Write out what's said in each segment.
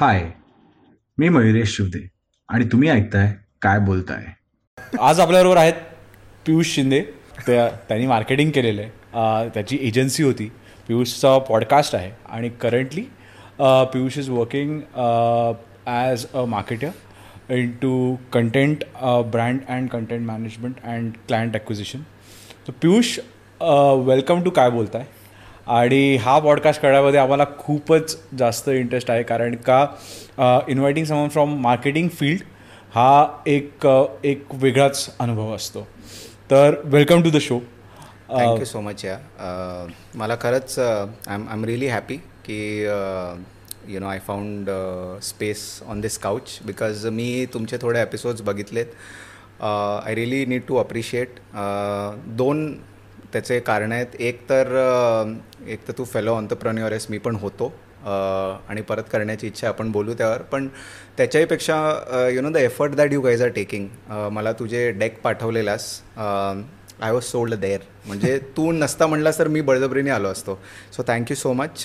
हाय मी मयुरेश शिवदे आणि तुम्ही ऐकताय काय बोलताय? आज आपल्याबरोबर आहेत पियुष शिंदे. त्या त्यांनी मार्केटिंग केलेलं आहे. त्याची एजन्सी होती. पियुषचा पॉडकास्ट आहे आणि currently Piyush is working as a marketer into content brand and content management and client acquisition तर पियुष वेलकम टू काय बोलताय? आणि हा पॉडकास्ट करण्यामध्ये आम्हाला खूपच जास्त इंटरेस्ट आहे कारण का inviting someone from marketing field हा एक एक वेगळाच अनुभव असतो. तर welcome to the show thank you so much या मला खरंच I am I am really happy की you know I found space on this couch because मी तुमचे थोडे एपिसोड्स बघितलेत. I really need to appreciate दोन त्याचे कारण आहेत. एक तर एक तर तू फेलो ऑन्टरप्रन्युअर आहेस मी पण होतो. आणि परत करण्याची इच्छा आपण बोलू त्यावर. पण त्याच्याहीपेक्षा you know the effort that you guys are taking मला तुझे डेक पाठवलेलास आय वॉज सोल्ड देअर म्हणजे तू नसता म्हणलास तर मी बळजबरीने आलो असतो. So thank you so much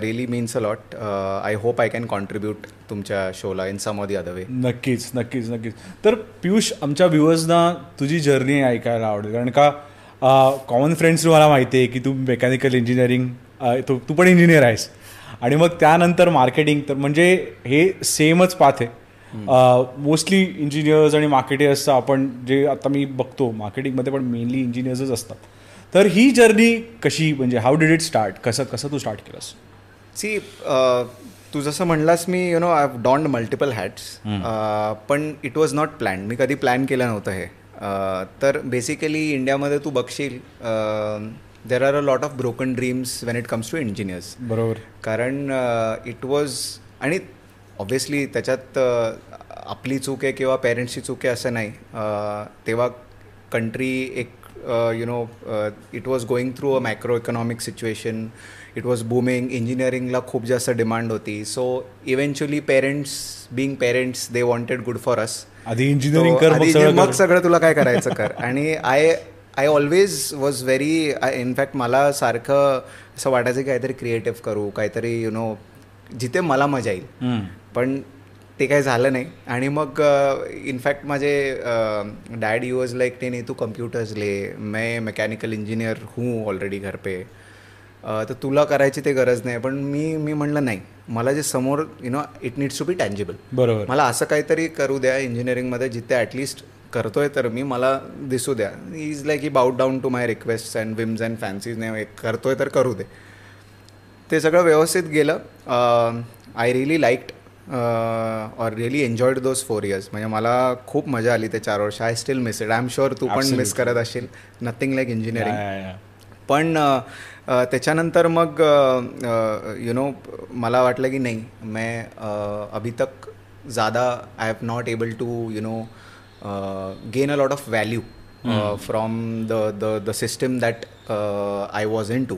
really means a lot I hope I can contribute तुमच्या शोला in some of the other way नक्कीच नक्कीच नक्कीच. तर पियुष आमच्या व्ह्युअर्सना तुझी जर्नी ऐकायला आवडेल. कारण का कॉमन फ्रेंड्स तुम्हाला माहिती आहे की तू मेकॅनिकल इंजिनिअरिंग तू तू पण इंजिनियर आहेस. आणि मग त्यानंतर मार्केटिंग तर म्हणजे हे सेमच पाथ आहे. मोस्टली इंजिनियर्स आणि मार्केटर्सचं आपण जे आता मी बघतो मार्केटिंगमध्ये पण मेनली इंजिनियर्सच असतात. तर ही जर्नी कशी म्हणजे हाऊ डिड इट स्टार्ट कसं कसं तू स्टार्ट केलंस? सी तू जसं म्हणलास मी you know I have donned multiple hats पण इट वॉज नॉट प्लॅन मी कधी प्लॅन केलं नव्हतं हे. तर बेसिकली इंडियामध्ये तू बघशील there are a lot of broken dreams when it comes to engineers बरोबर. कारण इट वॉज आणि ऑब्व्हियसली त्याच्यात आपली चूक आहे किंवा पेरेंट्सची चूक आहे असं नाही. तेव्हा कंट्री एक you know it was going through a macro economic situation it was booming इंजिनिअरिंगला खूप जास्त डिमांड होती. So eventually parents being parents they wanted good for us आधी इंजिनिअरिंग कर मग सगळं तुला काय करायचं कर. आणि I I always was very in fact मला सारखं असं वाटायचं की काहीतरी क्रिएटिव्ह करू काहीतरी यु नो जिथे मला मजा येईल. पण ते काही झालं नाही. आणि मग इनफॅक्ट माझे डॅड यू वॉज लाईक ते नाही तू कम्प्युटर्स ले. मैं मैकेनिकल इंजिनियर हूँ ऑलरेडी घर पे. तर तुला करायची ते गरज नाही पण मी मी म्हणलं नाही. मला जे समोर you know it needs to be tangible बरोबर. मला असं काहीतरी करू द्या इंजिनिअरिंगमध्ये जिथे ॲटलिस्ट करतोय तर मी मला दिसू द्या. Is like he bowed down to my request and whims and fancies ने करतोय तर करू दे. ते सगळं व्यवस्थित गेलं. I really liked or really enjoyed those four years म्हणजे मला खूप मजा आली ते चार वर्ष. I still miss it I am sure तू पण मिस करत असशील. नथिंग लाईक इंजिनिअरिंग पण त्याच्यानंतर मग यु नो मला वाटलं की नाही मैं अभी तक ज़्यादा I have not able to you know gain a lot of value from the the the system that I was into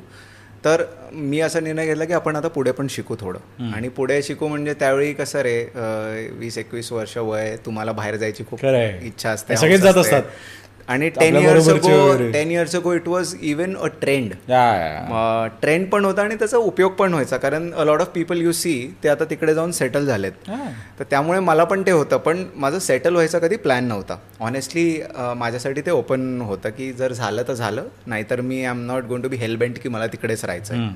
तर मी असा निर्णय घेतला की आपण आता पुढे पण शिकू थोडं. आणि पुढे शिकू म्हणजे त्यावेळी कसं रे वीस एकवीस वर्ष वय तुम्हाला बाहेर जायची खूप इच्छा असते सगळेच जात असतात. आणि ten years ago ten years ago it was even a trend trend पण होता आणि त्याचा उपयोग पण व्हायचा. कारण a lot of people you see ते आता तिकडे जाऊन सेटल झालेत. तर त्यामुळे मला पण ते होतं. पण माझं सेटल व्हायचा कधी प्लॅन नव्हता. ऑनेस्टली माझ्यासाठी ते ओपन होतं की जर झालं तर झालं. नाहीतर मी I am not going to be hellbent की मला तिकडेच राहायचं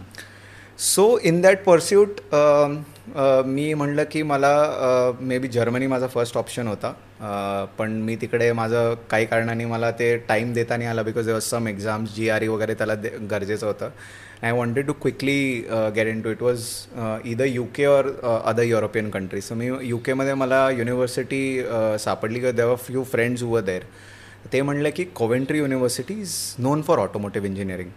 सो इन दॅट परस्यूट मी म्हणलं की मला मे बी जर्मनी माझा फर्स्ट ऑप्शन होता. पण मी तिकडे माझं काही कारणाने मला ते टाईम देता नाही आला because was some exams G R E वगैरे त्याला गरजेचं होतं. I wanted to quickly get into it was either U K or other European countries so me U केमध्ये मला युनिव्हर्सिटी सापडली. किंवा देवर फ्यू फ्रेंड्स वर देर ते म्हणलं की Coventry university is known for automotive engineering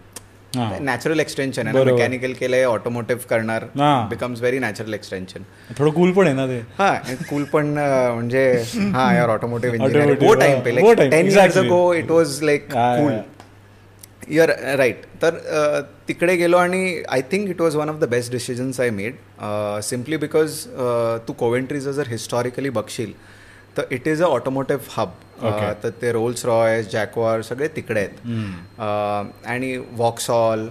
natural extension आहे mechanical केलंय ऑटोमोटिव्ह करणार बिकम्स व्हेरी नॅचरल एक्सटेन्शन थोडं कूल पण आहे ना ते. हा कूल पण म्हणजे हा यार automotive engineering go time pay ten years ago it was like cool you're right तर तिकडे गेलो आणि I think it was one of the best decisions I made simply because तू कोवेंट्रीचं जर हिस्टॉरिकली बघशील तर it is a automotive hub तर ते रोल्स रॉयस जॅकवार सगळे तिकडे आहेत. आणि Vauxhall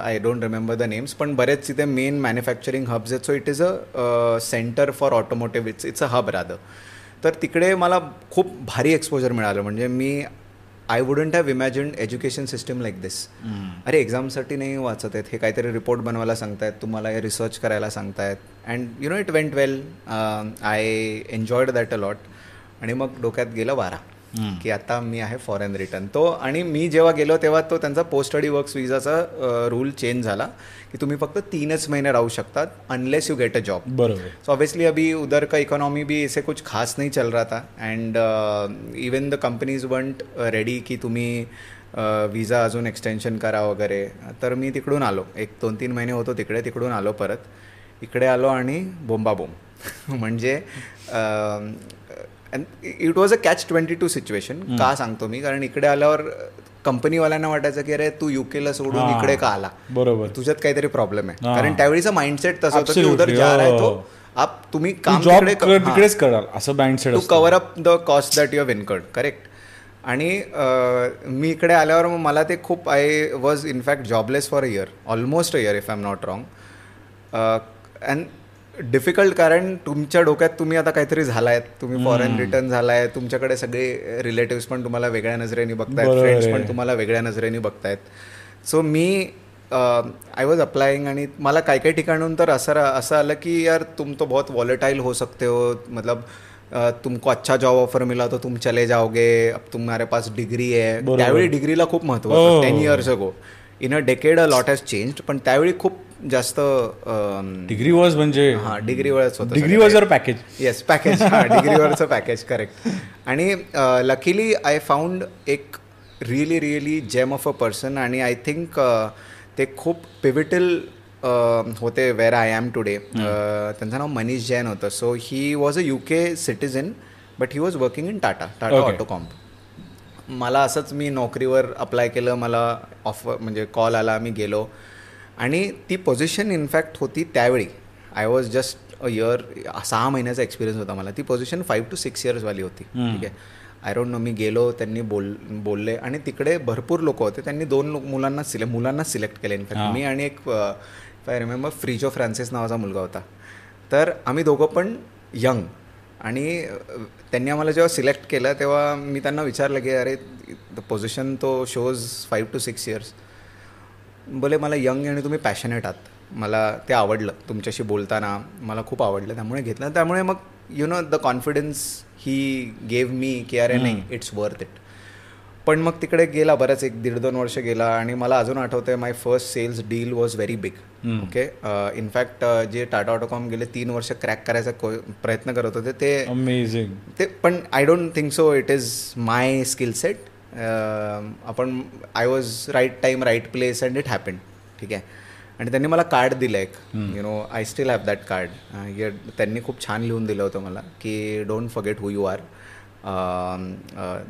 I don't remember the names पण बरेच तिथे मेन मॅन्युफॅक्चरिंग हब्स आहेत. So it is a centre for automotive it's it's a hub rather तर तिकडे मला खूप भारी एक्सपोजर मिळालं. म्हणजे मी I wouldn't have imagine education system like this अरे एक्झामसाठी नाही वाचत आहेत. हे काहीतरी रिपोर्ट बनवायला सांगतायत. तुम्हाला हे रिसर्च करायला सांगतायत. And you know it went well I enjoyed that a lot आणि मग डोक्यात गेलं वारा. की आता मी आहे फॉरेन रिटर्न तो आणि मी जेव्हा गेलो तेव्हा तो त्यांचा पोस्ट स्टडी वर्क्स विजाचा रूल चेंज झाला की तुम्ही फक्त तीनच महिने राहू शकतात unless you get a job बरोबर. सो ऑब्वियसली अभी उधर का इकॉनॉमी भी ऐसे कुछ खास नहीं चल रहा था and even the companies weren't ready की तुम्ही विजा अजून एक्सटेन्शन करा वगैरे. तर मी तिकडून आलो. एक दोन तीन महिने होतो तिकडे तिकडून आलो परत. इकडे आलो आणि बोंबाबोम म्हणजे it was a catch twenty two situation का सांगतो मी? कारण इकडे आल्यावर कंपनीवाल्यांना वाटायचं की अरे तू युकेला सोडून इकडे का आला? बरोबर. तुझ्यात काहीतरी प्रॉब्लेम आहे. कारण त्यावेळीचा माइंडसेट तसं होतं की उधर जा रहा है तो आप तुम्ही काम तिकडेच कराल. असं mindset to cover up the cost that you have incurred correct आणि मी इकडे आल्यावर मग मला ते खूप I was in fact jobless for a year almost a year if I am not wrong and difficult कारण तुमच्या डोक्यात तुम्ही आता काहीतरी झालाय. तुम्ही फॉरेन रिटर्न झालाय. तुमच्याकडे सगळे रिलेटिव्स पण तुम्हाला वेगळ्या नजरेने बघतायत. फ्रेंड्स पण तुम्हाला वेगळ्या नजरेने बघतायत. सो मी आय वॉज अप्लाइंग आणि मला काही काही ठिकाणून तर असं असं आलं की यार तुम तो बहुत वॉलेटाईल हो सकते हो. मतलब तुमको अच्छा जॉब ऑफर मिला तो तुम चले जाओगे. अब तुम्हारे पास डिग्री आहे त्यावेळी डिग्रीला खूप महत्त्व होतं. Ten years ago in a decade a lot has change पण त्यावेळी खूप जास्त डिग्री वॉज म्हणजे हा डिग्रीवरच होतं डिग्री वॉजवर पॅकेज येस पॅकेज हा डिग्रीवरचं पॅकेज करेक्ट आणि लकीली आय फाउंड एक really really gem of a person आणि आय थिंक ते खूप पिव्हिटल होते वेर आय एम टुडे त्यांचं नाव मनीष जैन होतं. So he was a U K citizen but he was working in Tata Tata Autocomp मला असंच मी नोकरीवर अप्लाय केलं मला ऑफर म्हणजे कॉल आला मी गेलो. आणि ती पोझिशन इनफॅक्ट होती त्यावेळी. I was just a year सहा महिन्याचा एक्सपिरियन्स होता मला. ती पोझिशन फाईव्ह टू सिक्स इयर्सवाली होती. ठीक आहे? आय डोंट नो मी गेलो त्यांनी बोल बोलले आणि तिकडे भरपूर लोक होते. त्यांनी दोन मुलांना सिले मुलांना सिलेक्ट केले इनफॅक्ट मी आणि एक आय रिमेंबर फ्रीजो फ्रान्सिस नावाचा मुलगा होता. तर आम्ही दोघं पण यंग आणि त्यांनी आम्हाला जेव्हा सिलेक्ट केलं तेव्हा मी त्यांना विचारलं की अरे द पोझिशन तो shows five to six years बोले मला यंग आणि तुम्ही पॅशनेट आहात. मला ते आवडलं तुमच्याशी बोलताना. मला खूप आवडलं त्यामुळे घेतलं. त्यामुळे मग you know the confidence he gave me की अरे नाही इट्स वर्थ इट पण मग तिकडे गेला बरंच एक दीड दोन वर्ष गेला आणि मला अजून आठवतंय my first sales deal was very big okay in fact जे टाटा ऑटोकॉम गेले तीन वर्ष क्रॅक करायचा प्रयत्न करत होते ते अमेझिंग ते पण I don't think so it is my skill set आपण I was right time right place and it happen ठीक आहे? आणि त्यांनी मला कार्ड दिलं एक. You know I still have that card त्यांनी खूप छान लिहून दिलं होतं मला की don't forget who you are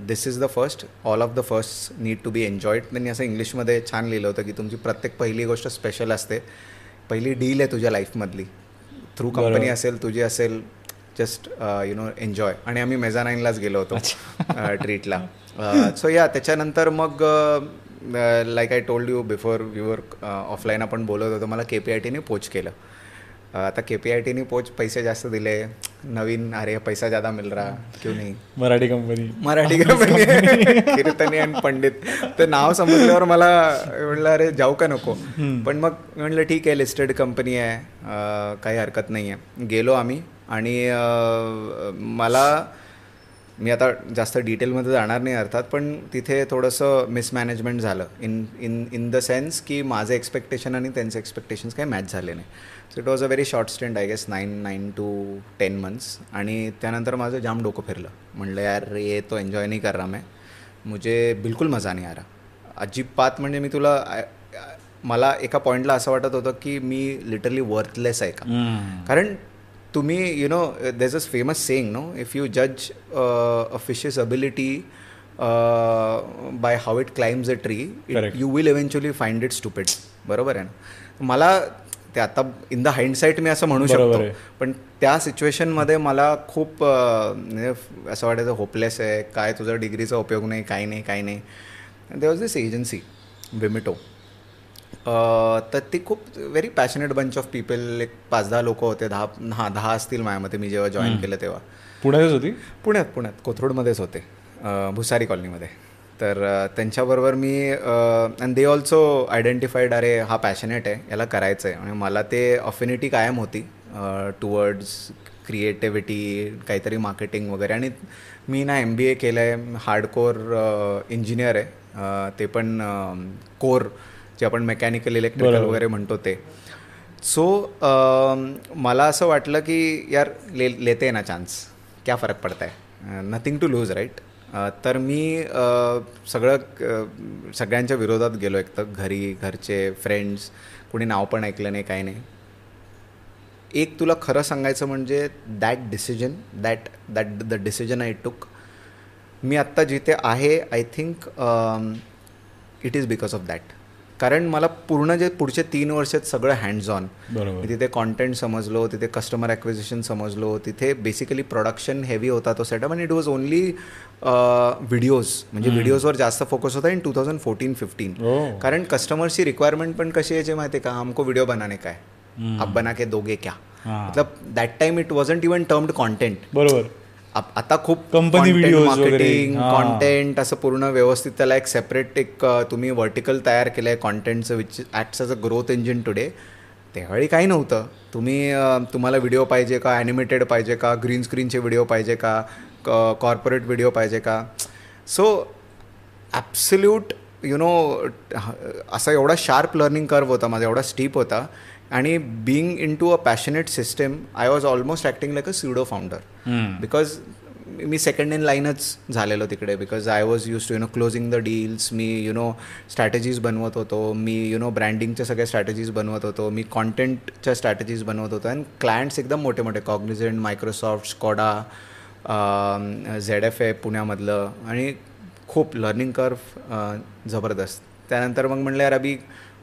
this is the first all of the first need to be enjoyed त्यांनी असं इंग्लिशमध्ये छान लिहिलं होतं की तुमची प्रत्येक पहिली गोष्ट स्पेशल असते. पहिली डील आहे तुझ्या लाईफमधली थ्रू कंपनी असेल तुझी असेल जस्ट यु नो एन्जॉय आणि आम्ही मेझानाईनलाच गेलो होतो ट्रीटला सो या त्याच्यानंतर मग like I told you before your offline आपण बोलत होतो मला के पी आय टीने पोच केलं. आता के पी आय टीने पोच पैसे जास्त दिले. नवीन अरे पैसा ज्यादा मिल रहा क्यों नाही? मराठी कंपनी मराठी कंपनी कीर्तनी आणि पंडित. ते नाव समजल्यावर मला म्हटलं अरे जाऊ का नको? पण मग म्हटलं ठीक आहे लिस्टेड कंपनी आहे. काही हरकत नाही आहे गेलो आम्ही. आणि मला मी आता जास्त डिटेलमध्ये जाणार नाही अर्थात पण तिथे थोडंसं मिसमॅनेजमेंट झालं. In in in the sense की माझं एक्सपेक्टेशन आणि त्यांचे एक्सपेक्टेशन्स काही मॅच झाले नाही. So it was a very short stint I guess nine nine to ten months आणि त्यानंतर माझं जाम डोकं फिरलं. म्हणलं यार ये तो एन्जॉय नाही कर रहा मैं. मुझे बिलकुल मजा नाही आ रहा. अजिबात म्हणजे मी तुला मला एका पॉईंटला असं वाटत होतं की मी लिटरली वर्थलेस आहे का? कारण तुम्ही you know there is a famous saying no if you जज a fishes ability by how it climbs a tree you will eventually find it stupid बरोबर आहे ना? मला ते आता इन द हाइंडसाईट मी असं म्हणू शकतो. पण त्या सिच्युएशनमध्ये मला खूप म्हणजे असं वाटायचं होपलेस आहे. काय तुझा डिग्रीचा उपयोग नाही काही नाही काही नाही. दे वॉज दिस एजन्सी विमिटो तर ती खूप very passionate bunch of people एक पाच दहा लोक होते दहा हा दहा असतील माझ्यामध्ये मी जेव्हा जॉईन केलं तेव्हा. पुण्यातच होती? पुण्यात पुण्यात. कोथरूडमध्येच होते. भुसारी कॉलनीमध्ये. तर त्यांच्याबरोबर मी अँड दे ऑल्सो आयडेंटिफाईड अरे हा पॅशनेट आहे याला करायचं आहे आणि मला ते अफिनिटी कायम होती टुवर्ड्स क्रिएटिव्हिटी काहीतरी मार्केटिंग वगैरे. आणि मी ना एम बी ए केलं आहे हार्डकोर इंजिनियर आहे. ते पण कोर जे आपण मेकॅनिकल इलेक्ट्रिकल वगैरे म्हणतो ते. सो मला असं वाटलं की यार ले लेते ना चान्स क्या फरक पडत आहे नथिंग टू लूज राईट तर मी सगळं सगळ्यांच्या विरोधात गेलो एक तर घरी घरचे फ्रेंड्स कुणी नाव पण ऐकलं नाही काही नाही. एक तुला खरं सांगायचं म्हणजे that decision that that the decision I took मी आत्ता जिथे आहे I think it is because of that कारण मला पूर्ण जे पुढचे तीन वर्ष सगळं हँड्स ऑन तिथे कॉन्टेंट समजलो तिथे कस्टमर ॲक्विजिशन समजलो तिथे बेसिकली प्रोडक्शन हेवी होता तो सेटअप आणि इट वॉज ओनली व्हिडिओज म्हणजे व्हिडिओजवर जास्त फोकस होता in two thousand fourteen fifteen कारण कस्टमरची रिक्वायरमेंट पण कशी यायची माहिती आहे का? हमको व्हिडिओ बनाने काय आप बना के दोगे क्या? मतलब that time it wasn't even termed content बरोबर. आता खूप कंपनी मार्केटिंग कॉन्टेंट असं पूर्ण व्यवस्थित त्याला एक सेपरेट एक तुम्ही वर्टिकल तयार केलं आहे कॉन्टेंटचं which acts as a growth engine today त्यावेळी काही नव्हतं. तुम्ही तुम्हाला व्हिडिओ पाहिजे का? ॲनिमेटेड पाहिजे का? ग्रीन स्क्रीनचे व्हिडिओ पाहिजे का? कॉर्पोरेट व्हिडिओ पाहिजे का? सो ॲब्सल्यूट यु नो असा एवढा शार्प लर्निंग कर्व होता माझा एवढा स्टीप होता आणि being into a passionate system I was almost acting like a pseudo founder because me second in लाईनच झालेलो तिकडे because I was use to you know closing the deals me you know strategies बनवत होतो. मी you no ब्रँडिंगच्या सगळ्या strategies बनवत होतो. मी कॉन्टेंटच्या strategies बनवत होतो. आणि क्लायंट्स एकदम मोठे मोठे Cognizant Microsoft Skoda Z F A पुण्यामधलं. आणि खूप लर्निंग कर्व जबरदस्त. त्यानंतर मग म्हणलं यार अभि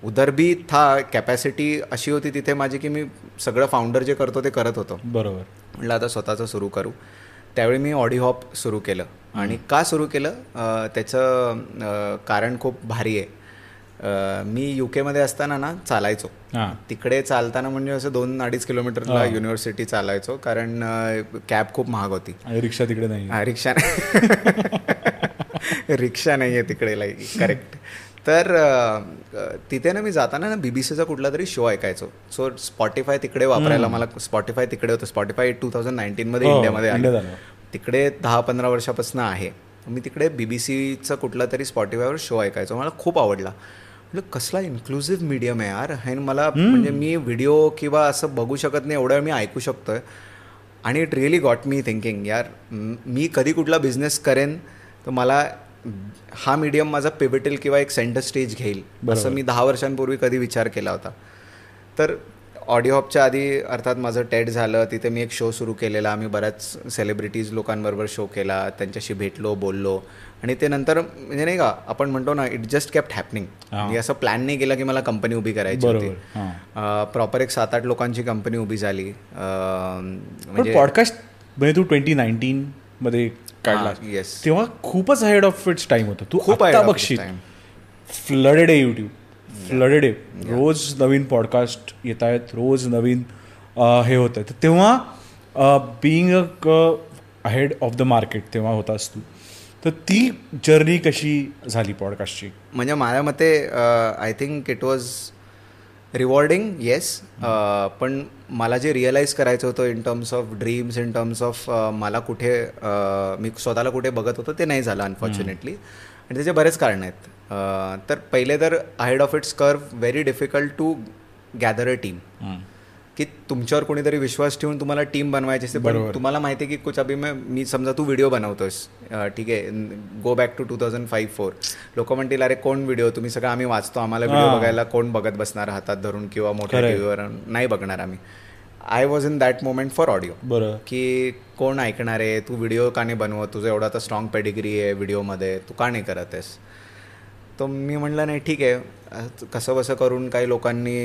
उधर भी था कॅपॅसिटी अशी होती तिथे माझी की मी सगळं फाउंडर जे करतो ते करत होतो. बरोबर. म्हटलं आता स्वतःचं सुरू करू. त्यावेळी मी ऑडिओ हॉप सुरू केलं. आणि का सुरू केलं? त्याचं कारण खूप भारी आहे. मी यू केमध्ये असताना ना चालायचो. तिकडे चालताना म्हणजे असं दोन अडीच किलोमीटरला युनिव्हर्सिटी चालायचो कारण कॅब खूप महाग होती. रिक्षा तिकडे नाही रिक्षा रिक्षा नाही. आहे तिकडे लाईक करेक्ट तर तिथे ना मी जाताना ना बीबीसीचा कुठला तरी शो ऐकायचो. सो स्पॉटीफाय तिकडे वापरायला मला स्पॉटीफाय तिकडे होतं. स्पॉटीफाय टू थाउजंड नाईन्टीनमध्ये इंडियामध्ये आलं. तिकडे दहा पंधरा वर्षापासून आहे. मी तिकडे बीबीसीचा कुठला तरी स्पॉटीफायवर शो ऐकायचो. मला खूप आवडला. म्हणजे कसला इन्क्लुझिव्ह मीडियम आहे यार. हे मला म्हणजे मी व्हिडिओ किंवा असं बघू शकत नाही एवढं मी ऐकू शकतोय. आणि it really got me thinking यार मी कधी कुठला बिझनेस करेन? तर मला हा मीडियम माझा पिविटेल किंवा एक सेंटर स्टेज घेईल असं मी दहा वर्षांपूर्वी कधी विचार केला होता. तर ऑडिओ हॉपच्या आधी अर्थात माझं टेट झालं तिथे मी एक शो सुरू केलेला आम्ही बऱ्याच सेलिब्रिटीज लोकांबरोबर शो केला त्यांच्याशी भेटलो बोललो. आणि ते नंतर म्हणजे नाही का आपण म्हणतो ना इट जस्ट केप्ट हॅपनिंग म्हणजे असं प्लॅन नाही केला की मला कंपनी उभी करायची होती. प्रॉपर एक सात आठ लोकांची कंपनी उभी झाली. म्हणजे पॉडकास्ट म्हणजे तू ट्वेंटी नाईन्टीन मध्ये काढला. येस तेव्हा खूपच हेड ऑफ इट्स टाइम होतं. तू खूप बघशील. फ्लडेड आहे युट्यूब फ्लडेड आहे. रोज नवीन पॉडकास्ट येत आहेत. रोज नवीन हे होत आहे तर तेव्हा being a head of the market तेव्हा होतास तू. तर ती जर्नी कशी झाली पॉडकास्टची म्हणजे माझ्या मते I think it was rewarding yes पण मला जे रिअलाईज करायचं होतं in terms of dreams in terms of मला कुठे मी स्वतःला कुठे बघत होतो ते नाही झालं अनफॉर्च्युनेटली आणि त्याचे बरेच कारण आहेत. तर पहिले तर head of its curve very difficult to gather a team की तुमच्यावर कोणीतरी विश्वास ठेवून तुम्हाला टीम बनवायची असते पण तुम्हाला माहिती आहे की कुछ अभि मी समजा तू व्हिडिओ बनवतोस ठीक आहे go back to two thousand five four लोक म्हणतील अरे कोण व्हिडिओ तुम्ही सगळं आम्ही वाचतो आम्हाला व्हिडिओ बघायला कोण बघत बसणार हातात धरून किंवा मोठ्या टीव्हीवर नाही बघणार आम्ही. I was in that moment for audio बरं. की कोण ऐकणार आहे? तू व्हिडिओ का नाही बनवत? तुझं एवढा तर स्ट्रॉंग पेडिग्री आहे व्हिडिओमध्ये तू का नाही करत आहेस? तर मी म्हणलं नाही ठीक आहे. कसं कसं करून काही लोकांनी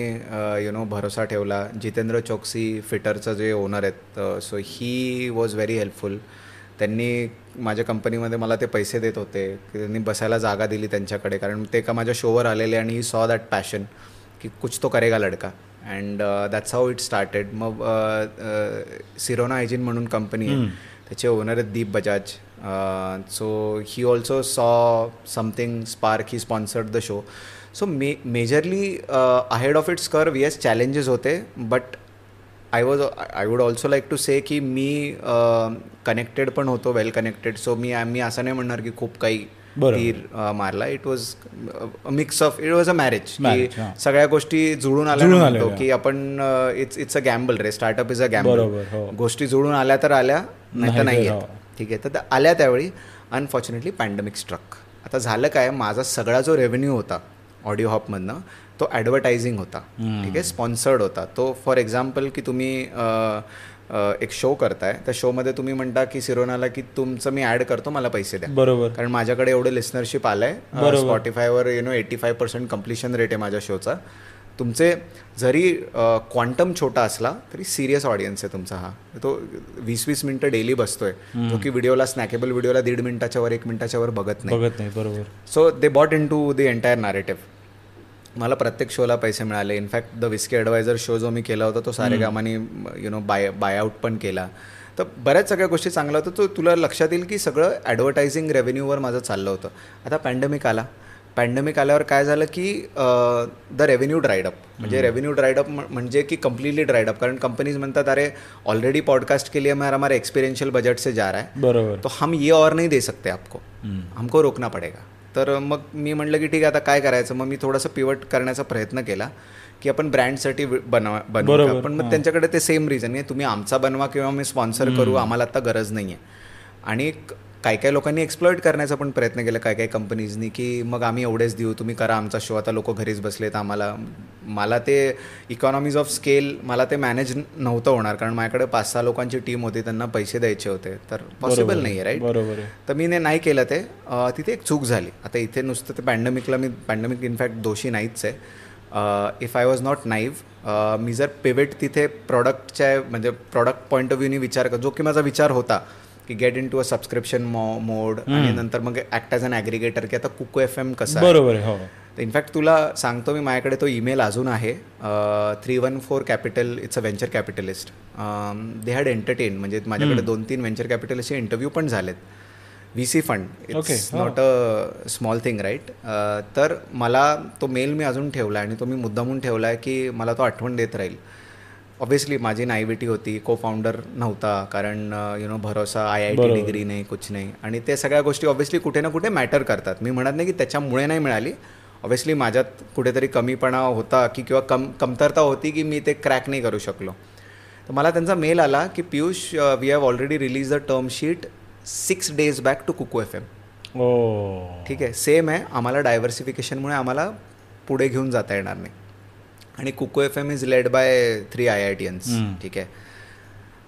यु नो भरोसा ठेवला. जितेंद्र चौकसी फिटरचं जे ओनर आहेत so he was very helpful त्यांनी माझ्या कंपनीमध्ये मला ते पैसे देत होते. त्यांनी बसायला जागा दिली त्यांच्याकडे. कारण ते का माझ्या शोवर आलेले आणि ही सॉ दॅट पॅशन की कुछ तो करेगा लडका. And that's how it started मग सिरोना हायजीन म्हणून कंपनी आहे. त्याचे ओनर आहेत Deep Bajaj. So he also saw something spark he sponsored the show so may majorly ahead of its curve yes challenges होते but I was I would also like to say की मी connected पण होतो well connected so मी मी असं नाही म्हणणार की खूप काही तीर मारला. It was mix of it was a marriage की सगळ्या गोष्टी जुळून आल्या की आपण इट्स इट्स अ गॅम्बल रे. स्टार्टअप इज अ गॅम्बल गोष्टी जुळून आल्या तर आल्या नाही तर नाही ठीक आहे. तर आल्या त्यावेळी अनफॉर्च्युनेटली पॅन्डेमिक स्ट्रक आता झालं काय माझा सगळा जो रेव्हेन्यू होता ऑडिओ हॉपमधनं तो ॲडव्हर्टायझिंग होता. ठीक आहे स्पॉन्सर्ड होता. तो फॉर एक्झाम्पल की तुम्ही एक शो करताय. त्या शोमध्ये तुम्ही म्हणता की सिरोनाला की तुमचं मी ऍड करतो मला पैसे द्या. बरोबर. कारण माझ्याकडे एवढं लिस्नरशिप आलंय. स्पॉटीफायवर you know eighty five percent completion rate आहे माझ्या शोचा तुमचे जरी क्वांटम छोटा असला तरी सिरियस ऑडियन्स आहे तुमचा हा. तो वीस वीस मिनिटं डेली बसतोय. जो की व्हिडिओला स्नॅकेबल व्हिडिओला दीड मिनिटाच्या वर एक मिनिटाच्या वर बघत नाही. बघत नाही बरोबर. So they bought into the entire narrative मला प्रत्येक शोला पैसे मिळाले. In fact the whisky adviser show जो मी केला होता तो सारे कामाने यु नो बाय बायआउट पण केला. तर बऱ्याच सगळ्या गोष्टी चांगल्या होत्या. तो तुला लक्षात येईल की सगळं ॲडव्हर्टायझिंग रेव्हेन्यूवर माझं चाललं होतं. आता पॅन्डेमिक आला. पॅन्डेमिक आल्यावर काय झालं की द रेव्हेन्यू ड्राईड अप म्हणजे रेव्हेन्यू ड्राईड अप म्हणजे की कम्प्लिटली ड्राईड अप कारण कंपनीज म्हणतात अरे ऑलरेडी पॉडकास्ट के लिए हमारा हमारे एक्सपिरियन्शियल बजट से जा रहा है. बरोबर. तो हम ये और नहीं दे सकते आपको. हमको रोकना पडेगा. तर मग मी म्हटलं की ठीक आहे आता काय करायचं? मग मी थोडंसं पिवट करण्याचा प्रयत्न केला की आपण ब्रँडसाठी बनवा बनवू पण मग त्यांच्याकडे ते सेम रिझन आहे तुम्ही आमचा बनवा किंवा मी स्पॉन्सर करू आम्हाला आता गरज नाही आहे आणि काही काही लोकांनी एक्सप्लॉइट करण्याचा पण प्रयत्न केला काही काही कंपनीजनी की मग आम्ही एवढेच देऊ तुम्ही करा आमचा शो आता लोक घरीच बसलेत आम्हाला. मला ते इकॉनॉमीज ऑफ स्केल मला ते मॅनेज नव्हतं होणार कारण माझ्याकडे पाच सहा लोकांची टीम होती त्यांना पैसे द्यायचे होते. तर पॉसिबल नाही आहे राईट बरोबर तर मी नाही केलं ते. तिथे एक चूक झाली. आता इथे नुसतं ते पॅन्डेमिकला मी पॅन्डेमिक इनफॅक्ट दोषी नाहीच आहे. If I was not naive मी जर पेवेट तिथे प्रॉडक्टच्या म्हणजे प्रॉडक्ट पॉईंट ऑफ व्ह्यूनी विचार कर जो की माझा विचार होता की get into a subscription mode आणि नंतर मग ऍक्ट ॲज अन ॲग्रिगेटर की आता कुको एफ एम कसं बरोबर हो. इनफॅक्ट तुला सांगतो मी माझ्याकडे तो ईमेल अजून आहे. Three one four capital it's a venture capitalist they had entertain म्हणजे माझ्याकडे दोन तीन व्हेंचर कॅपिटलिस्टचे इंटरव्ह्यू पण झालेत. V C fund it's not a small thing right तर मला तो मेल मी अजून ठेवला आणि तो मी मुद्दामून ठेवला आहे की मला तो आठवण देत राहील. ऑब्व्हियसली माझी नायविटी होती को फाउंडर नव्हता कारण यु नो भरोसा आय आय टी डिग्री नाही कुछ नाही. आणि ते सगळ्या गोष्टी ऑब्व्हियसली कुठे ना कुठे मॅटर करतात. मी म्हणत नाही की त्याच्यामुळे नाही मिळाली. ऑब्व्हियसली माझ्यात कुठेतरी कमीपणा होता की किंवा कम कमतरता होती की मी ते क्रॅक नाही करू शकलो. तर मला त्यांचा मेल आला की Piyush we have already release the term sheet six days back to Kuku F M ठीक आहे. सेम आहे. आम्हाला डायव्हर्सिफिकेशनमुळे आम्हाला पुढे घेऊन जाता येणार नाही. आणि Kuku F M is led by three IITians ठीक आहे.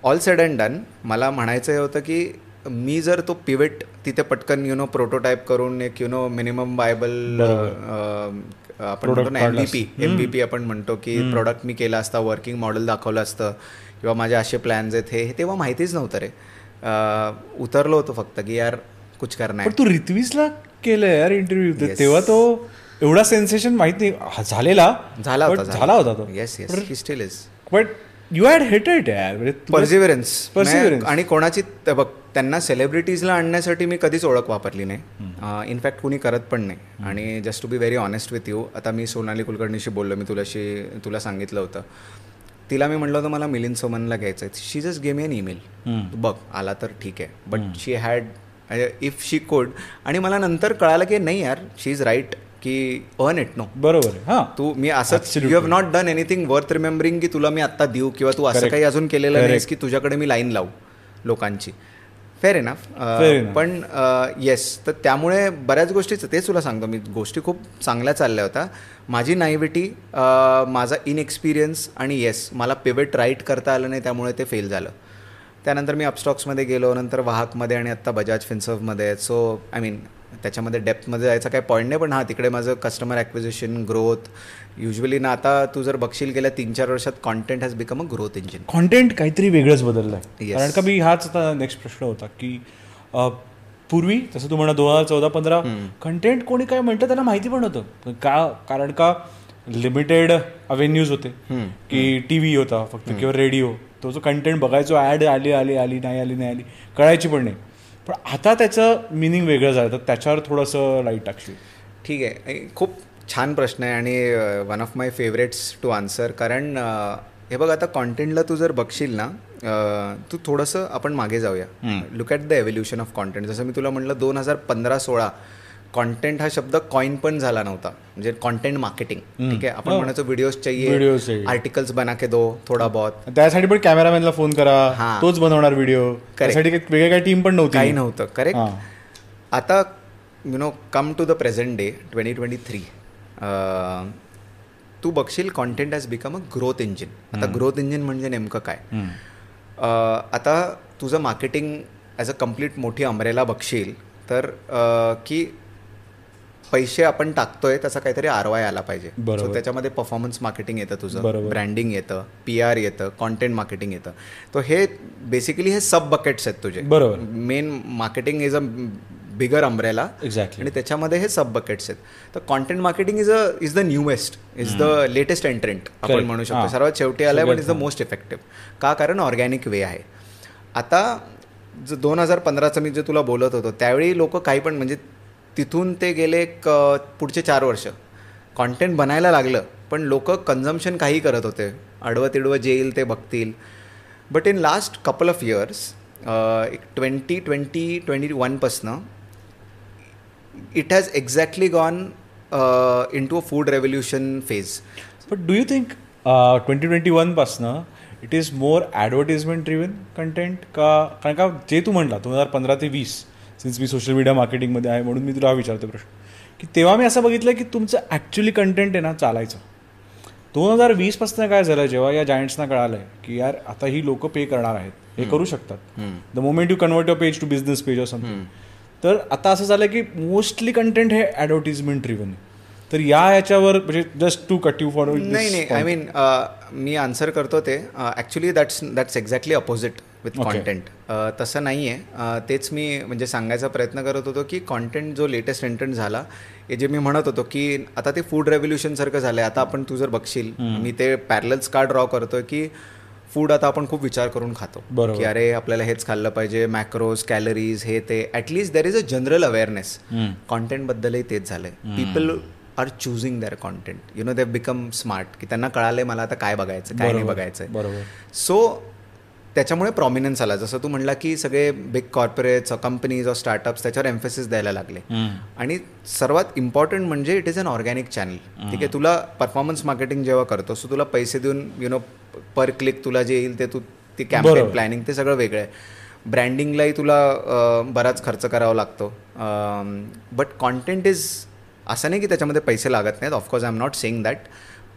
ऑल सेड अँड डन मला म्हणायचं हे होतं की मी जर तो पिवेट तिथे पटकन यु नो प्रोटोटाईप करून एक यु नो मिनिमम बायबल आपण म्हणतो ना एम पी एम पी आपण म्हणतो की प्रोडक्ट मी केला असता वर्किंग मॉडेल दाखवलं असतं किंवा माझे असे प्लॅन्स आहेत हे तेव्हा माहितीच नव्हतं रे. उतरलो होतो फक्त की यार कुछ करणार तू रित्वीसला केलं यार इंटरव्ह्यू तेव्हा तो एवढा सेन्सेशन माहीत नाही. झालेला झाला होता झाला. होता तो. Yes yes still is but you had hated perseverance perseverance आणि कोणाची बघ त्यांना सेलिब्रिटीजला आणण्यासाठी मी कधीच ओळख वापरली नाही. इनफॅक्ट कुणी करत पण नाही. आणि just to be very honest with you आता मी सोनाली कुलकर्णीशी बोललो मी तुलाशी तुला सांगितलं होतं. तिला मी म्हटलं होतं मला मिलिंद सोमनला घ्यायचं आहे she just gave an email बघ आला तर ठीक आहे. But she had if she could आणि मला नंतर कळालं की नाही यार शी इज राईट की अर्न इट नो बरोबर हां. तू मी असंच you have not done anything worth remembering की तुला मी आत्ता देऊ किंवा तू असं काही अजून केलेलं नाहीस की तुझ्याकडे मी लाईन लावू लोकांची. फेअर इनफ पण येस तर त्यामुळे बऱ्याच गोष्टीचं तेच तुला सांगतो मी. गोष्टी खूप चांगल्या चालल्या होत्या. माझी नायविटी माझा इनएक्सपिरियन्स आणि येस मला पिवेट राईट करता आलं नाही त्यामुळे ते फेल झालं. त्यानंतर मी अपस्टॉक्समध्ये गेलो नंतर वाहकमध्ये आणि आत्ता बजाज फिन्सर्वमध्ये सो आय मीन त्याच्यामध्ये डेप्थमध्ये जायचा काही पॉईंट नाही पण हां तिकडे माझं कस्टमर ॲक्विजिशन ग्रोथ युजली ना आता तू जर बघशील गेल्या तीन चार वर्षात content has become a growth engine content काहीतरी वेगळंच बदललं आहे कारण का मी हाच आता नेक्स्ट प्रश्न होता की पूर्वी तसं तू म्हणा दोन हजार चौदा पंधरा कंटेंट कोणी काय म्हणतं त्यांना माहिती पण होतं का कारण का लिमिटेड अवेन्यूज होते. की टी व्ही होता फक्त किंवा रेडिओ तो जो कंटेंट बघायचो ॲड आली आली आली नाही आली नाही आली कळायची पण नाही. पण आता त्याचं मिनिंग वेगळं झालं तर त्याच्यावर थोडंसं लाइट टाकशील. ठीक आहे. खूप छान प्रश्न आहे आणि one of my favourites to answer कारण हे बघ आता कॉन्टेंटला तू जर बघशील ना तू थोडंसं आपण मागे जाऊया. Look at the evolution of content जसं मी तुला म्हटलं दोन हजार पंधरा सोळा कॉन्टेंट हा शब्द कॉइन पण झाला नव्हता. म्हणजे कॉन्टेंट मार्केटिंग ठीक आहे? आपण म्हणायचो व्हिडिओज चाहिए आर्टिकल्स बना के दो थोडा बहुत. त्यासाठी पण कॅमेरामॅनला फोन करा. तोच बनवणार व्हिडिओ त्यासाठी वेगळी काही टीम पण नव्हती. काही नव्हतं. करेक्ट आता you know come to the present day twenty twenty three Tu बघशील content has become a growth engine आता ग्रोथ इंजिन म्हणजे नेमकं काय? आता तुझं मार्केटिंग ॲज अ कंप्लीट मोठी अमरेला बघशील तर की पैसे आपण टाकतोय त्याचा काहीतरी आर वाय आला पाहिजे. सो त्याच्यामध्ये परफॉर्मन्स मार्केटिंग येतं तुझं ब्रँडिंग येतं पी आर येतं कॉन्टेंट मार्केटिंग येतं. तो हे बेसिकली हे सब बकेट्स आहेत तुझे. बरोबर. Main marketing is a bigger umbrella exactly आणि त्याच्यामध्ये हे सब बकेट्स आहेत. तर content marketing is a is the newest is the latest entrant आपण म्हणू शकतो. सर्वात शेवटी आलाय पण इज द मोस्ट इफेक्टिव्ह का? कारण ऑर्गॅनिक वे आहे. आता जो दोन हजार पंधराचं मी जे तुला बोलत होतो त्यावेळी लोक काही पण म्हणजे तिथून ते गेले एक पुढचे चार वर्ष. कॉन्टेंट बनायला लागलं पण लोक कन्झम्शन काही करत होते. अडवं तिडवं जे येईल ते बघतील. But in last couple of years एक twenty twenty twenty वनपासनं it has exactly gone into a food revolution phase but do you think twenty twenty वनपासनं it is more advertisement driven content का? कारण का जे तू म्हणला दोन हजार पंधरा ते वीस सिन्स मी सोशल मीडिया मार्केटिंगमध्ये आहे म्हणून मी तुला हा विचारतो प्रश्न. की तेव्हा मी असं बघितलं की तुमचं ॲक्च्युली कंटेंट आहे ना चालायचं. दोन हजार वीसपासून काय झालं जेव्हा या जायंट्सना कळालं की यार आता ही लोक पे करणार आहेत हे करू शकतात. The moment you convert your page to business page or something तर आता असं झालं की मोस्टली कंटेंट हे ॲडव्हर्टिजमेंट ड्रिव्हन तर या याच्यावर म्हणजे just to cut you for नाही नाही. आय मीन मी आन्सर करतो ते. Actually that's that's exactly opposite with content तसं नाही आहे तेच मी म्हणजे सांगायचा प्रयत्न करत होतो की कॉन्टेंट जो लेटेस्ट एंटंट झाला हे जे मी म्हणत होतो की आता ते फूड रेव्होल्युशनसारखं झालं आहे आता आपण तू जर बघशील मी ते पॅरलल्स का ड्रॉ करतोय की फूड आता आपण खूप विचार करून खातो. की अरे आपल्याला हेच खाल्लं पाहिजे मॅक्रोज कॅलरीज हे ते. At least there is a general awareness कॉन्टेंटबद्दलही तेच झालंय. People are choosing their content you know they become smart की त्यांना कळालंय मला आता काय बघायचं काय नाही बघायचं सो त्याच्यामुळे प्रॉमिनन्स आला. जसं तू म्हणला की सगळे big corporates companies or startups त्याच्यावर एम्फेसिस द्यायला लागले. आणि सर्वात इम्पॉर्टंट म्हणजे it is an organic channel ठीक आहे तुला परफॉर्मन्स मार्केटिंग जेव्हा करतो सो तुला पैसे देऊन यु नो पर क्लिक तुला जे येईल ते तू ती कॅम्पेन प्लॅनिंग ते सगळं वेगळं आहे. ब्रँडिंगलाही तुला बराच खर्च करावा लागतो. बट कॉन्टेंट इज असं नाही की त्याच्यामध्ये पैसे लागत नाहीत. Of course I am not saying that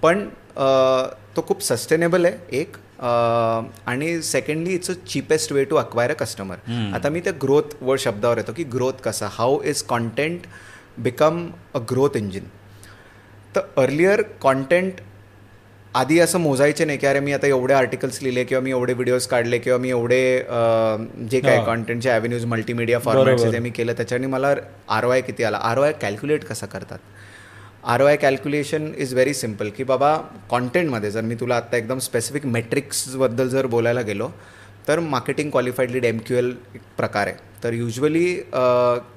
पण तो खूप सस्टेनेबल आहे एक. आणि secondly it's a cheapest way to acquire a customer आता मी त्या ग्रोथ व शब्दावर येतो की ग्रोथ कसा? How is content become a growth engine तर अर्लियर कॉन्टेंट आधी असं मोजायचे नाही की अरे मी आता एवढे आर्टिकल्स लिहिले किंवा मी एवढे व्हिडिओज काढले किंवा मी एवढे जे काही कॉन्टेंटचे ॲव्हेन्यूज मल्टीमीडिया फॉर्मॅट्स जे मी केलं त्याच्याने मला आर वाय किती आला? आर वाय कॅल्क्युलेट कसा करतात? R Y calculation is very simple की बाबा कॉन्टेंटमध्ये जर मी तुला आत्ता एकदम स्पेसिफिक मेट्रिक्सबद्दल जर बोलायला गेलो तर marketing qualified lead M Q L एक प्रकार आहे. तर युजली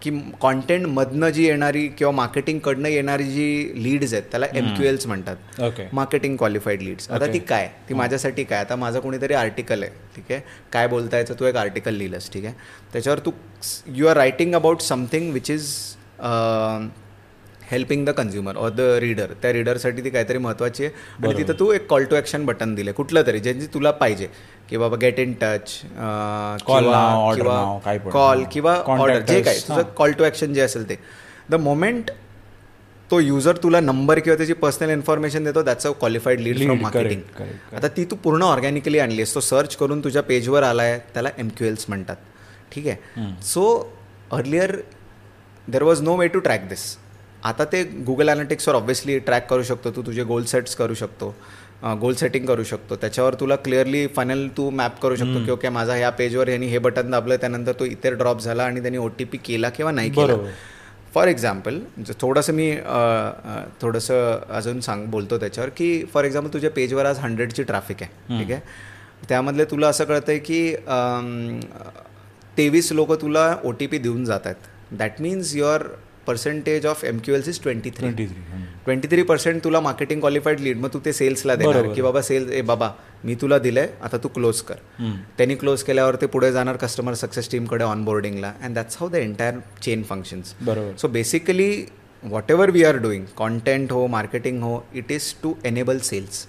की कॉन्टेंटमधनं जी येणारी किंवा मार्केटिंगकडनं येणारी जी लीड्स आहेत त्याला एम क्यू एल्स म्हणतात. मार्केटिंग क्वालिफाईड लीड्स आता ती काय? ती माझ्यासाठी काय? आता माझं कोणीतरी आर्टिकल आहे ठीक आहे? काय बोलता याचं तू एक आर्टिकल लिहिलंस ठीक आहे? त्याच्यावर तू you are writing about something which is helping the consumer or the reader त्या रीडरसाठी ती काहीतरी महत्त्वाची आहे. आणि तिथं तू एक कॉल टू ॲक्शन बटन दिले कुठलं तरी ज्यांची तुला पाहिजे. की बाबा गेट इन टच किंवा कॉल किंवा ऑर्डर जे काय तुझं कॉल टू ॲक्शन जे असेल ते. द मोमेंट तो युजर तुला नंबर किंवा त्याची पर्सनल इन्फॉर्मेशन देतो that's a qualified lead from marketing आता ती तू पूर्ण ऑर्गॅनिकली आणली आहेस. तो सर्च करून तुझ्या पेजवर आलाय त्याला एम क्यू एल्स म्हणतात. ठीक आहे? So earlier there was no way to track this आता ते गुगल ॲनालिटिक्सवर ऑब्व्हियसली ट्रॅक करू शकतो तू तुझे गोल सेट्स करू शकतो गोल सेटिंग करू शकतो. त्याच्यावर तुला क्लिअरली फायनल तू मॅप करू शकतो की ओके माझा ह्या पेजवर यांनी हे बटन दाबलं त्यानंतर तो इतर ड्रॉप झाला आणि त्यांनी ओ टी पी केला किंवा नाही केला. फॉर एक्झाम्पल थोडंसं मी थोडंसं अजून सांग बोलतो त्याच्यावर की फॉर एक्झाम्पल तुझ्या पेजवर आज हंड्रेडची ट्रॅफिक आहे ठीक आहे? त्यामधले तुला असं कळतं आहे की तेवीस लोक तुला ओ टी पी देऊन जात आहेत. That means your percentage of M Q Ls is twenty three twenty three percent तुला मार्केटिंग क्वालिफाईड लीड मग तू ते सेल्सला देणार. की बाबा सेल्स ए बाबा मी तुला दिलंय आता तू क्लोज कर. त्यांनी क्लोज केल्यावर ते पुढे जाणार कस्टमर सक्सेस टीमकडे ऑनबोर्डिंगला and that's how the entire chain functions बरोबर. So basically whatever we are doing content हो मार्केटिंग हो it is to enable sales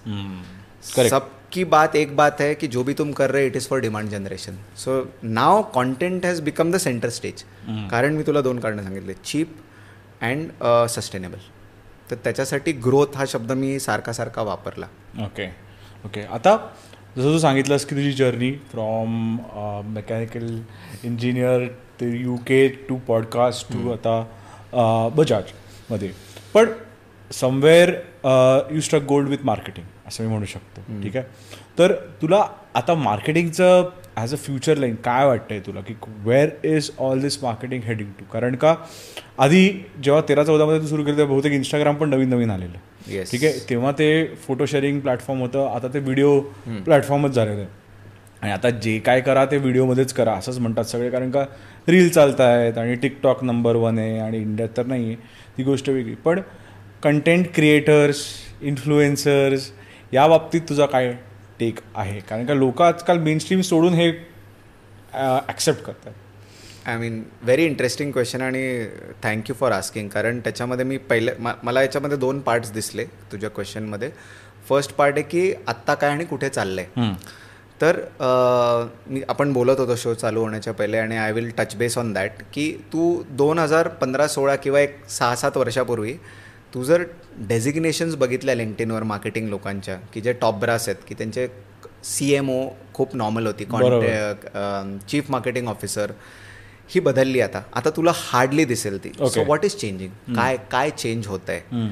सबकी बात एक बात है कि जो भी तुम कर रहे it is for demand generation so now content has become the centre stage कारण मी तुला दोन कारणं सांगितले. चीप अँड सस्टेनेबल तर त्याच्यासाठी ग्रोथ हा शब्द मी सारखा सारखा वापरला. ओके ओके आता जसं तू सांगितलंस की तुझी जर्नी फ्रॉम मेकॅनिकल इंजिनियर ते U K to podcast to आता बजाजमध्ये पण somewhere you struck gold with marketing असं मी म्हणू शकतो. ठीक आहे? तर तुला आता मार्केटिंगचं ॲज अ फ्युचर लाईन काय वाटतंय तुला? की where is all this marketing heading to कारण का आधी जेव्हा तेरा चौदामध्ये तू सुरू केलं तेव्हा बहुतेक इंस्टाग्राम पण नवीन नवीन आलेलं. ठीक आहे? तेव्हा ते फोटो शेअरिंग प्लॅटफॉर्म होतं आता ते व्हिडिओ प्लॅटफॉर्मच झालेलं आहे. आणि आता जे काय करा ते व्हिडिओमध्येच करा असंच म्हणतात सगळे. कारण का रील चालत आहेत आणि टिकटॉक नंबर वन आहे आणि इंडियात तर नाही आहे ती गोष्ट वेगळी. पण कंटेंट क्रिएटर्स इन्फ्लुएन्सर्स या बाबतीत तुझा काय टेक आहे? कारण का लोक आजकाल मेन स्ट्रीम सोडून हे ॲक्सेप्ट करतात. I mean very interesting question आणि थँक्यू फॉर आस्किंग कारण त्याच्यामध्ये मी पहिले मला याच्यामध्ये दोन पार्ट्स दिसले तुझ्या क्वेश्चनमध्ये फर्स्ट पार्ट आहे की आत्ता काय आणि कुठे चाललंय. तर मी आपण बोलत होतो शो चालू होण्याच्या पहिले आणि I will touch base on that की तू दोन हजार पंधरा सोळा किंवा एक सहा सात वर्षापूर्वी तू जर डेझिग्नेशन्स बघितल्या लिंक्टिनवर मार्केटिंग लोकांच्या की जे टॉप ब्रास आहेत की त्यांचे सी एम ओ खूप नॉर्मल होती चीफ मार्केटिंग ऑफिसर ही बदलली आता. आता तुला हार्डली दिसेल ती. सो व्हॉट इज चेंजिंग काय काय चेंज होत आहे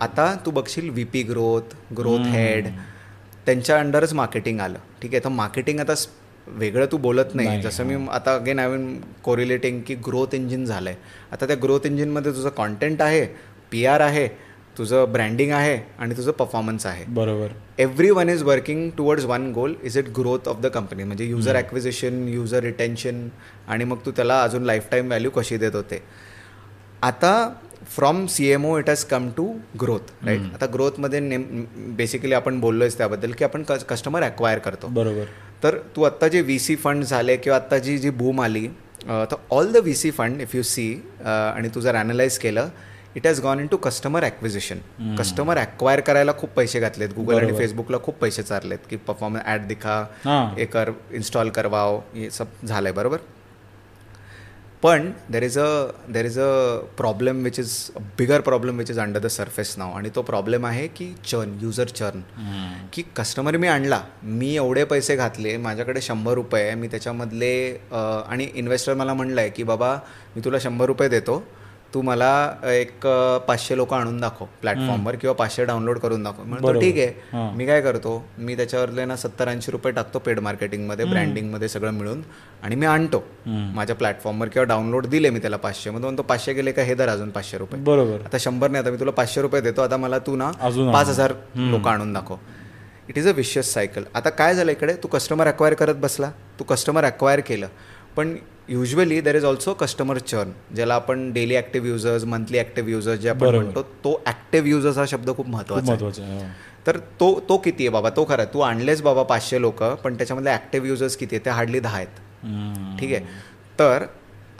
आता तू बघशील V P growth growth head त्यांच्या अंडरच मार्केटिंग आलं. ठीक आहे तर मार्केटिंग आता वेगळं तू बोलत नाही. जसं मी आता अगेन आय मीन कोरिलेटिंग की ग्रोथ इंजिन झालं आहे आता त्या ग्रोथ इंजिनमध्ये तुझं कॉन्टेंट आहे पी आर आहे तुझं ब्रँडिंग आहे आणि तुझं परफॉर्मन्स आहे. बरोबर. Everyone is working towards one goal is it growth of the company म्हणजे युजर ॲक्विजिशन युजर रिटेन्शन आणि मग तू त्याला अजून लाईफ टाईम व्हॅल्यू कशी देत होते. आता from C M O it has come to growth right आता ग्रोथमध्ये नेम बेसिकली आपण बोललोयच त्याबद्दल की आपण कस्टमर अक्वायर करतो. बरोबर. तर तू आत्ता जे व्ही सी फंड झाले किंवा आत्ता जी जी बूम आली तर all the V C fund if you see आणि तू जर अनालाइज केलं it has gone into customer acquisition customer acquire करायला खूप पैसे घातलेत. गुगल आणि फेसबुकला खूप पैसे चाललेत की परफॉर्मन्स ॲड दिखा हे. कर इन्स्टॉल करवाव हे सब झालंय बरोबर? पण there is a there is a problem which is a bigger problem which is under the surface now आणि तो प्रॉब्लेम आहे की चर्न युजर चर्न की कस्टमर मी आणला मी एवढे पैसे घातले माझ्याकडे शंभर रुपये मी त्याच्यामधले आणि इन्व्हेस्टर मला म्हणलं आहे की बाबा मी तुला शंभर रुपये देतो. तू मला एक पाचशे लोक आणून दाखव प्लॅटफॉर्मवर किंवा पाचशे डाउनलोड करून दाखव. म्हणतो ठीक आहे. मी काय करतो मी त्याच्यावरले ना सत्तर ऐंशी रुपये टाकतो पेड मार्केटिंगमध्ये ब्रँडिंगमध्ये सगळं मिळून आणि मी आणतो माझ्या प्लॅटफॉर्मवर किंवा डाउनलोड दिले मी त्याला पाचशे. मग म्हणतो पाचशे गेले का? हे दर अजून पाचशे रुपये. बरोबर. आता शंभर नाही आता मी तुला पाचशे रुपये देतो आता मला तू ना पाच हजार लोक आणून दाखव. It is a vicious cycle आता काय झालं इकडे? तू कस्टमर अक्वायर करत बसला. तू कस्टमर अक्वायर केलं. पण usually there is also customer churn ज्याला आपण daily active users monthly active users जे आपण म्हणतो तो ऍक्टिव्ह युजर्स हा शब्द खूप महत्त्वाचा आहे. तर तो तो किती आहे बाबा? तो खरा तू आणलेच बाबा पाचशे लोक पण त्याच्यामधले ऍक्टिव्ह युजर्स किती आहे ते हार्डली दहा आहेत. ठीक आहे? तर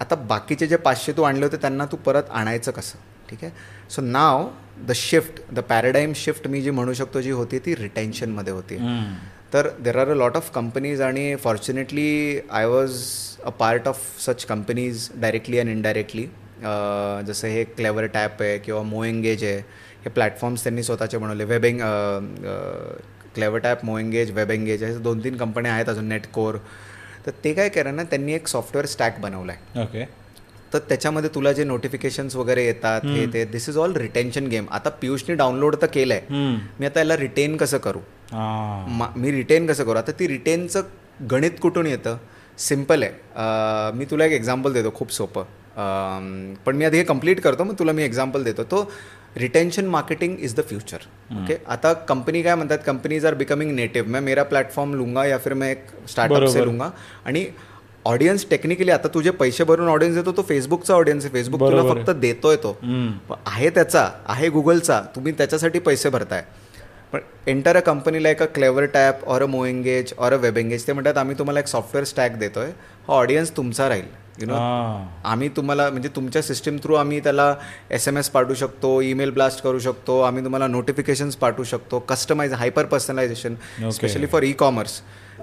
आता बाकीचे जे पाचशे तू आणले होते त्यांना तू परत आणायचं कसं? ठीक आहे? So now the shift the paradigm shift मी जी म्हणू शकतो जी होती ती रिटेन्शनमध्ये होती. तर there are a lot of companies आणि fortunately I was a part of such companies directly and indirectly जसं हे क्लेवर टॅप आहे किंवा मोएंगेज आहे हे प्लॅटफॉर्म्स त्यांनी स्वतःचे बनवले. वेबिंग क्लेवर टॅप मोएंगेज एंगेज असे दोन तीन कंपन्या आहेत अजून नेटकोर तर ते काय केलं ना त्यांनी एक सॉफ्टवेअर स्टॅक बनवला आहे ओके तर त्याच्यामध्ये तुला जे नोटिफिकेशन्स वगैरे येतात हे ते this is all retention game आता पियुषने डाउनलोड तर केलंय. मी आता याला रिटेन कसं करू? मी रिटेन कसं करू? आता ती रिटेनचं गणित कुठून येतं? सिंपल आहे. मी तुला एक एक्झाम्पल देतो खूप सोपं. पण मी आधी हे कंप्लीट करतो मग तुला मी एक्झाम्पल देतो. तो retention marketing is the future okay आता कंपनी काय म्हणतात? कंपनीज आर बिकमिंग नेटिव्ह मैं मेरा प्लॅटफॉर्म लूंगा या फिर मैं एक स्टार्टअप से लूंगा. आणि ऑडियन्स टेक्निकली आता तुझे पैसे भरून ऑडियन्स देतो तो फेसबुकचा ऑडियन्स आहे. फेसबुक तुला फक्त देतोय तो. आहे त्याचा आहे गुगलचा तुम्ही त्याच्यासाठी पैसे भरताय. पण enter a company like a CleverTap or a MoEngage or a WebEngage ते म्हणतात आम्ही तुम्हाला एक सॉफ्टवेअर स्टॅक देतोय. हा ऑडियन्स तुमचा राहील. यु नो आम्ही तुम्हाला म्हणजे तुमच्या सिस्टीम थ्रू आम्ही त्याला एस एम एस पाठवू शकतो ईमेल ब्लास्ट करू शकतो आम्ही तुम्हाला नोटिफिकेशन्स पाठवू शकतो. Customise hyper personalisation specially for e commerce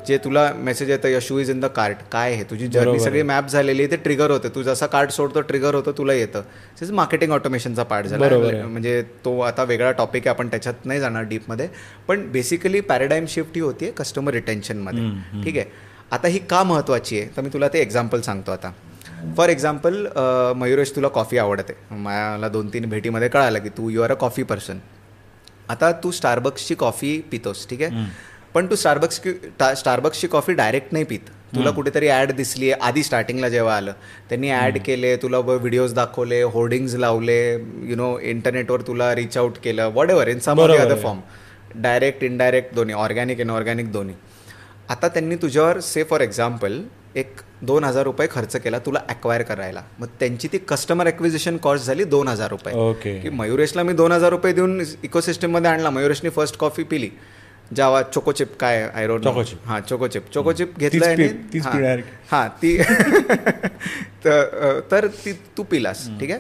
जे तुला मेसेज येतं या shoe is in the cart काय आहे? तुझी जर्नी सगळी मॅप झालेली ते ट्रिगर होते. तू जसा कार्ड सोडतो ट्रिगर होतं तुला येतं. मार्केटिंग ऑटोमेशनचा पार्ट झाला. म्हणजे तो आता वेगळा टॉपिक आहे आपण त्याच्यात नाही जाणार डीपमध्ये पण बेसिकली पॅराडाईम शिफ्ट ही होती कस्टमर रिटेन्शनमध्ये ठीक आहे? आता ही का महत्त्वाची आहे? तर मी तुला ते एक्झाम्पल सांगतो आता. फॉर एक्झाम्पल मयुरेश तुला कॉफी आवडते. मला दोन तीन भेटीमध्ये कळालं की तू you are a coffee person आता तू स्टारबक्सची कॉफी पितोस ठीक आहे? पण तू स्टारबक्स स्टारबक्सची कॉफी डायरेक्ट नाही पित. तुला कुठेतरी ॲड दिसली आहे आधी स्टार्टिंगला जेव्हा आलं त्यांनी ॲड केले तुला व्हिडिओज दाखवले होर्डिंग्ज लावले यु नो इंटरनेटवर तुला रिच आउट केलं whatever in some other form direct indirect दोन्ही. ऑर्गॅनिक इनऑर्गॅनिक दोन्ही. आता त्यांनी तुझ्यावर से फॉर एक्झाम्पल एक दोन हजार रुपये खर्च केला तुला अक्वायर करायला. मग त्यांची ती कस्टमर ॲक्विजिशन कॉस्ट झाली दोन हजार रुपये. की मयुरेशला मी दोन हजार रुपये देऊन इकोसिस्टममध्ये आणला. मयुरेशने फर्स्ट कॉफी पिली. जावा चोकोचिप काय आय रोड चोकोचिप. हां चोकोचिप. चोकोचिप घेतलाय हां. ती तर ती तू पिलास ठीक आहे?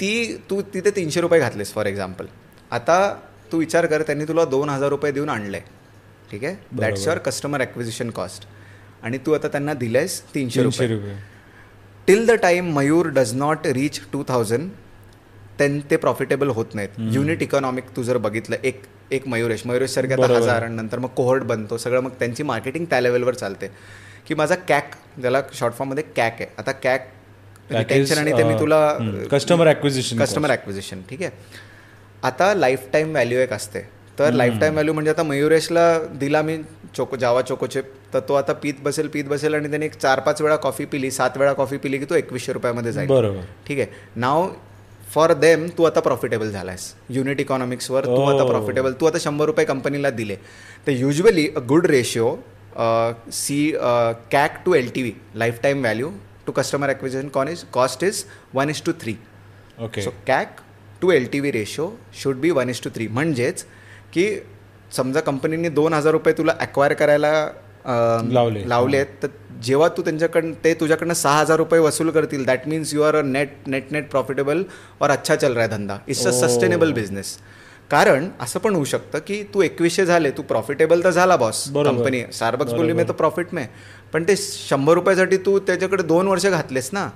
ती तू तिथे तीनशे रुपये घातलेस फॉर एक्झाम्पल. आता तू विचार कर त्यांनी तुला दोन हजार रुपये देऊन आणलंय ठीक आहे? That's your customer acquisition cost आणि तू आता त्यांना दिलंयस तीनशे रुपये. Till the time Mayur does not reach to thousand त्यां ते प्रॉफिटेबल होत नाहीत. युनिट इकॉनॉमिक तू जर बघितलं एक एक मयुरेश. मयुरेश सारख्या हजार नंतर मग कोहर्ट बनतो. सगळं मग त्यांची मार्केटिंग त्या लेवलवर चालते. की माझा कॅक ज्याला शॉर्ट फॉर्ममध्ये कॅक आहे. आता कॅक रिटेन्शन आणि ते मी तुला कस्टमर ॲक्विजिशन कस्टमर ॲक्विजिशन ठीक आहे? आता लाईफ टाईम व्हॅल्यू एक असते. तर लाईफ टाईम व्हॅल्यू म्हणजे आता मयुरेशला दिला मी चोको जावा चोकोचिप तर तो आता पीत बसेल पीत बसेल आणि त्याने एक चार पाच वेळा कॉफी पिली सात वेळा कॉफी पिली की तो एकवीसशे रुपयामध्ये जाईल. बरोबर. ठीक आहे? नाव फॉर देम तू आता प्रॉफिटेबल झालायस. युनिट इकॉनॉमिक्सवर तू आता प्रॉफिटेबल तू आता शंभर रुपये कंपनीला दिले. तर usually a good ratio C CAC to L T V lifetime value to customer acquisition con cost is one is to three okay so CAC to L T V ratio should be one is to three म्हणजेच की समजा कंपनीने दोन हजार रुपये तुला acquire करायला लावले. लावलेत तर जेव्हा तू त्यांच्याकडनं ते तुझ्याकडनं सहा हजार रुपये वसूल करतील that means you are a net net net profitable और अच्छा चल रहा है धंदा इट्स अ सस्टेनेबल बिझनेस कारण असं पण होऊ शकतं की तू एकवीसशे झाले तू प्रॉफिटेबल तर झाला बॉस कंपनी सारबक्स बोलली मी तर प्रॉफिट मे. पण ते शंभर रुपयासाठी तू त्याच्याकडे दोन वर्ष घातलेस ना.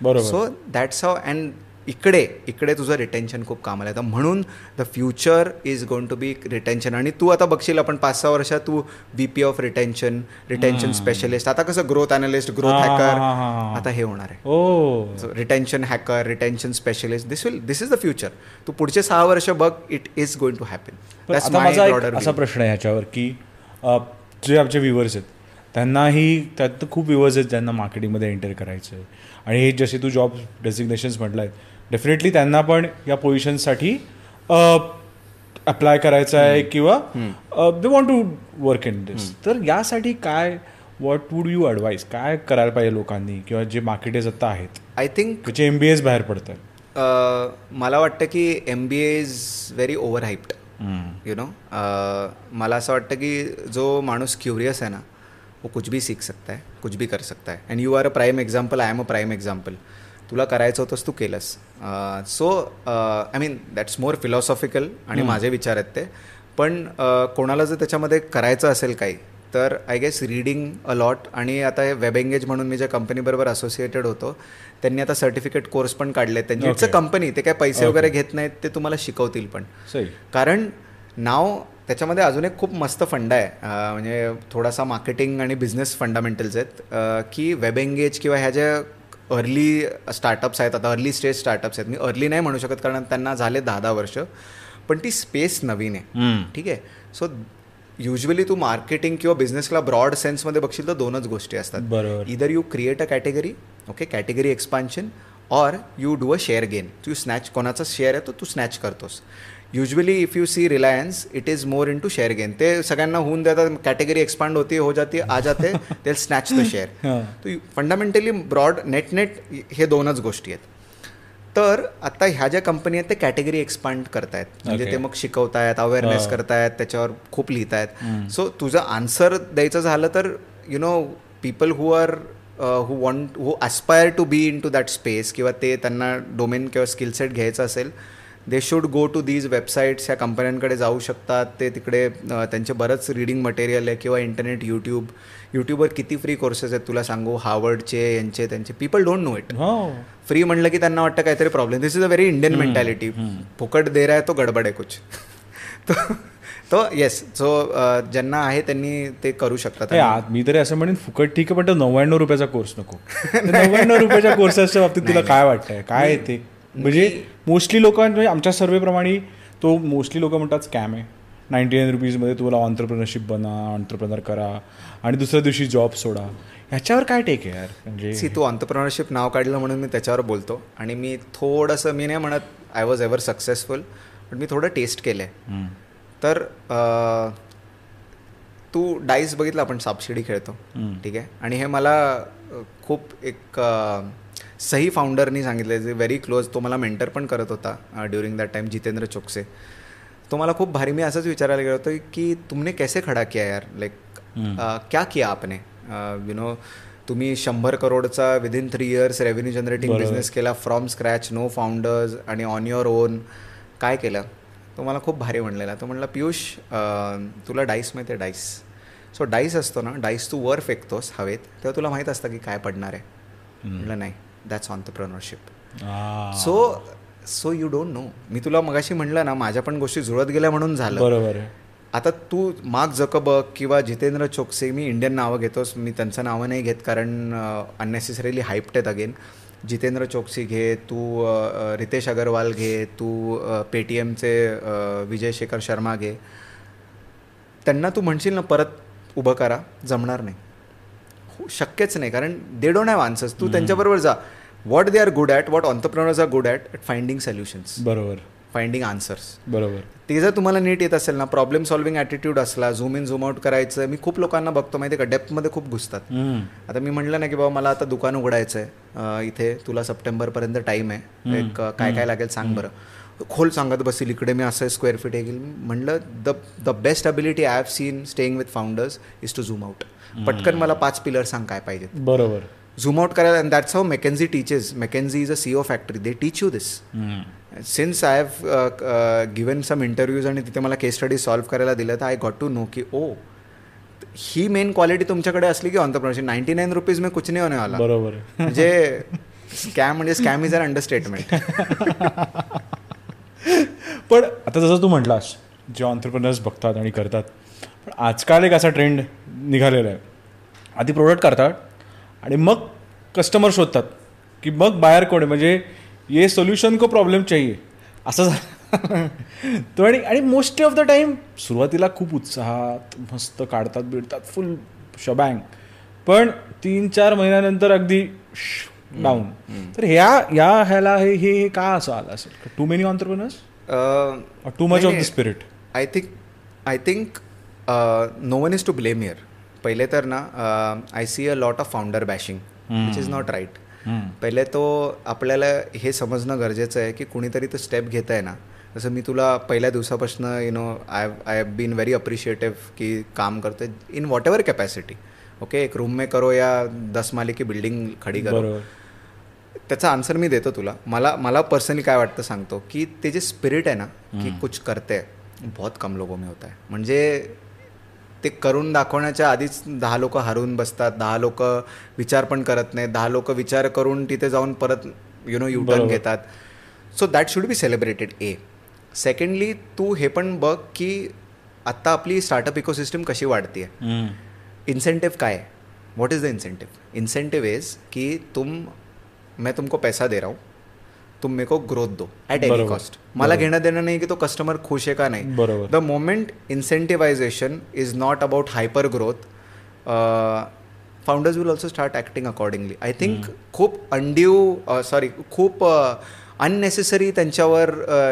बरोबर. सो दॅट्स हाव अँड इकडे इकडे तुझं रिटेन्शन खूप कामाला येतं म्हणून the future is going to be retention आणि तू आता बघशील आपण पाच सहा वर्षात तू V P of retention retention specialist आता कसं ग्रोथ अनालिस्ट ग्रोथ हॅकर आता हे होणार आहे. ओ. Retention hacker retention specialist this will this is the future तू पुढचे सहा वर्ष बघ it is going to happen असा प्रश्न आहे ह्याच्यावर की जे आमचे व्ह्युअर्स आहेत त्यांनाही त्यात खूप व्ह्युअर्स आहेत ज्यांना मार्केटिंगमध्ये एंटर करायचं आहे आणि हे जसे तू जॉब डेसिग्नेशन्स म्हटलं आहेत डेफिनेटली त्यांना पण या पोझिशनसाठी अप्लाय करायचं आहे किंवा they want to work in this तर यासाठी काय व्हॉट वूड यू ॲडवाईस काय करायला पाहिजे लोकांनी किंवा जे मार्केटेज आता आहेत? आय थिंक त्याचे एम बी एज बाहेर पडत आहेत मला वाटतं की M B A is very over hyped you know मला असं वाटतं की जो माणूस क्युरियस आहे ना वो कुछ भी सीख सकता है कुछ भी कर सकता है. And you are a prime example I am a prime example तुला करायचं होतंस तू केलंस. So I mean that's more philosophical आणि माझे विचार आहेत ते. पण कोणाला जर त्याच्यामध्ये करायचं असेल काही तर I guess reading a lot आणि आता हे वेब एंगेज म्हणून मी ज्या कंपनीबरोबर असोसिएटेड होतो त्यांनी आता सर्टिफिकेट कोर्स पण काढले त्यांची. इट्स अ कंपनी ते काय पैसे वगैरे घेत नाहीत ते तुम्हाला शिकवतील पण. कारण नाव त्याच्यामध्ये अजून एक खूप मस्त फंड आहे. म्हणजे थोडासा मार्केटिंग आणि बिझनेस फंडामेंटल्स आहेत. की वेब एंगेज किंवा ह्या ज्या अर्ली स्टार्टअप्स आहेत आता अर्ली स्टेज स्टार्टअप्स आहेत. मी अर्ली नाही म्हणू शकत कारण त्यांना झाले दहा दहा वर्ष पण ती स्पेस नवीन आहे. ठीक आहे? सो युजली तू मार्केटिंग किंवा बिझनेसला ब्रॉड सेन्समध्ये बघशील तर दोनच गोष्टी असतात. बरोबर. Either you create a category okay category expansion or you do a share gain Tu snatch कोणाचा शेअर आहे तो तू स्नॅच करतोस. Usually if you see Reliance it is more into share gain ते सगळ्यांना होऊन देतात कॅटेगरी एक्सपांड होती हो जाते आ जाते ते स्नॅच द शेअर तो फंडामेंटली ब्रॉड नेट नेट हे दोनच गोष्टी आहेत. तर आता ह्या ज्या कंपनी आहेत ते कॅटेगरी एक्सपांड करतायत. म्हणजे ते मग शिकवतायत अवेअरनेस करतायत त्याच्यावर खूप लिहितायत. सो तुझं आन्सर द्यायचं झालं तर you know people who are who want who aspire to be into that that space किंवा ते त्यांना डोमेन किंवा स्किल सेट घ्यायचं असेल they should go to these websites ह्या कंपन्यांकडे जाऊ शकतात. ते तिकडे त्यांचे बरंच रिडिंग मटेरियल आहे किंवा इंटरनेट यूट्यूब यूट्यूबवर किती फ्री कोर्सेस आहेत तुला सांगू? हार्वर्डचे यांचे त्यांचे. People don't know it free म्हणलं की त्यांना वाटतं काहीतरी problem this is a very Indian mentality फुकट दे रहा है तो गडबड आहे कुछ. तो येस सो ज्यांना आहे त्यांनी ते करू शकतात. मी तरी असं म्हणेन फुकट ठीक आहे पण तो नव्याण्णव रुपयाचा कोर्स नको. नव्याण्णव रुपयाच्या कोर्सेसच्या बाबतीत तुला काय वाटतंय? काय ते? म्हणजे मोस्टली लोक म्हणजे आमच्या सर्वेप्रमाणे तो मोस्टली लोक म्हणतात स्कॅम आहे. नाईन्टी नाईन रुपीजमध्ये तुम्हाला ऑन्टरप्रिनरशिप बना ऑन्टरप्रिनर करा आणि दुसऱ्या दिवशी जॉब सोडा. ह्याच्यावर काय टेक आहे यार? म्हणजे सी तू ऑन्टरप्रिनरशिप नाव काढलं म्हणून मी त्याच्यावर बोलतो. आणि मी थोडंसं मी नाही म्हणत आय वॉज एव्हर सक्सेसफुल पण मी थोडं टेस्ट केलं आहे तर तू डाईस बघितलं आपण सापशिडी खेळतो. ठीक आहे? आणि हे मला खूप एक सही फाउंडरनी सांगितलं जे व्हेरी क्लोज तो मला मेंटर पण करत होता during that time Jitendra Chokse. तो मला खूप भारी मी असंच विचारायला गेलो होतो की तुमने कैसे खडा किया यार? लाईक क्या किया आपने? यु नो तुम्ही शंभर करोडचा within three years revenue generating business केला फ्रॉम स्क्रॅच नो फाउंडर्स आणि ऑन युअर ओन काय केलं? तो मला खूप भारी म्हणलेला. तो म्हणला पियुष तुला डाईस माहिती आहे डाईस सो डाईस असतो ना डाईस तू वर फेकतोस हवेत तेव्हा तुला माहीत असतं की काय पडणार आहे. म्हटलं नाही. That's entrepreneurship so so you don't know मी तुला मगाशी म्हणलं ना माझ्या पण गोष्टी जुळत गेल्या म्हणून झालं. बरोबर आता तू मार्क जकबर्ग किंवा जितेंद्र चोक्से मी इंडियन नावं घेतोस मी त्यांचं नावं नाही घेत कारण अननेसेसरीली हाईप्ट आहेत अगेन जितेंद्र चोक्सी घे तू रितेश अगरवाल घे तू पेटीएमचे विजय शेखर शर्मा घे. त्यांना तू म्हणशील ना परत उभं करा जमणार नाही. शक्यच नाही कारण दे डोंट हॅव आन्सर्स तू त्यांच्याबरोबर जा. What they are good at what entrepreneurs are good at at finding solutions बरोबर. फाइंडिंग आन्सर्स बरोबर. ते जर तुम्हाला नीट येत असेल ना प्रॉब्लेम सॉल्विंग ॲटिट्यूड असला झूम इन झूम आउट करायचं मी खूप लोकांना बघतो माहिती का डेप्थमध्ये खूप घुसतात. आता मी म्हटलं ना की बाबा मला आता दुकान उघडायचं आहे इथे तुला सप्टेंबरपर्यंत टाईम आहे. एक काय काय लागेल सांग बरं. खोल सांगत बसेल इकडे मी असं स्क्वेअर फीट येईल म्हणलं the the best ability I have seen staying with founders is to zoom out पटकन मला पाच पिलर सांग काय पाहिजेत. बरोबर. झूम आउट करायला and that's how McKinsey teaches McKinsey is a CEO factory they teach you this since I have given some interviews आणि तिथे मला केस स्टडी सॉल्व्ह करायला दिलं तर आय गॉट टू नो की ओ ही मेन क्वालिटी तुमच्याकडे असली की ऑन्टरप्रनरशिप नाईन्टी नाईन रुपीज मी कुछ नाही होणे आला बरोबर. म्हणजे स्कॅम म्हणजे स्कॅम इज अन अंडरस्टेटमेंट पण आता जसं तू म्हटलास जे ऑन्टरप्रनर्स बघतात आणि करतात पण आजकाल एक असा ट्रेंड निघालेला आहे. आधी प्रोडक्ट करतात आणि मग कस्टमर शोधतात की मग बाहेर कोण आहे? म्हणजे ये सोल्युशन को प्रॉब्लेम चाहिए. असं झालं. तो आणि आणि मोस्टली ऑफ द टाईम सुरुवातीला खूप उत्साहात मस्त काढतात बिडतात फुल शबँग पण तीन चार महिन्यानंतर अगदी डाऊन तर ह्या या ह्याला हे हे का असं आलं असेल? Too many entrepreneurs too much of the spirit I think I think no one is to blame year पहिले तर ना I see a lot of founder bashing which is not right पहिले तो आपल्याला हे समजणं गरजेचं आहे की कुणीतरी तो स्टेप घेत आहे ना. जसं मी तुला पहिल्या दिवसापासून you know I I have been very appreciative की काम करतोय in whatever capacity okay एक रूम में करो या दस माले की बिल्डिंग खडी करो. त्याचा आन्सर मी देतो तुला. मला मला पर्सनली काय वाटतं सांगतो की ते जे स्पिरिट आहे ना की कुछ करते बहुत कम लोगों में होता है. म्हणजे ते करून दाखवण्याच्या आधीच दहा लोक हरवून बसतात दहा लोक विचार पण करत नाहीत दहा लोक विचार करून तिथे जाऊन परत यु नो युटर्न घेतात. So that should be celebrated A secondly तू हे पण बघ की आत्ता आपली स्टार्टअप इकोसिस्टम कशी वाढते इन्सेंटिव्ह काय? What is the incentive incentive is की तुम मैं तुमको पैसा दे रहा हूँ. तुम मेरे को ग्रोथ दो ॲट एनी कॉस्ट मला घेणं देणं नाही की तो कस्टमर खुश आहे का नाही. The moment incentivization is not about hyper growth founders will also start acting accordingly I think खूप अनड्यू सॉरी खूप अननेसेसरी त्यांच्यावर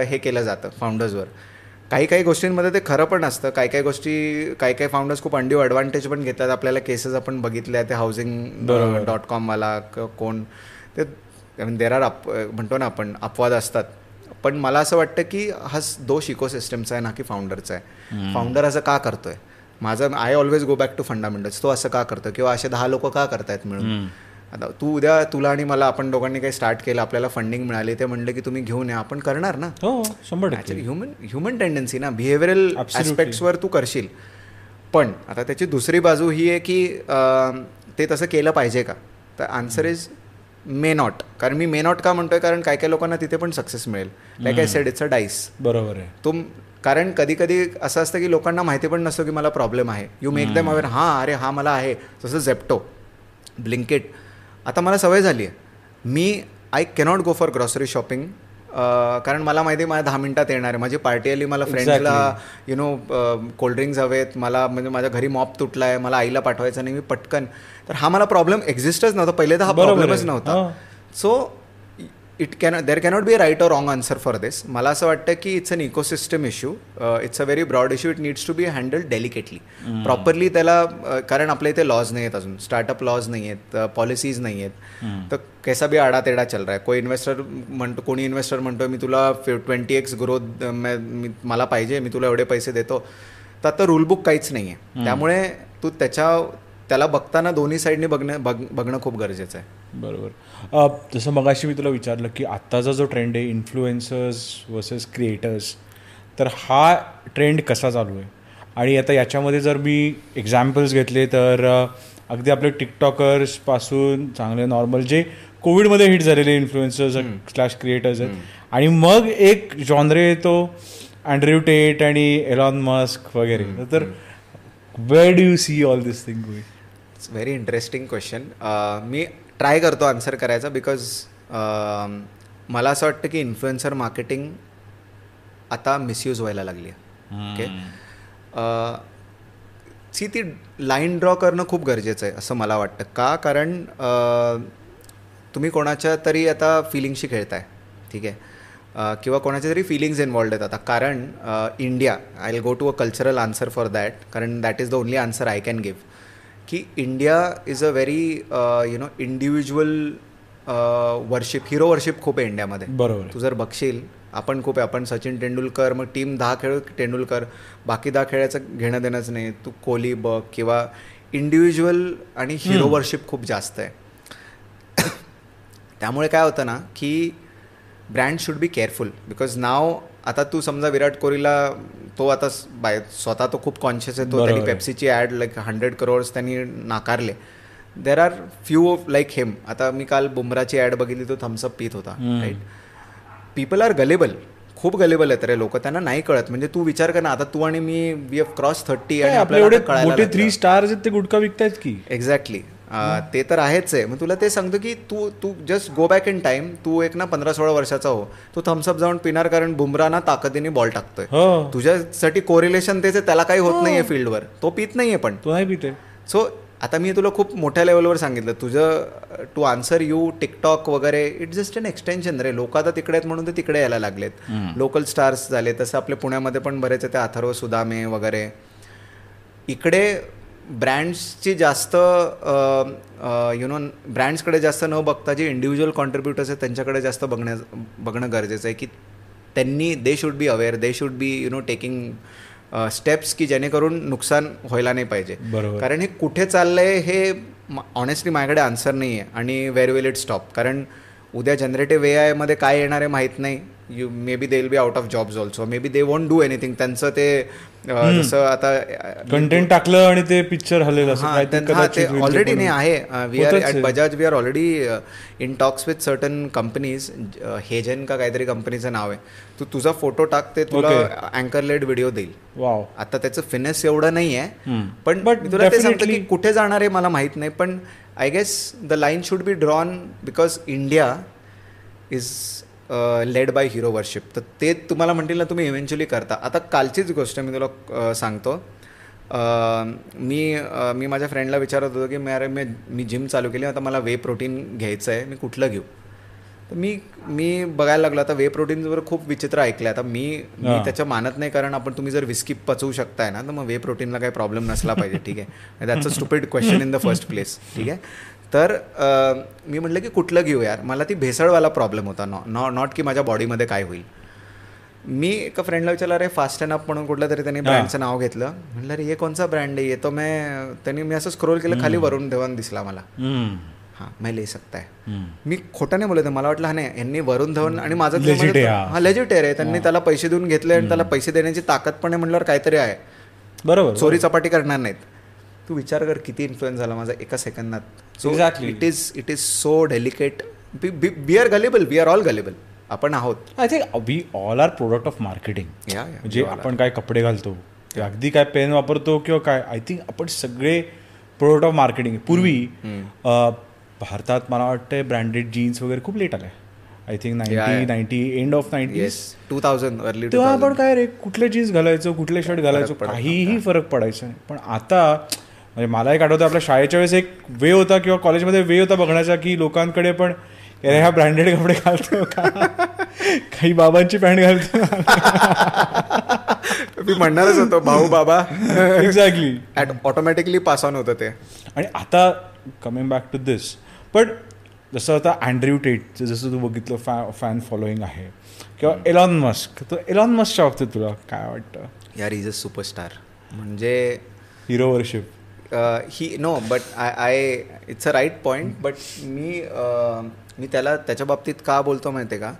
हे केलं जातं फाउंडर्सवर काही काही गोष्टींमध्ये ते खरं पण असतं. काही काही गोष्टी काही काही फाउंडर्स खूप अंड्यू ॲडव्हान्टेज पण घेतात. आपल्याला केसेस आपण बघितल्या ते हाऊसिंग डॉट कॉमवाला कोण. ते मीन देर आर अप म्हणतो ना आपण अपवाद असतात. पण मला असं वाटतं की हा दोष इकोसिस्टमचा आहे ना की फाउंडरचा आहे. फाउंडर असं का करतोय? माझं I always go back to fundamentals तो असं का करतो किंवा असे दहा लोक का करतायत मिळून? आता तू उद्या तुला आणि मला आपण दोघांनी काही स्टार्ट केलं आपल्याला फंडिंग मिळाली ते म्हणले की तुम्ही घेऊन या आपण करणार ना? हो शंभर ह्युमन ह्युमन टेंडन्सी ना बिहेवियरल ॲस्पेक्ट्सवर तू करशील. पण आता त्याची दुसरी बाजू ही आहे की ते तसं केलं पाहिजे का? तर आन्सर इज मे नॉट कारण मी मे नॉट का म्हणतोय? कारण काही काही लोकांना तिथे पण सक्सेस मिळेल. Like I said it's a dice बरोबर आहे. तुम कारण कधी कधी असं असतं की लोकांना माहिती पण नसतं की मला प्रॉब्लेम आहे. यू मेक दॅम अवेअर हां अरे हा मला आहे. जसं झेप्टो ब्लिंकेट आता मला सवय झाली आहे. मी I cannot go for grocery shopping कारण मला माहिती आहे माझ्या दहा मिनिटात येणार आहे. माझी पार्टी आली मला फ्रेंड्सला यु नो कोल्ड्रिंक्स हवेत. मला म्हणजे माझ्या घरी मॉप तुटला आहे मला आईला पाठवायचं नाही मी पटकन. तर हा मला प्रॉब्लेम एक्झिस्टच नव्हता. पहिले तर हा प्रॉब्लेमच नव्हता. So it can there cannot be right or wrong answer for this मला असं वाटतं की it's an ecosystem issue it's a very broad issue it needs to be handle delicately properly त्याला कारण आपल्या इथे लॉज नाही आहेत अजून स्टार्टअप लॉज नाही आहेत पॉलिसीज नाही आहेत तर कैसा बी आडा तेडा चल रहा है कोई इन्व्हेस्टर म्हणतो कोणी इन्व्हेस्टर म्हणतो मी तुला ट्वेंटी एक्स ग्रोथ मला पाहिजे मी तुला एवढे पैसे देतो तर आता रूलबुक काहीच नाही आहे त्यामुळे तू त्याच्या त्याला बघताना दोन्ही साईडने बघणं बघ बघणं खूप गरजेचं आहे बरोबर. जसं मगाशी मी तुला विचारलं की आत्ताचा जो ट्रेंड आहे इन्फ्लुएन्सर्स वर्सेस क्रिएटर्स तर हा ट्रेंड कसा चालू आहे? आणि आता याच्यामध्ये जर मी एक्झाम्पल्स घेतले तर अगदी आपले टिकटॉकर्सपासून चांगले नॉर्मल जे कोविडमध्ये हिट झालेले इन्फ्लुएन्सर्स स्लॅश क्रिएटर्स आहेत. आणि मग एक जॉनरे येतो अँड्र्यू टेट आणि एलॉन मस्क वगैरे. तर where do you see all this thing it's very interesting question me try करतो आन्सर करायचा बिकॉज मला असं वाटतं की इन्फ्लुएन्सर मार्केटिंग आता मिसयूज व्हायला लागली आहे. ओके सी ती लाईन ड्रॉ करणं खूप गरजेचं आहे असं मला वाटतं. का? कारण तुम्ही कोणाच्या तरी आता फिलिंगशी खेळताय. ठीक आहे? किंवा कोणाच्या तरी फिलिंग्स इन्वॉल्ड आहेत आता. कारण India I will go to a cultural answer for that कारण that is the only answer I can give की India is a very you know individual worship hero worship खूप आहे इंडियामध्ये बरोबर. तू जर बघशील आपण खूप आहे आपण सचिन तेंडुलकर मग टीम दहा खेळ तेंडुलकर बाकी दहा खेळाचं घेणं देणंच नाही. तू कोहली बघ किंवा इंडिव्हिज्युअल आणि हिरो वर्शिप खूप जास्त आहे. त्यामुळे काय होतं ना की brand should be careful because नाव आता तू समजा विराट कोहलीला तो आता बाय स्वतः तो खूप कॉन्शियस आहे तो त्यांनी पेप्सीची ॲड लाईक हंड्रेड करोड्स त्यांनी नाकारले. There are few like them आता मी काल बुमराची ॲड बघितली तो थम्सअप पीत होता राईट पीपल आर गलेबल खूप गलेबल आहेत रे लोक त्यांना नाही कळत. म्हणजे तू विचार कर ना आता तू आणि मी वी हॅव क्रॉस थर्टी आणि आपल्याला थ्री स्टार्स आहेत ते गुटखा विकतायत की. एक्झॅक्टली ते तर आहेच आहे. मग तुला ते सांगतो की तू तू just go back in time तू एक ना पंधरा सोळा वर्षाचा हो. तू थम्सअप जाऊन पिणार कारण बुमरा ना ताकदीने बॉल टाकतोय. तुझ्यासाठी कोरिलेशन तेच त्याला काही होत नाहीये फील्डवर तो पित नाहीये पण. तो नाही पिते सो आता मी तुला खूप मोठ्या लेवलवर सांगितलं. तुझं टू आन्सर यू टिकटॉक वगैरे इट्स जस्ट अन एक्सटेन्शन रे. लोक आता तिकडे आहेत म्हणून ते तिकडे यायला लागलेत. लोकल स्टार्स झाले तसं आपल्या पुण्यामध्ये पण बरेच ते अथर्व सुदामे वगैरे. इकडे ब्रँड्सची जास्त यु नो ब्रँड्सकडे जास्त न बघता जे इंडिव्हिज्युअल कॉन्ट्रीब्युटर्स आहेत त्यांच्याकडे जास्त बघण्या बघणं गरजेचं आहे की त्यांनी they should be aware they should be you know taking steps की जेणेकरून नुकसान व्हायला नाही पाहिजे. कारण हे कुठे चाललंय हे ऑनेस्टली माझ्याकडे आन्सर नाही आहे आणि वेर विल इट स्टॉप कारण उद्या जनरेटिव्ह ए आयमध्ये काय येणार आहे माहीत नाही. You maybe they will be out of jobs also maybe they won't do anything त्यांचं ते जसं आता कंटेंट टाकलं आणि ते पिक्चर हलेल ऑलरेडी नाही आहे. We are at Bajaj we are already in talks with certain companies हेजन का काहीतरी कंपनीचं नाव आहे. तू तुझा फोटो टाक ते तुला अँकर लेड व्हिडिओ देईल. वाव आता त्याचं फिनेस एवढं नाही आहे पण बट तुला ते सांगतं की कुठे जाणार आहे मला माहीत नाही. पण I guess the line should be drawn because India is led by hero worship तर ते तुम्हाला म्हणतील ना तुम्ही इव्हेंच्युअली करता. आता कालचीच गोष्ट मी तुला सांगतो. मी मी माझ्या फ्रेंडला विचारत होतो की अरे मी मी जिम चालू केली आता मला वे प्रोटीन घ्यायचं आहे मी कुठलं घेऊ? तर मी मी बघायला लागलो. आता वे प्रोटीनवर खूप विचित्र ऐकलं आता मी मी त्याच्या मानत नाही कारण आपण तुम्ही जर विस्की पचवू शकताय ना तर मग वे प्रोटीनला काही प्रॉब्लेम नसला पाहिजे. ठीक आहे? That's a stupid question in the first place ठीक आहे? तर मी म्हटलं की कुठलं घेऊ यार? मला ती भेसळवाला प्रॉब्लेम होता. नॉ नॉ नॉट की माझ्या बॉडीमध्ये काय होईल. मी एका फ्रेंडला विचारलं अरे फास्ट अँड अप म्हणून कुठलं तरी त्यांनी ब्रँडचं नाव घेतलं. म्हटलं अरे हे कोणचा ब्रँड आहे? येतो मी त्यांनी मी असं स्क्रोल केलं खाली वरून धवन दिसला मला. हां मैं ले सकता है. मी खोटं नाही बोलत मला वाटलं हा नाही यांनी वरुण धवन आणि माझं हा. लेजिट आहे त्यांनी त्याला पैसे देऊन घेतले आणि त्याला पैसे देण्याची ताकद पण आहे म्हटल्यावर काहीतरी आहे. बरोबर चोरी चपाटी करणार नाहीत. तू विचार कर किती इन्फ्लुएन्स झाला माझा एका सेकंदात so it is it is so delicate be are gullible we are all gullible आपण आहोत. I think we all are product of marketing म्हणजे आपण काय कपडे घालतो अगदी काय पेन वापरतो किंवा काय आय थिंक आपण सगळे प्रोडक्ट ऑफ मार्केटिंग पूर्वी भारतात मला वाटतं ब्रँडेड जीन्स वगैरे खूप लेट आलाय I think ninety ninety end of ninety two thousand early तेव्हा आपण काय रे कुठले जीन्स घालायचो कुठले शर्ट घालायचो काहीही फरक पडायचा नाही. पण आता म्हणजे मला एक आठवतं आपल्या शाळेच्या वेळेस एक वे होता किंवा कॉलेजमध्ये वे होता बघण्याचा की लोकांकडे पण अरे हा ब्रँडेड कपडे घालतो का? काही बाबांची पॅन्ट घालतो. मी म्हणणारच होतो भाऊ बाबा. एक्झॅक्टली ऑटोमॅटिकली पास ऑन होतं ते. आणि आता कमिंग बॅक टू दिस पण जसं आता अँड्र्यू टेट जसं तू बघितलं फॅ फॅन फॉलोईंग आहे. किंवा एलॉन मस्क तर एलॉन मस्कच्या बाबतीत तुला काय वाटतं? यार इज अ सुपरस्टार म्हणजे hero worship he no but I I it's a right point but मी मी त्याला त्याच्या बाबतीत का बोलतो माहिती आहे का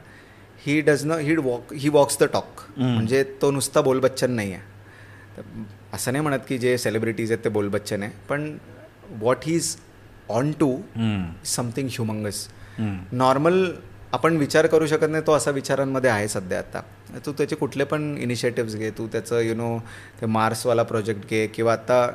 he does and he walk he walks the talk म्हणजे तो नुसता बोलबच्चन नाही आहे असं नाही म्हणत की जे सेलिब्रिटीज आहेत ते बोलबच्चन आहे पण what he is on to something humongous normal आपण विचार करू शकत नाही तो असा विचारांमध्ये आहे सध्या आता. तू त्याचे कुठले पण इनिशिएटिव्स घे तू त्याचं यु नो ते मार्सवाला प्रोजेक्ट घे किंवा आता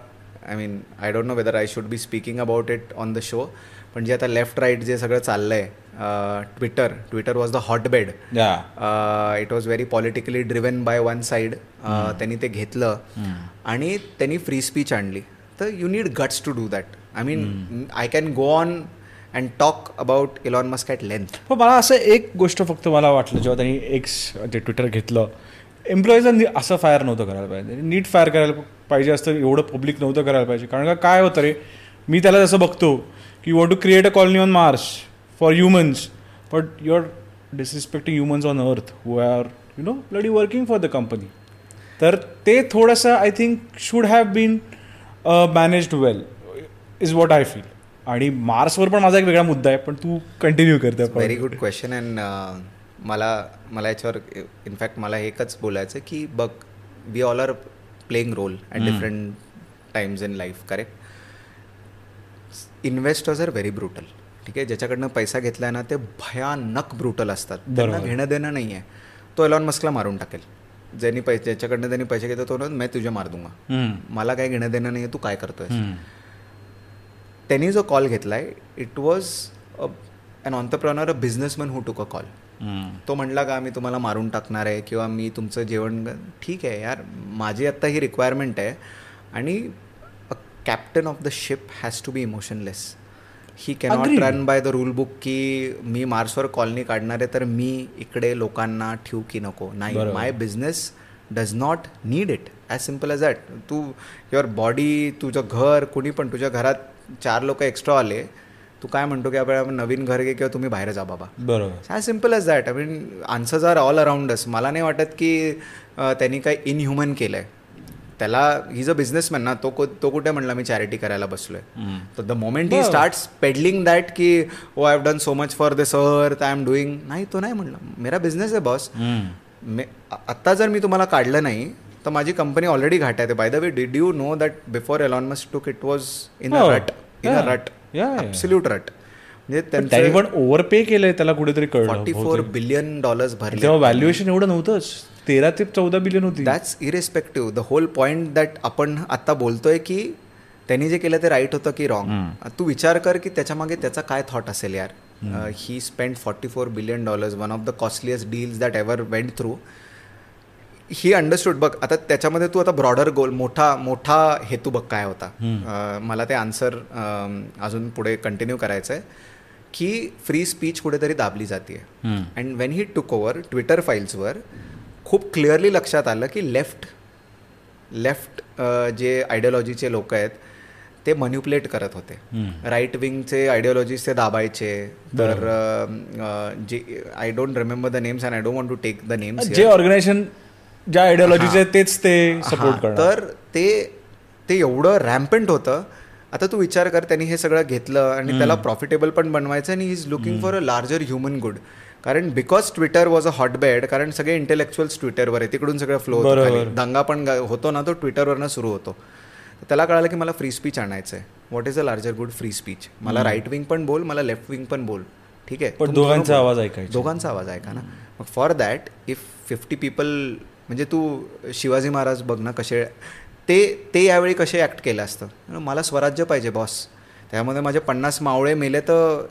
I mean I don't know whether I should be speaking about it on the show पण जे आता लेफ्ट राईट जे सगळं चाललं आहे Twitter Twitter was the hotbed it was very politically driven by one side त्यांनी ते घेतलं. आणि त्यांनी फ्री स्पीच आणली. तर you need guts to do that I mean I can go on and talk about Elon Musk at length पण मला असं एक गोष्ट फक्त मला वाटलं जेव्हा त्यांनी एक्स जे ट्विटर घेतलं एम्प्लॉईजांनी असं फायर नव्हतं करायला पाहिजे. नीट फायर करायला पाहिजे असतं एवढं पब्लिक नव्हतं करायला पाहिजे. कारण का काय होतं रे मी त्याला जसं बघतो की you want to create a colony on Mars for humans but you are disrespecting humans on earth who are you know bloody working for the company तर ते थोडंसं I think should have been managed well is what I feel आणि मार्सवर पण माझा एक वेगळा मुद्दा आहे पण तू कंटिन्यू करते व्हेरी गुड क्वेश्चन अँड मला मला याच्यावर इनफॅक्ट मला एकच बोलायचं की बघ we all are playing role at different times in life correct investors are very brutal ठीक आहे? ज्याच्याकडनं पैसा घेतलाय ना ते भयानक ब्रुटल असतात. त्यांना घेणं देणं नाही आहे. तो एलॉन मस्कला मारून टाकेल. ज्यांनी पैसे ज्याच्याकडनं त्यांनी पैसे घेतो तो मी तुझ्या मार दूंगा. मला काय घेणं देणं नाही आहे तू काय करतोय त्यांनी जो कॉल घेतलाय it was an entrepreneur a businessman who took a call तो म्हणला का मी तुम्हाला मारून टाकणार आहे किंवा मी तुमचं जेवण ठीक आहे यार माझी आत्ता ही रिक्वायरमेंट आहे आणि a captain of the ship has to be emotionless he cannot run by the rule book की मी मार्सवर कॉलनी काढणार आहे तर मी इकडे लोकांना ठेवू की नको. नाही my business does not need it as simple as that Tu your body तुझं घर कुणी पण तुझ्या घरात चार लोक एक्स्ट्रा आले तू काय म्हणतो की आपण नवीन घर घे किंवा तुम्ही बाहेर जा बाबा. बरोबर. As simple as that I mean answers are all around us मला नाही वाटत की त्यांनी काही इनह्युमन केलं आहे त्याला इज अ बिझनेसमॅन ना तो तो कुठे म्हणला मी चॅरिटी करायला बसलोय. तर the moment he start peddling that की ओ I have done so much for this earth I am doing नाही तो नाही म्हणला. मेरा बिझनेस आहे बॉस आत्ता जर मी तुम्हाला काढलं नाही तर माझी कंपनी ऑलरेडी घाट आहे. By the way did you know that before Elon Musk took it was in a rut in a रट ॲब्सल्यूट रट म्हणजे त्यांनी पण ओव्हर पे केलंय त्याला कुठेतरी कळलं. फॉर्टी फोर बिलियन डॉलर्स भरले. तेव्हा व्हॅल्युएशन एवढं नव्हतंच. तेरा ते चौदा बिलियन होती. That's irrespective the whole point that आपण आता बोलतोय की त्यांनी जे केलं ते राईट होतं की रॉंग तू विचार कर की त्याच्यामागे त्याचा काय थॉट असेल यार. He spend forty four billion dollars one of the costliest deals that ever went through he understood बघ आता त्याच्यामध्ये तू आता ब्रॉडर गोल मोठा मोठा हेतू बघ काय होता. मला ते आन्सर अजून पुढे कंटिन्यू करायचं आहे की फ्री स्पीच कुठेतरी दाबली जाते and when he took over Twitter फाईल्सवर खूप क्लिअरली लक्षात आलं की लेफ्ट लेफ्ट जे आयडिओलॉजीचे लोक आहेत ते मन्युप्युलेट करत होते. राईट विंगचे आयडिओलॉजीज ते दाबायचे. तर जे I don't remember the names and I don't want to take the names जे ऑर्गनायझेशन ज्या आयडिओलॉजीचे तेच ते सपोर्ट करतात तर ते ते एवढं रॅम्पंट होतं. आता तू विचार कर त्यांनी हे सगळं घेतलं आणि त्याला प्रॉफिटेबल पण बनवायचं आणि is looking for a larger human good कारण because Twitter was a hotbed कारण सगळे इंटेलेक्च्युअल्स ट्विटरवर आहे तिकडून सगळं फ्लो होतो दंगा पण होतो ना तो ट्विटरवरनं सुरू होतो. त्याला कळालं की मला फ्री स्पीच आणायचं आहे. What is a larger good free speech मला राईट विंग पण बोल मला लेफ्ट विंग पण बोल. ठीक आहे. पण दोघांचा आवाज ऐकायचा. दोघांचा आवाज ऐका ना. मग for that if fifty people म्हणजे तू शिवाजी महाराज बघ ना कसे ते ते यावेळी कसे ॲक्ट केलं असतं? मला स्वराज्य पाहिजे बॉस त्यामध्ये माझे पन्नास मावळे मेले तर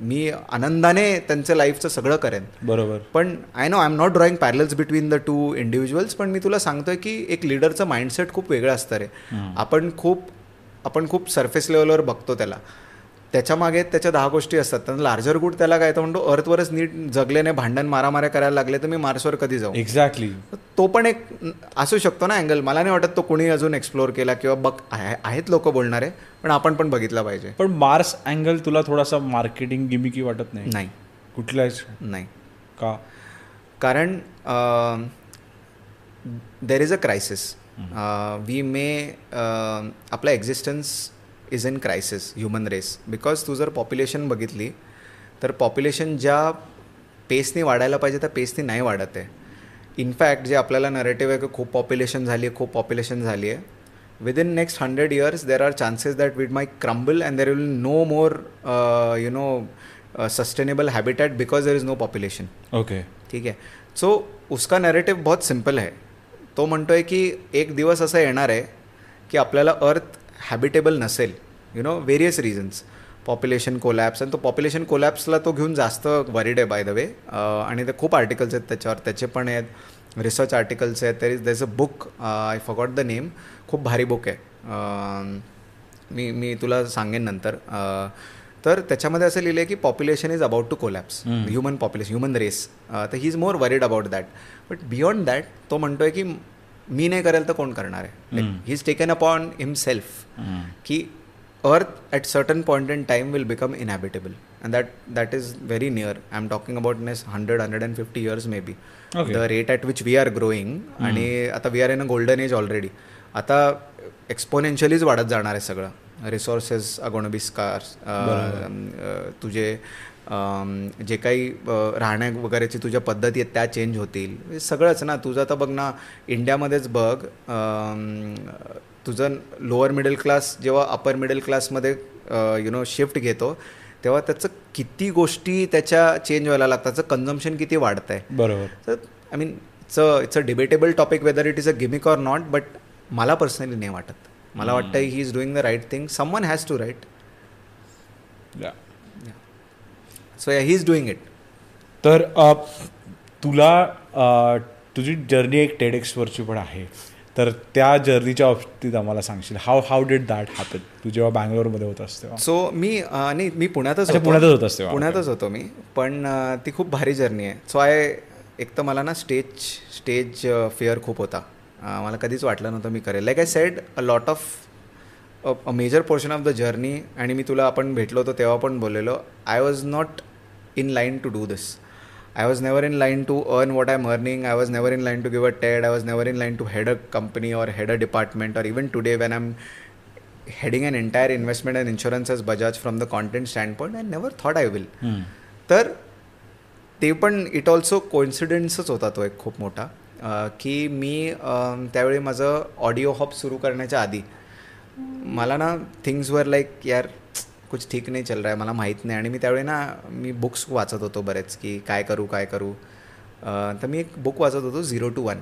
मी आनंदाने त्यांचं लाईफचं सगळं करेन. बरोबर. पण I know I am not drawing parallels between the two individuals पण मी तुला सांगतोय की एक लिडरचं माइंडसेट खूप वेगळं असतं रे. आपण खूप आपण खूप सरफेस लेवलवर बघतो त्याला. त्याच्यामागे त्याच्या दहा गोष्टी असतात. तर लार्जर गुड त्याला काय तर म्हणतो अर्थवरच नीट जगल्याने भांडण मारामाऱ्या करायला लागले तर मी मार्सवर कधी जाऊ? एक्झॅक्टली तो पण एक असू शकतो ना अँगल मला नाही वाटत तो कोणी अजून एक्सप्लोर केला किंवा बघ आहेत लोक बोलणारे पण आपण पण बघितला पाहिजे. पण मार्स अँगल तुला थोडासा मार्केटिंग गिमिकी वाटत नाही? नाही. कुठल्याच नाही. का? कारण there is a crisis we may आपला existence is in crisis human race because तू जर पॉप्युलेशन बघितली तर पॉप्युलेशन ज्या पेसनी वाढायला पाहिजे त्या पेसनी नाही वाढत आहे. इनफॅक्ट जे आपल्याला नरेटिव्ह आहे की खूप पॉप्युलेशन झाली आहे खूप पॉप्युलेशन झाली आहे within next hundred years there are chances that it may crumble and there will no more you know sustainable habitat because there is no population okay ठीक आहे. सो उसका नरेटिव्ह बहुत सिंपल आहे तो म्हणतोय की एक दिवस असं येणार आहे की आपल्याला अर्थ हॅबिटेबल नसेल you know various reasons population collapse आणि तो पॉप्युलेशन कोलॅप्सला तो घेऊन जास्त वरिड आहे बाय द वे आणि ते खूप आर्टिकल्स आहेत त्याच्यावर. त्याचे पण आहेत रिसर्च आर्टिकल्स आहेत. तर is this a book I forgot the name खूप भारी बुक आहे. मी मी तुला सांगेन नंतर. तर त्याच्यामध्ये असं लिहिलं आहे की population is about to collapse human population human race तर he is more worried about that but beyond that तो म्हणतोय की मी नाही करेल तर कोण करणार आहे? He is taken upon himself की earth at certain point in time will become inhabitable and that that is very near I am talking about Ness hundred hundred and fifty years may be the rate at which we are growing आणि आता we are in a golden age already आता एक्सपोनेन्शियलीच वाढत जाणार आहे सगळं. Resources अगोण बी scars तुझे जे काही राहण्या वगैरेची तुझ्या पद्धती आहेत त्या चेंज होतील. सगळंच ना तुझं तर बघ ना इंडियामध्येच बघ तुझं लोअर मिडल क्लास जेव्हा अपर मिडल क्लासमध्ये यु नो शिफ्ट घेतो तेव्हा त्याचं किती गोष्टी त्याच्या चेंज व्हायला लागतात त्याचं कन्झम्शन किती वाढतं आहे बरोबर. तर I mean it's a it's a debatable topic whether it is a gimmick or not but मला पर्सनली नाही वाटत. मला वाटतं he is doing the right thing someone has to right so yeah he is doing it तर तुला तुझी journey एक टेडेक्सवरची पण आहे. तर त्या जर्नीच्या बाबतीत आम्हाला सांगशील. How how did that happen तू जेव्हा बँगलोरमध्ये होत असते सो मी नाही मी पुण्यातच पुण्यातच होत असते पुण्यातच होतो मी. पण ती खूप भारी जर्नी आहे. सो आय एक तर मला ना स्टेज स्टेज फेअर खूप होता. मला कधीच वाटलं नव्हतं मी करेल. Like I said a lot of a major portion of the journey आणि मी तुला आपण भेटलो होतो तेव्हा पण बोललेलो I was not in line to do this I was never in line to earn what I am earning I was never in line to give a TED I was never in line to head a company or head a department or even today when I am heading an entire investment and insurance as Bajaj from the content stand point I never thought I will तर ते पण it also कोइन्सिडन्सच होता तो एक खूप मोठा की मी त्यावेळी माझं ऑडिओ हॉप सुरू करण्याच्या आधी मला ना थिंग्स वर लाईक यार कुछ ठीक नाही चल रहा आहे मला माहीत नाही. आणि मी त्यावेळी ना मी बुक्स वाचत होतो बरेच की काय करू काय करू. तर मी एक बुक वाचत होतो zero to one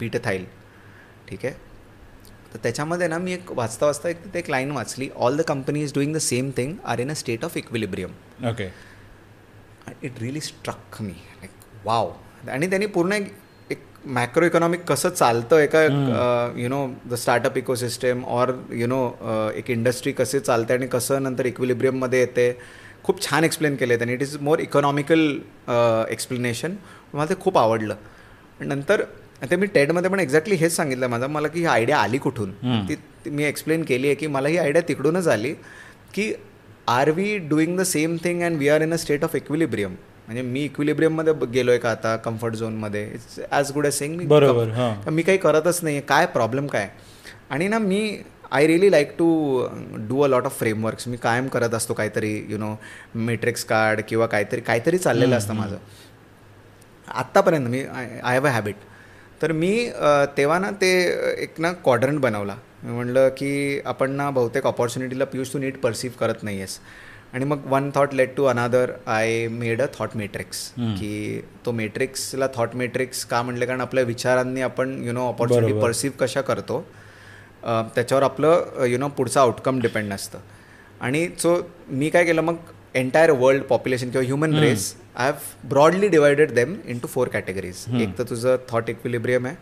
Peter Thiel. ठीक आहे? तर त्याच्यामध्ये ना मी एक वाचता वाचता एक एक लाईन वाचली. All the company is doing the same thing are in a state of equilibrium okay it really struck me like wow आणि त्यांनी पूर्ण एक मॅक्रो इकॉनॉमिक कसं चालतं एका you know the startup ecosystem or you know एक industry कसे चालते आणि कसं नंतर इक्विलिब्रियममध्ये येते खूप छान एक्सप्लेन केले त्यांनी. It is more economical explanation मला ते खूप आवडलं. नंतर ते मी टेडमध्ये पण एक्झॅक्टली हेच सांगितलं माझं. मला की ही आयडिया आली कुठून? ती मी एक्सप्लेन केली आहे की मला ही आयडिया तिकडूनच आली की are we doing the same thing and we are in a state of equilibrium म्हणजे मी इक्विलिब्रियममध्ये गेलोय का आता कम्फर्ट झोनमध्ये it's as good as saying मी बरोबर मी काही करतच नाही काय प्रॉब्लेम काय? आणि ना मी I really like to do a lot of frameworks मी कायम करत असतो काहीतरी यु नो मेट्रिक्स कार्ड किंवा काहीतरी काहीतरी चाललेलं असतं माझं. आत्तापर्यंत मी आय हॅव अ हॅबिट तर मी तेव्हा ना ते एक ना क्वाड्रंट बनवला. मी म्हणलं की आपण ना बहुतेक ऑपॉर्च्युनिटीला पियुष तू नीट परसिव्ह करत नाही आहेस आणि मग one thought led to another I made a thought metrics की तो मेट्रिक्सला थॉट मेट्रिक्स का म्हणले कारण आपल्या विचारांनी आपण यु नो ऑपॉर्च्युनिटी परसिव्ह कशा करतो त्याच्यावर आपलं यु नो पुढचं आउटकम डिपेंड असतं आणि सो मी काय केलं मग एंटायर वर्ल्ड पॉप्युलेशन किंवा human race I have broadly divided them into four categories एक तर तुझं थॉट इक्विलिब्रियम आहे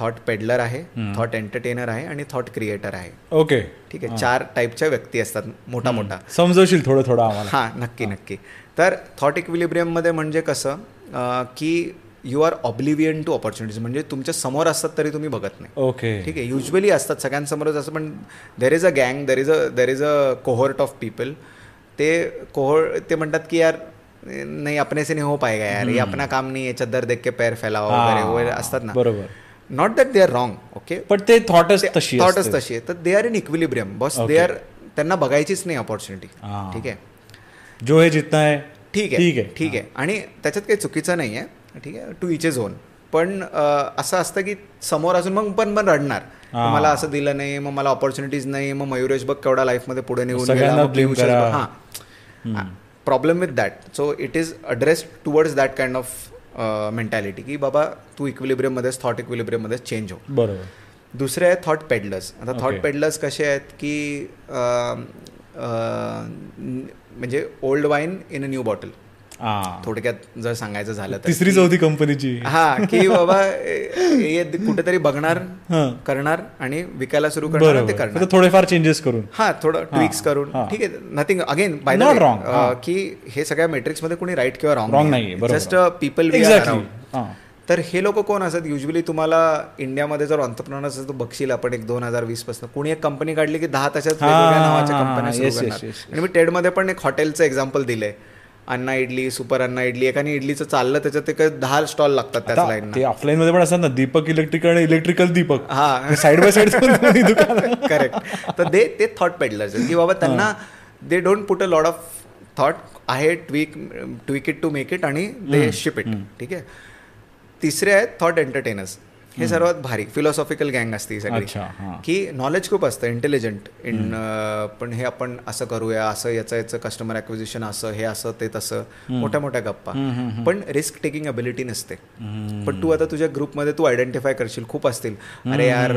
थॉट पेडलर आहे थॉट एंटरटेनर आहे आणि थॉट क्रिएटर आहे. ओके ठीक आहे चार टाईपच्या व्यक्ती असतात मोठा मोठा. समजवशील थोडं थोडं आम्हाला. हां नक्की नक्की. तर थॉट इक्विलिब्रियममध्ये म्हणजे कसं की you are oblivion to opportunities म्हणजे तुमच्यासमोर असतात तरी तुम्ही बघत नाही. ओके ठीक आहे युजली असतात सगळ्यांसमोरच असं पण देर इज अ गँग there is a there is a cohort of people ते कोहोर ते म्हणतात की यार नाही अपने से नाही हो पाएगा यार अपना काम नाही आहे चद्दर देख के पैर फैलावा वगैरे वगैरे असतात ना. बरोबर. Not that they are wrong okay पण ते थॉटच तशी थॉटच तशी आहे तर दे आर इन इक्विलिब्रियम बस दे आर त्यांना बघायचीच नाही ऑपॉर्च्युनिटी ठीक आहे? जो हे जितना आहे. ठीक आहे. ठीक आहे. आणि त्याच्यात काही चुकीचं नाही आहे ठीक आहे? टू इचे झोन पण असं असतं की समोर असून मग पण पण रडणार. मला असं दिलं नाही मग मला ऑपॉर्च्युनिटीज नाही मग मयुरेश बघ केवढा लाईफमध्ये पुढे निघून गेला हां. Problem with that so it is address towards that kind of mentality की बाबा तू इक्विलिब्रियममध्येच थॉट इक्विलिब्रियममध्येच चेंज हो. बरोबर. दुसरे आहेत थॉट पेडलर्स आता थॉट पेडलर्स कसे आहेत की म्हणजे old wine in a new bottle थोडक्यात जर सांगायचं झालं तर तिसरी चौथी कंपनीची. हा की बाबा कुठेतरी बघणार करणार आणि विकायला सुरू करणार ते करणार. थोडेफार चेंजेस करून. हा थोडं ट्विक्स करून. ठीक आहे nothing again by not wrong की हे सगळ्या मेट्रिक्समध्ये कोणी राईट किंवा रॉंग रॉंग नाही जस्ट पीपल तर हे लोक कोण असतात? युजली तुम्हाला इंडियामध्ये जर ऑन्टरप्रनर असेल तर बघशील आपण एक दोन हजार वीसपासून कोणी एक कंपनी काढली की दहा तशाच नावाच्या कंपन्या सुरू करणार. आणि मी टेडमध्ये पण एक हॉटेलचं एक्झाम्पल दिलंय. अण्णा इडली सुपर अण्णा इडली एकाने इडलीचं चाललं त्याच्यात एक दहा स्टॉल लागतात त्याच लाईन ते ऑफलाईन मध्ये पण असतात ना दीपक इलेक्ट्रिकल आणि इलेक्ट्रिकल दीपक. हा. साईड बाय साईड करेक्ट तर दे ते थॉट पेडलर्स की बाबा त्यांना they don't put a lot of thought आहे tweak tweak it to make it आणि दे शिप इट ठीक आहे? तिसरे आहेत थॉट एंटरटेनर्स हे सर्वात भारी फिलॉसॉफिकल गँग असते सगळी. की नॉलेज खूप असतं इंटेलिजंट इन पण हे आपण असं करूया असं याचं याचं कस्टमर ॲक्विजिशन असं हे असं ते तसं मोठ्या मोठ्या गप्पा. पण रिस्क टेकिंग अबिलिटी नसते. पण तू आता तुझ्या ग्रुपमध्ये तू आयडेंटिफाय करशील खूप असतील. अरे यार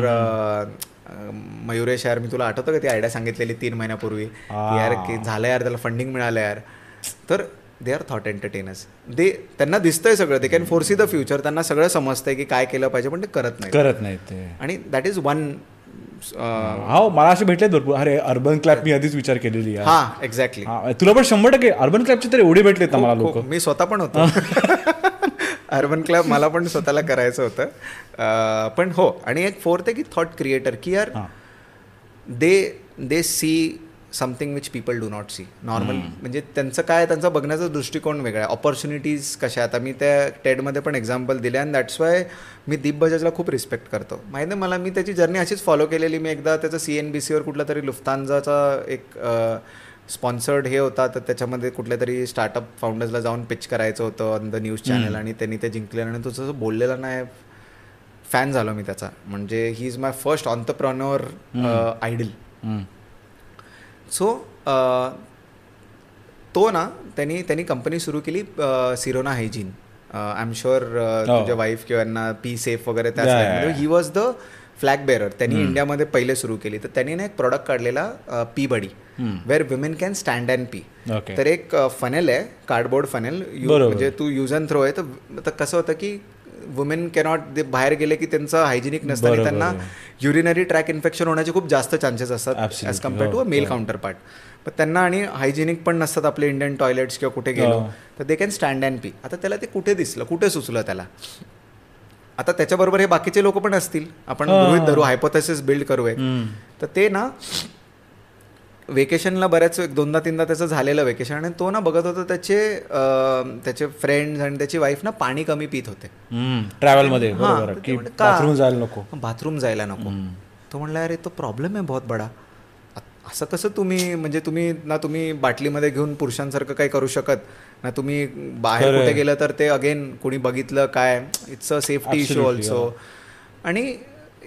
मयुरेश यार मी तुला आठवतं का ती आयडिया सांगितलेली तीन महिन्यापूर्वी? यार की झालं यार त्याला फंडिंग मिळालं यार. तर they are thought entertainers they त्यांना दिसतंय सगळं. They can foresee the future त्यांना सगळं समजतंय की काय केलं पाहिजे पण ते करत नाही करत नाही ते. आणि दॅट इज वन हो मला असे भेटले भरपूर. अरे अर्बन क्लॅब मी आधीच विचार केलेली हा एक्झॅक्टली तुला पण शंभर टक्के अर्बन क्लॅबचे तर एवढे भेटलेत मला लोक. मी स्वतः पण होतो. अर्बन क्लब मला पण स्वतःला करायचं होतं. पण हो आणि एक फोर्थ आहे की थॉट क्रिएटर की यार they they see something which people do not see normal म्हणजे त्यांचं काय त्यांचा बघण्याचा दृष्टिकोन वेगळा आहे. ऑपॉर्च्युनिटीज कशा आता मी त्या टेडमध्ये पण एक्झाम्पल दिले अँड दॅट्स वाय मी दीप बजाजला खूप रिस्पेक्ट करतो. माहिती आहे मला? मी त्याची जर्नी अशीच फॉलो केलेली. मी एकदा त्याचं सी एन बी सीवर कुठला तरी लुफ्तांजाचा एक स्पॉन्सर्ड हे होता. तर त्याच्यामध्ये कुठल्या तरी स्टार्टअप फाउंडर्सला जाऊन पिच करायचं होतं ऑन द न्यूज चॅनल आणि त्यांनी ते जिंकलेलं आणि तो जसं बोललेला नाही फॅन झालो मी त्याचा. म्हणजे he is my first entrepreneur idol so तो ना त्यांनी त्यांनी कंपनी सुरू केली Sirona Hygiene I am sure तुझ्या वाईफ किंवा यांना पी सेफ वगैरे त्या he was the flag bearer त्यांनी इंडियामध्ये पहिले सुरू केली. तर त्यांनी ना एक प्रॉडक्ट काढलेला Pee Buddy where women can stand and pee तर एक फनेल आहे कार्डबोर्ड फनेल म्हणजे तू युज अँड थ्रो आहे तर कसं होतं की वुमेन कॅनॉट ते बाहेर गेले की त्यांचं हायजेनिक नसतं आणि त्यांना युरिनरी ट्रॅक इन्फेक्शन होण्याचे खूप जास्त चान्सेस असतात as compare to a male counterpart पण त्यांना आणि हायजेनिक पण नसतात आपले इंडियन टॉयलेट्स किंवा कुठे गेलो तर they can stand and pee आता त्याला ते कुठे दिसलं? कुठे सुचलं त्याला? आता त्याच्याबरोबर हे बाकीचे लोक पण असतील. आपण गृहित धरू हायपोथेसिस बिल्ड करूया. तर ते ना वेकेशनला बऱ्याच एक दोनदा तीनदा त्याचं झालेलं वेकेशन आणि तो ना बघत होता त्याचे त्याचे फ्रेंड्स आणि त्याची वाईफ ना पाणी कमी पित होते. ट्रॅव्हलमध्ये बाथरूम जायला नको. बाथरूम जायला नको. तो म्हणला अरे तो प्रॉब्लेम आहे बहुत बडा. असं कसं तुम्ही म्हणजे तुम्ही ना तुम्ही बाटलीमध्ये घेऊन पुरुषांसारखं काही करू शकत ना तुम्ही बाहेर कुठे गेलं तर ते अगेन कोणी बघितलं काय? It's a safety issue also आणि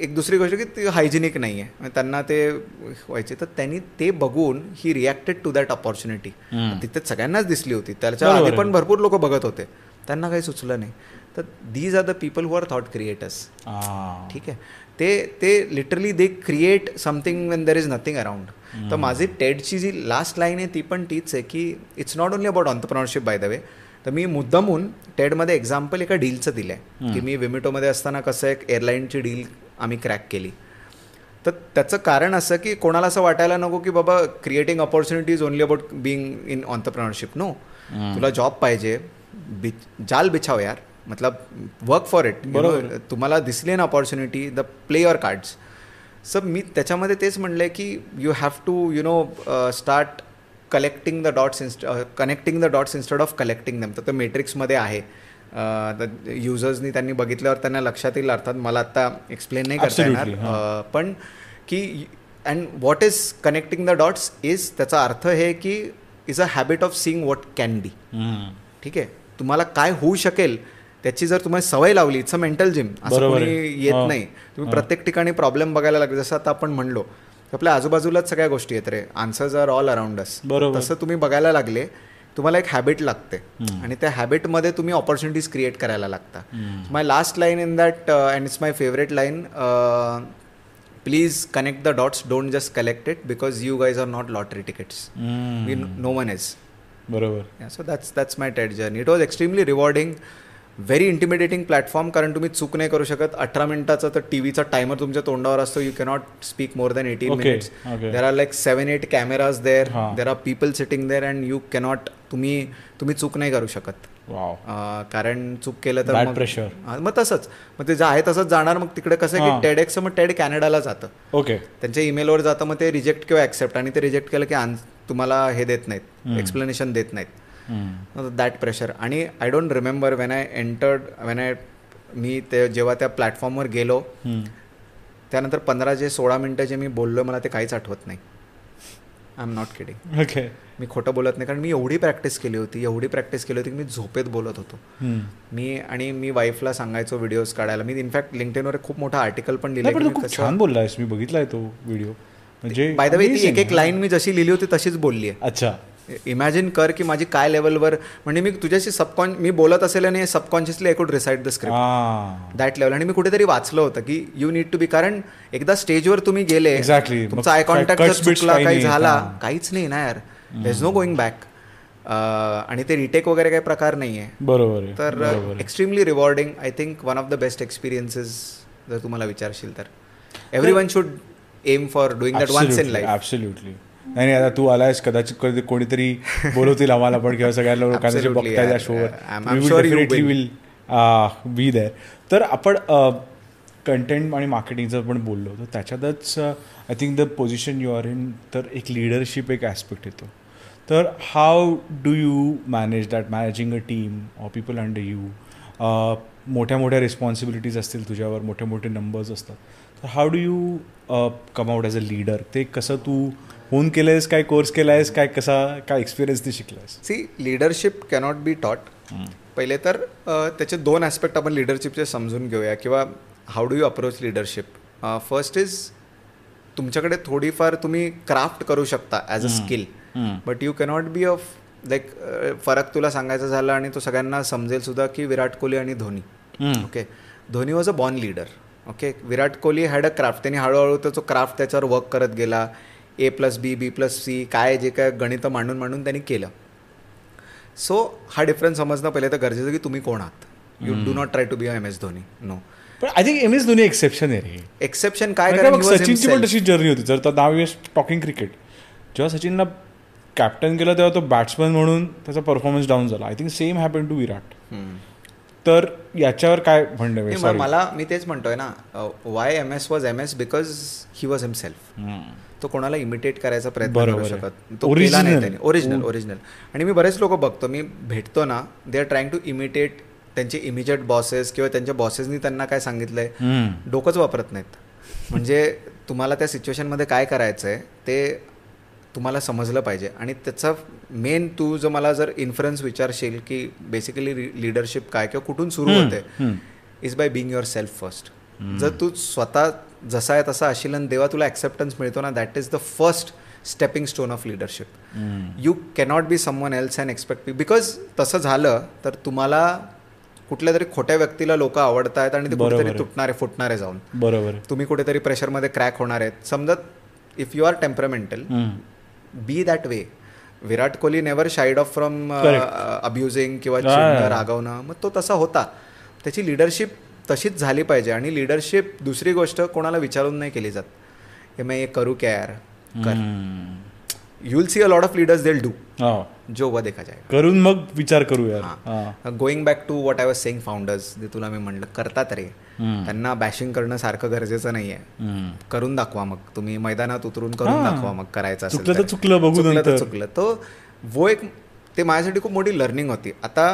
एक दुसरी गोष्ट की ती हायजेनिक नाही आहे त्यांना ते व्हायचे. तर त्यांनी ते बघून he reacted to that opportunity तिथे सगळ्यांनाच दिसली होती. त्याच्या आधी पण भरपूर लोक बघत होते. त्यांना काही सुचलं नाही. तर these are the people who are thought creators ठीक आहे. ते ते literally they create something when there is nothing around तर माझी टेडची जी लास्ट लाईन आहे ती पण तीच आहे की it's not only about entrepreneurship by the way तर मी मुद्दामून टेडमध्ये एक्झाम्पल एका डीलचं दिलं आहे की मी विमिटोमध्ये असताना कसं एक एअरलाईनची डील आम्ही क्रॅक केली. तर त्याचं कारण असं की कोणाला असं वाटायला नको की बाबा creating opportunities only about being in entrepreneurship no तुला जॉब पाहिजे. बि जाल बिछाव यार. मतलब वर्क फॉर इट बरोबर. तुम्हाला दिसली ना opportunity the play your cards sir मी त्याच्यामध्ये तेच म्हणलं की you have to you know start collecting the dots इन्स्ट connecting the dots instead of collecting them तर मेट्रिक्समध्ये आहे. युजर्सनी त्यांनी बघितल्यावर त्यांना लक्षात येईल अर्थात मला आता एक्सप्लेन नाही करता येणार. पण की and what is connecting the dots is त्याचा अर्थ हे की is a habit of seeing what can be ठीक आहे? तुम्हाला काय होऊ शकेल त्याची जर तुम्हाला सवय लावली इट्स अ मेंटल जिम असं कोणी येत नाही. तुम्ही प्रत्येक ठिकाणी प्रॉब्लेम बघायला लागले जसं आता आपण म्हणलो आपल्या आजूबाजूलाच सगळ्या गोष्टी येत रे. Answers are all around us तसं तुम्ही बघायला लागले तुम्हाला एक हॅबिट लागते. आणि त्या हॅबिटमध्ये तुम्ही ऑपॉर्च्युनिटीज क्रिएट करायला लागता. My last line in that and it's my favourite line please connect the dots don't just collect it because you guys are not lottery tickets we no one is बरोबर. So that's that's my TED journey it was extremely rewarding very intimidating platform कारण तुम्ही चूक नाही करू शकत. अठरा मिनिटाचा तर टीव्हीचा टायमर तुमच्या तोंडावर असतो. You cannot speak more than eighteen minutes there are like seven eight cameras there there are people sitting there and you cannot तुम्ही तुम्ही चूक नाही करू शकत. कारण चूक केलं तर प्रेशर मग तसंच. मग ते जे आहे तसंच जाणार. मग तिकडे कसं की टेड एक्स मग टेड कॅनडाला जातं. ओके त्यांच्या ईमेलवर जातं. मग ते रिजेक्ट किंवा ऍक्सेप्ट आणि ते रिजेक्ट केलं की तुम्हाला हे देत नाहीत. एक्सप्लेनेशन देत नाहीत. दॅट प्रेशर आणि I don't remember when I entered when I मी ते जेव्हा त्या प्लॅटफॉर्मवर गेलो त्यानंतर पंधरा जे सोळा मिनटं जे मी बोललो मला ते काहीच आठवत नाही. I am not kidding okay मी खोटं बोलत नाही कारण मी एवढी प्रॅक्टिस केली होती एवढी प्रॅक्टिस केली होती की मी झोपेत बोलत होतो. मी आणि मी वाईफला सांगायचो व्हिडिओज काढायला. मी इनफॅक्ट लिंकटेनवर खूप मोठा आर्टिकल पण लिहिलं छान बोललायस मी बघितलाय तो व्हिडिओ म्हणजे बाय द वे ती एक एक लाईन मी जशी लिहिली होती तशीच बोलली आहे अच्छा. इमॅजिन कर की माझी काय लेवलवर म्हणजे मी तुझ्याशी सबकॉन मी बोलत असेल आणि subconsciously I could recite the script that level आणि मी कुठेतरी वाचलं होतं की यू नीड टू बी कारण एकदा स्टेजवर तुम्ही गेले एक्झॅक्टली तुमचा आय कॉन्टॅक्ट चुकला काही झाला काहीच नाही ना यार. There is no going back आणि ते रिटेक वगैरे काही प्रकार नाही आहे. बरोबर तर extremely rewarding I think one of the best experiences जर तुम्हाला विचारशील तर. Everyone should aim for doing that once in life absolutely नाही आता तू आलायस कदाचित कधी कोणीतरी बोलवतील आम्हाला पण किंवा सगळ्या लोकांना बघताय त्या शोवर विल बी देअर तर आपण कंटेंट आणि मार्केटिंगचं पण बोललो. तर त्याच्यातच I think the position you are in तर एक लिडरशिप एक ॲस्पेक्ट येतो. तर how do you manage that managing a team or people under you मोठ्या मोठ्या रिस्पॉन्सिबिलिटीज असतील तुझ्यावर मोठे मोठे नंबर्स असतात. तर how do you come out as a leader ते कसं तू होऊन केलं आहेस काय कोर्स केला आहेस काय कसा काय एक्सपिरियन्स ते शिकलायस? See leadership cannot be taught पहिले तर त्याचे दोन ॲस्पेक्ट आपण लिडरशिपचे समजून घेऊया किंवा how do you approach leadership first is तुमच्याकडे थोडीफार तुम्ही क्राफ्ट करू शकता as a skill but you cannot be of like फरक तुला सांगायचा झाला आणि तो सगळ्यांना समजेल सुद्धा की विराट कोहली आणि Dhoni. Okay Dhoni was a born leader okay Virat Kohli had a craft त्यांनी हळूहळू तो क्राफ्ट त्याच्यावर वर्क करत गेला. A plus B B plus C काय जे काय गणितं मांडून मांडून त्यांनी केलं. सो हा डिफरन्स समजणं पहिले तर गरजेचं की तुम्ही कोण आहात. You do not try to be M S Dhoni no पण I think M S Dhoni exception आहे. रे एक्सेप्शन काय सचिनची पण तशी जर्नी होती. जर तर नाव इज टॉकिंग क्रिकेट जेव्हा सचिनला कॅप्टन केलं तेव्हा तो बॅट्समन म्हणून त्याचा परफॉर्मन्स डाऊन झाला. I think same happen to Virat. तर याच्यावर काय म्हणणं मला मी तेच म्हणतोय ना why M S was M S because he was himself तो कोणाला इमिटेट करायचा प्रयत्न करू शकत तो केला नाही त्याने. ओरिजिनल ओरिजिनल आणि मी बरेच लोक बघतो मी भेटतो ना they are trying to imitate त्यांचे इमिजिएट बॉसेस किंवा त्यांच्या बॉसेसनी त्यांना काय सांगितलंय डोकंच वापरत नाहीत. म्हणजे तुम्हाला त्या सिच्युएशनमध्ये काय करायचं आहे ते तुम्हाला समजलं पाहिजे. आणि त्याचा मेन तू जर मला जर इन्फ्लुएन्स विचारशील की बेसिकली लिडरशिप काय किंवा कुठून सुरू होते is by being yourself first जर तू स्वतः जसा आहे तसा असेल आणि देवा तुला ॲक्सेप्टन्स मिळतो ना that is the first stepping stone of leadership you cannot be someone else and expect because तसं झालं तर तुम्हाला कुठल्या तरी खोट्या व्यक्तीला लोक आवडत आहेत आणि ते कुठेतरी तुटणारे फुटणारे जाऊन. बरोबर तुम्ही कुठेतरी प्रेशरमध्ये क्रॅक होणार आहेत. समजत if you are temperamental be that way Virat Kohli never shied off from abusing किंवा रागवणं मग तो तसा होता. त्याची लिडरशिप तशीच झाली पाहिजे आणि लिडरशिप दुसरी गोष्ट कोणाला विचारून नाही केली जात. हे मी करू क्या यार? कर. You'll see a lot of leaders they'll do जो व देखा जाय करून मग विचार करूया going back to what I was saying founders जे तुला मी म्हणलं करतात रे. त्यांना बॅशिंग करणं सारखं गरजेचं नाहीये. करून दाखवा मग. तुम्ही मैदानात उतरून करून दाखवा मग करायचं असेल चुकलं बघू चुकलं तो वो एक ते माझ्यासाठी खूप मोठी लर्निंग होती. आता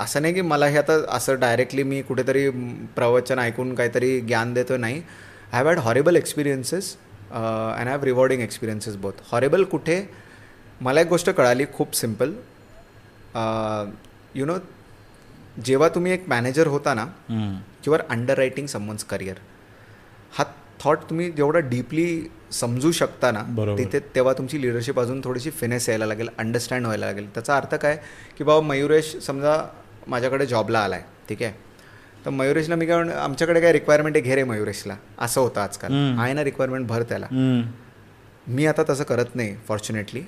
असं नाही की मला हे आता असं डायरेक्टली मी कुठेतरी प्रवचन ऐकून काहीतरी ज्ञान देतो नाही. I have had horrible experiences and have rewarding experiences both horrible कुठे? मला एक गोष्ट कळाली खूप सिंपल यु नो जेव्हा तुम्ही एक मॅनेजर होता ना you're underwriting someone's career हा थॉट तुम्ही जेवढा डीपली समजू शकता ना तिथे तेव्हा तुमची लिडरशिप अजून थोडीशी फिनेस यायला लागेल अंडरस्टँड व्हायला लागेल. त्याचा अर्थ काय? की बाबा मयुरेश समजा माझ्याकडे जॉबला आलाय ठीक आहे? तर मयुरेशला मी काय आमच्याकडे काय रिक्वायरमेंट आहे घे रे मयुरेशला. असं होतं आजकाल. आहे ना रिक्वायरमेंट भर त्याला. मी आता तसं करत नाही फॉर्च्युनेटली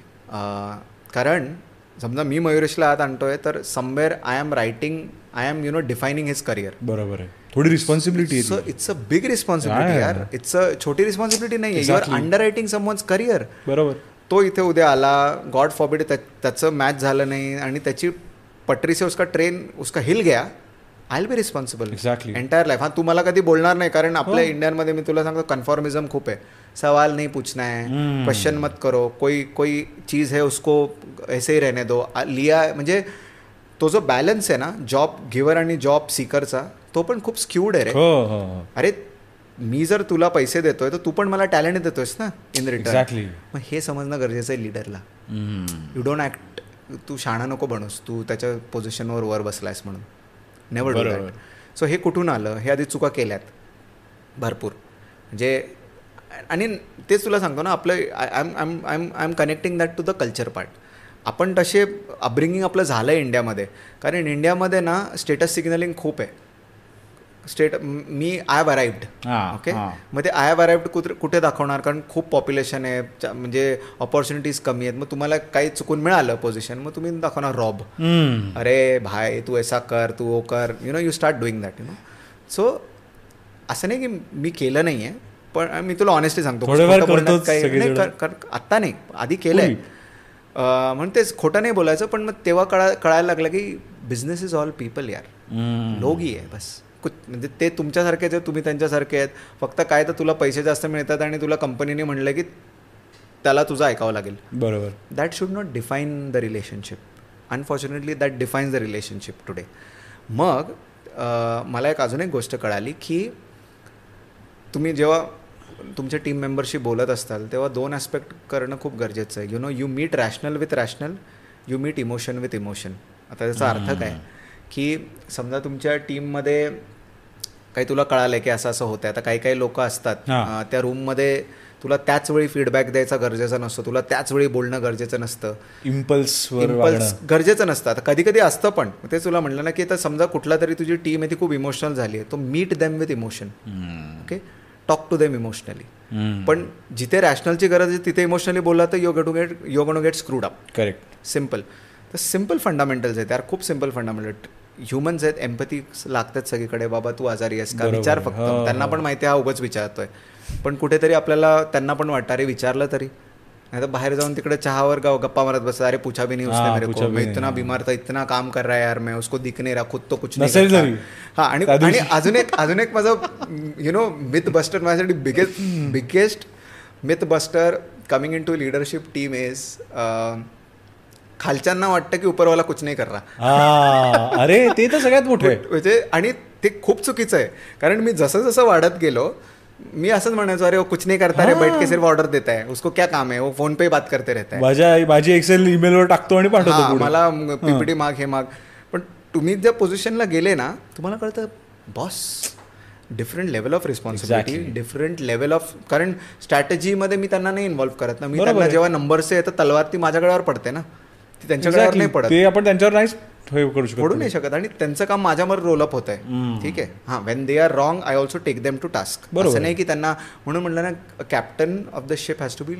कारण समजा मी मयुरेशला आत आणतोय तर somewhere I am writing I am you know defining his career बरोबर आहे. थोडी responsibility it's a big responsibility यार. इट्स अ छोटी रिस्पॉन्सिबिलिटी नाही आहे you are underwriting someone's career बरोबर. तो इथे उद्या आला गॉड फॉबिड त्याचं मॅच झालं नाही आणि त्याची पटरी से उसका ट्रेन उसका हिल गया I be responsible exactly entire life हा तुम्हाला कधी बोलणार नाही कारण आपल्या इंडियनमध्ये मी तुला सांगतो कन्फॉर्मिझम खूप आहे. सवाल नहीं पूछना है क्वेश्चन मत करो. कोई कोई चीज़ है उसको ऐसे ही रहने दो. लिया म्हणजे तो जो बॅलन्स आहे ना जॉब गिवर आणि जॉब सीकरचा तो पण खूप स्क्यूड आहे रे. अरे मी जर तुला पैसे देतोय तर तू पण मला टॅलेंट देतोयस ना इन रिटर्न मग हे समजणं गरजेचं आहे लिडरला यू डोंट ऍक्ट तू शाणा नको बनूस तू त्याच्या पोझिशनवर वर बसलायस म्हणून. नेवर डू दॅट सो हे कुठून आलं? हे आधी चुका केल्यात. भरपूर. म्हणजे आणि तेच तुला सांगतो ना आपलं I am I am I am I am connecting that to the culture part आपण तसे अपब्रिंगिंग आपलं झालं आहे इंडियामध्ये कारण इंडियामध्ये ना स्टेटस सिग्नलिंग खूप आहे. स्टेट मी आय हॅव अराइव्ड ओके मग ते आय हॅव अराइव्ड कुठे दाखवणार? कारण खूप पॉप्युलेशन आहे म्हणजे ऑपॉर्च्युनिटीज कमी आहेत. मग तुम्हाला काही चुकून मिळालं पोझिशन मग तुम्ही दाखवणार रॉब अरे भाई तू ऐसा कर तू ओ कर. You know you start doing that you know so असं नाही की मी केलं नाही आहे पण मी तुला ऑनेस्टली सांगतो आत्ता नाही आधी केलंय. म्हणून तेच खोटं नाही बोलायचं पण मग तेव्हा कळा कळायला लागलं की बिझनेस इज ऑल पीपल यार. लोक ही आहे बस. म्हणजे ते तुमच्यासारखेच आहेत तुम्ही त्यांच्यासारखे आहेत. फक्त काय तर तुला पैसे जास्त मिळतात आणि तुला कंपनीने म्हणलं की त्याला तुझं ऐकावं लागेल. बरोबर. That should not define the relationship unfortunately that defines the relationship today मग मला एक अजून एक गोष्ट कळाली की तुम्ही जेव्हा तुमच्या टीम मेंबरशी बोलत असताल तेव्हा दोन ॲस्पेक्ट करणं खूप गरजेचं आहे. You know you meet rational with rational you meet emotion with emotion आता त्याचा अर्थ काय? की समजा तुमच्या टीममध्ये काही तुला कळालं की असं असं होतं आता काही काही लोक असतात. त्या रूममध्ये तुला त्याच वेळी फीडबॅक द्यायचा गरजेचा नसतो. तुला त्याच वेळी बोलणं गरजेचं नसतं. इम्पल्स इम्पल्स गरजेचं नसतं. आता कधी कधी असतं पण. तेच तुला म्हणलं ना की आता समजा कुठला तरी तुझी टीम आहे ती खूप इमोशनल झाली आहे. तो meet them with emotion okay talk to them emotionally पण जिथे रॅशनलची गरज आहे तिथे इमोशनली बोलला तर you to get you go get screwed up correct simple तर सिंपल फंडामेंटल्स आहेत यार. खूप सिंपल फंडामेंटल ह्युमन्स आहेत एम्पथी लागतात सगळीकडे. बाबा तू आजारी आहेस का? विचार फक्त. त्यांना. पण माहिती आहे हा उगच विचारतोय. पण कुठेतरी आपल्याला त्यांना पण वाटतं अरे विचारलं तरी. नाही तर बाहेर जाऊन तिकडे चहावर गाव गप्पा मारत बस अरे पूछा भी नहीं उसने मेरे को. मैं इतना बीमार था इतना काम कर रहा है यार मैं उसको दिख नहीं रहा खुद तो कुछ नाही हा आणि आणि अजून एक अजून एक माझं यु नो मिथ बस्टर माझ्यासाठी biggest biggest myth buster coming into leadership team is खालच्यांना वाटतं की उपरवाला कुछ नाही कर रहा अरे ते तर सगळ्यात मोठं म्हणजे आणि ते खूप चुकीचं आहे. कारण मी जसं जसं वाढत गेलो मी असंच म्हणायचो अरे वो कुछ नहीं करता रे बैठ के सिर्फ ऑर्डर देता है उसको क्या काम है वो फोन पे बात करते रहता है. माझ्या माझी एक्सेल ईमेलवर टाकतो आणि पाठवतो मला पीपीटी माग हे माग. पण तुम्ही ज्या पोझिशनला गेले ना तुम्हाला कळतं boss different level of responsibility different level of कारण स्ट्रॅटेजीमध्ये मी त्यांना नाही इन्व्हॉल्व्ह करत ना. मी त्यांना जेव्हा नंबर्स येतात तलवार ती माझ्याकडे पडते ना. ती त्यांच्याकडे नाही पडत. ते आपण त्यांच्यावर नाहीच करू शकत पडू नाही शकत. आणि त्यांचं काम माझ्यावर रोल अप होत आहे ठीक आहे? हां when they are wrong I also take them to task असं नाही की त्यांना म्हणून म्हणलं ना captain of the ship has to be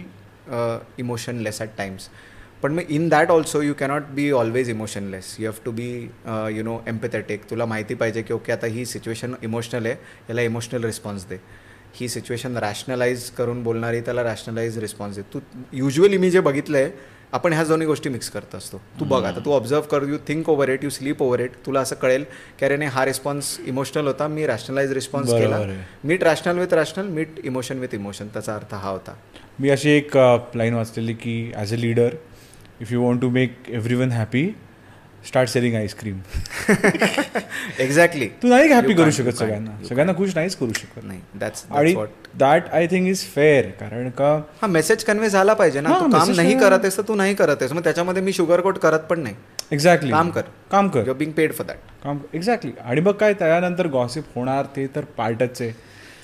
emotionless at times पण मग in that also you cannot be always emotionless you have to be you know empathetic तुला माहिती पाहिजे की ओके आता ही सिच्युएशन इमोशनल आहे. याला इमोशनल रिस्पॉन्स दे. ही सिच्युएशन रॅशनलाइज करून बोलणारी त्याला रॅशनलाइज रिस्पॉन्स दे. तू युजली मी जे बघितलं आहे आपण ह्या दोन्ही गोष्टी मिक्स करत असतो. तू बघ आता तू ऑब्झर्व कर you think over it you sleep over it तुला असं कळेल की अरे नाही हा रिस्पॉन्स इमोशनल होता मी रॅशनलाइज रिस्पॉन्स केला. Meet rational with rational meet emotion with emotion त्याचा अर्थ हा होता. मी अशी एक लाईन वाचलेली की as a leader if you want to make everyone happy start selling ice cream exactly तू नाही हॅपी करू शकत सगळ्यांना. सगळ्यांना खुश नाहीच करू शकत. नाही दॅट्स आणि that I think is fair कारण का? हा मेसेज कन्वे झाला पाहिजे ना. तू काम नाही करत आहेस तर तू नाही करत आहेस. मग त्याच्यामध्ये मी शुगर कोट करत पण नाही. एक्झॅक्टली काम कर. काम कर. बिंग पेड फॉर दॅट काम एक्झॅक्टली आणि मग काय त्यानंतर गॉसिप होणार ते तर पार्टच आहे.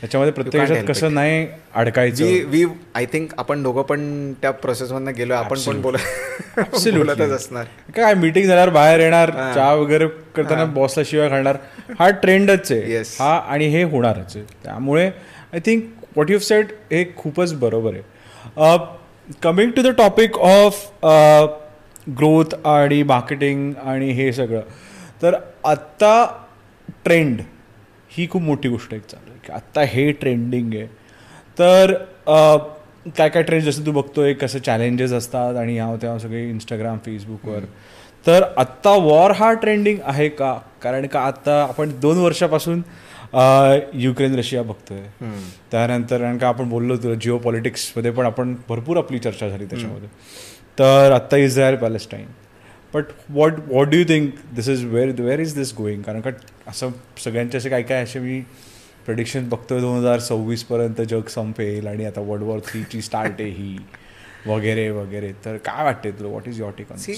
त्याच्यामध्ये प्रत्येकात कसं नाही अडकायचं. वी आय थिंक आपण दोघं पण त्या प्रोसेसमधनं गेलो आपण पण बोलतच असणार. काय मीटिंग झाल्यावर बाहेर येणार चहा वगैरे करताना बॉसला शिवाय घालणार. हा ट्रेंडच आहे. हा आणि हे होणारच आहे. त्यामुळे I think what you said हे खूपच बरोबर आहे. Coming to the topic of growth आणि मार्केटिंग आणि हे सगळं. तर आत्ता ट्रेंड ही खूप मोठी गोष्ट आहे की आत्ता हे ट्रेंडिंग आहे. तर काय काय ट्रेंड जसं तू बघतोय कसं चॅलेंजेस असतात आणि ह्या तेव्हा सगळे इंस्टाग्राम फेसबुकवर तर आत्ता वॉर हा ट्रेंडिंग आहे का? कारण का आत्ता आपण दोन वर्षापासून युक्रेन रशिया बघतोय. त्यानंतर कारण का आपण बोललो तुला जिओ पॉलिटिक्समध्ये पण आपण भरपूर आपली चर्चा झाली त्याच्यामध्ये. तर आत्ता Israel Palestine but what what do you think this is where where is this going कारण का असं सगळ्यांचे असे काय काय असे मी प्रेडिक्शन बघतोय दोन हजार सव्वीसपर्यंत जग संपेल आणि आता वर्ल्ड वॉर थ्रीची स्टार्ट आहे ही वगैरे वगैरे. तर काय वाटते तुला? What is your take on see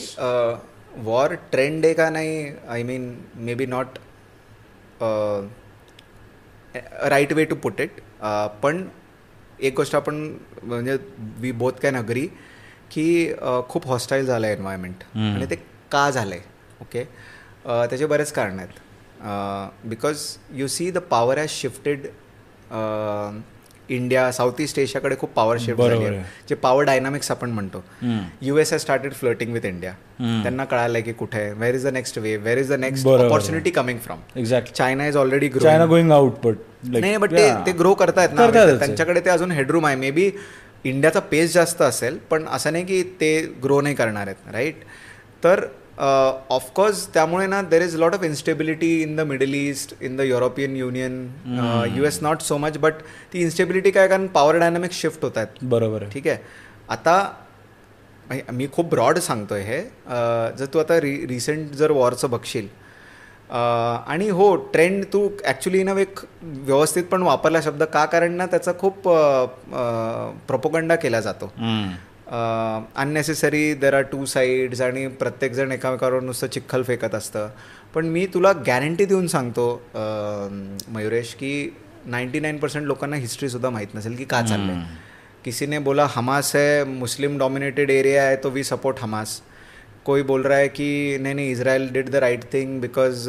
war trend आहे का नाही? I mean maybe not right way to put it पण एक गोष्ट आपण म्हणजे वी बोथ कॅन अग्री की खूप हॉस्टाईल झालं आहे एन्व्हायरमेंट आणि ते का झालं आहे ओके त्याचे बरेच कारण आहेत. Because you see the power has shifted India South East एशियाकडे खूप पॉवर शिफ्ट झाली आहे. जे पॉवर डायनामिक्स आपण म्हणतो. US has started flirting with India त्यांना कळालंय की कुठे where is the next way where is the next opportunity coming from exact China is already grow China going out but नाही बट ते ते ग्रो करतायत ना. त्यांच्याकडे ते अजून हेडरूम आहे. मे बी इंडियाचा पेस जास्त असेल पण असं नाही की ते ग्रो नाही करणार आहेत राईट तर ऑफकोर्स त्यामुळे ना there is lot of instability in the Middle East in the European Union US not so much but ती इन्स्टेबिलिटी काय कारण पॉवर डायनामिक्स शिफ्ट होत आहेत. बरोबर ठीक आहे. आता मी खूप ब्रॉड सांगतोय हे. जर तू आता रि रिसेंट जर वॉरचं बघशील आणि हो ट्रेंड तू ॲक्च्युली इन एक व्यवस्थित पण वापरला शब्द का? कारण ना त्याचा खूप प्रोपोगंडा केला जातो. Unnecessary there are two sides आणि प्रत्येकजण एकामेकावर नुसतं चिखल फेकत असतं. पण मी तुला गॅरंटी देऊन सांगतो मयुरेश की नाईन्टी नाईन पर्सेंट लोकांना हिस्ट्रीसुद्धा माहीत नसेल की का चाललंय. किसी ने बोला हमास है मुस्लिम डोमिनेटेड एरिया है तो वी सपोर्ट हमास. कोई बोल रहा है कि नहीं नहीं Israel did the right thing because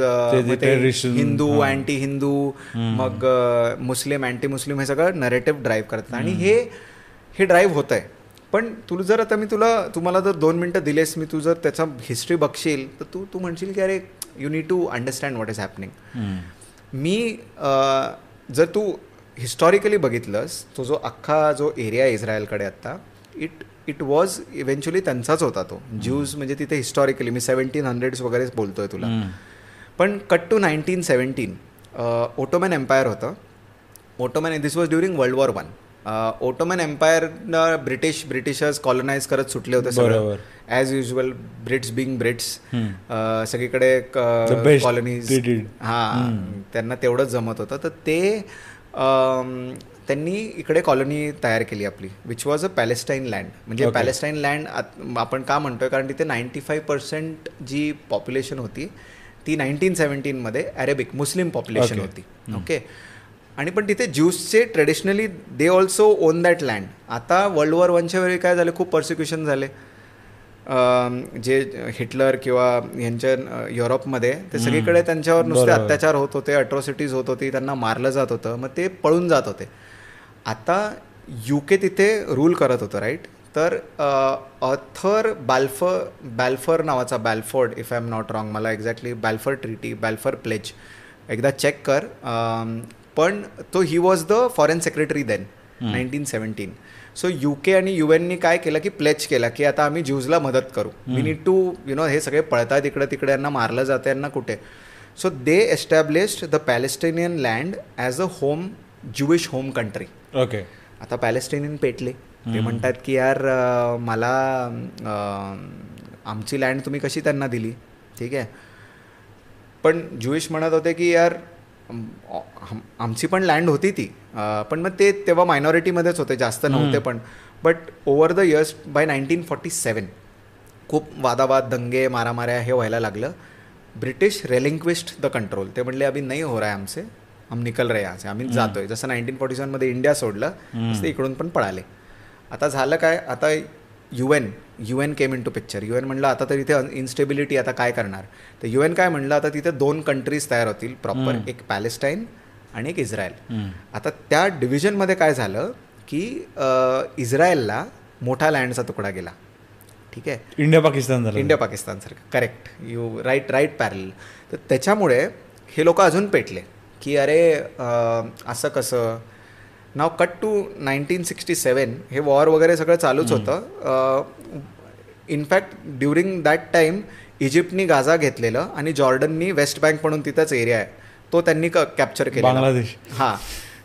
Hindu anti Hindu मग मुस्लिम अँटी मुस्लिम हे सगळं नरेटिव्ह ड्राईव्ह करतात. आणि हे हे ड्राईव्ह होत आहे पण तू जर आता मी तुला तुम्हाला जर दोन मिनटं दिलेस मी तू जर त्याचा हिस्ट्री बघशील तर तू तू म्हणशील की अरे you need to understand what is happening मी जर तू हिस्टॉरिकली बघितलंस तो जो अख्खा जो एरिया आहे इस्रायलकडे आत्ता इट इट वॉज इव्हेंच्युअली त्यांचाच होता तो. ज्यूज म्हणजे तिथे हिस्टॉरिकली मी सेवन्टीन हंड्रेड्स वगैरेच बोलतोय तुला. पण cut to nineteen seventeen Ottoman empire होतं. Ottoman this was during world war one Ottoman एम्पायरनं British Britishers colonise करत सुटले होते सगळं. As usual Brits being Brits सगळीकडे कॉलनीज हां त्यांना तेवढंच जमत होतं. तर ते त्यांनी इकडे कॉलनी तयार केली आपली which was a Palestine land म्हणजे पॅलेस्टाईन लँड आपण का म्हणतोय? कारण तिथे नाईन्टी फाईव्ह पर्सेंट जी पॉप्युलेशन होती ती नाईन्टीन सेवन्टीनमध्ये अरेबिक मुस्लिम पॉप्युलेशन होती. ओके आणि पण तिथे ज्यूसचे traditionally they also own that land आता वर्ल्ड वॉर वनच्या वेळी काय झालं? खूप पर्सिक्युशन झाले. जे हिटलर किंवा यांच्या युरोपमध्ये ते सगळीकडे त्यांच्यावर नुसते अत्याचार होत होते अट्रॉसिटीज होत होती त्यांना मारलं जात होतं मग ते पळून जात होते. आता यू के तिथे रूल करत होतं राईट तर अथर बॅल्फर बॅल्फर नावाचा बॅल्फोर्ड if I am not wrong मला exactly Balfour treaty Balfour pledge एकदा चेक कर पण तो he was the foreign secretary then nineteen seventeen so UK आणि यू एननी काय केलं की प्लेच केला की आता आम्ही ज्यूजला मदत करू. We need to you know हे सगळे पळतात इकडे तिकडे यांना मारलं जातं यांना कुठे? So they established the Palestinian land as a home Jewish home country okay आता पॅलेस्टिनियन पेटले. ते म्हणतात की यार मला आमची लँड तुम्ही कशी त्यांना दिली? ठीक आहे. पण ज्युईश म्हणत होते की यार आमची पण लँड होती ती. पण मग ते तेव्हा मायनॉरिटीमध्येच होते जास्त नव्हते पण. But over the years by nineteen forty seven खूप वादावाद दंगे मारामाऱ्या हे व्हायला लागलं. ब्रिटिश रेलिंक्विस्ट द कंट्रोल ते म्हणले अभि नाही हो रहा आमचे आम निकल रे आज आम्ही जातोय. जसं नाईन्टीन फॉर्टी सेवनमध्ये इंडिया सोडलं तसं इकडून पण पळाले. आता झालं काय? आता UN UN came into picture UN म्हणलं आता तर इथे इन्स्टेबिलिटी आता काय करणार? तर यू एन काय म्हणलं आता तिथे दोन कंट्रीज तयार होतील प्रॉपर एक पॅलेस्टाईन आणि एक इस्रायल आता त्या डिव्हिजनमध्ये काय झालं की इस्रायलला मोठा लँडचा तुकडा गेला. ठीक आहे? इंडिया पाकिस्तान झालं. India पाकिस्तानसारखं correct you right right parallel तर त्याच्यामुळे हे लोक अजून पेटले की अरे असं कसं? Now cut to nineteen sixty seven हे वॉर वगैरे सगळं चालूच होतं. In fact during that time इजिप्तनी Gaza घेतलेलं आणि जॉर्डननी वेस्ट बँक म्हणून तिथंच एरिया आहे. तो त्यांनी कॅप्चर केला बांगलादेश. हां.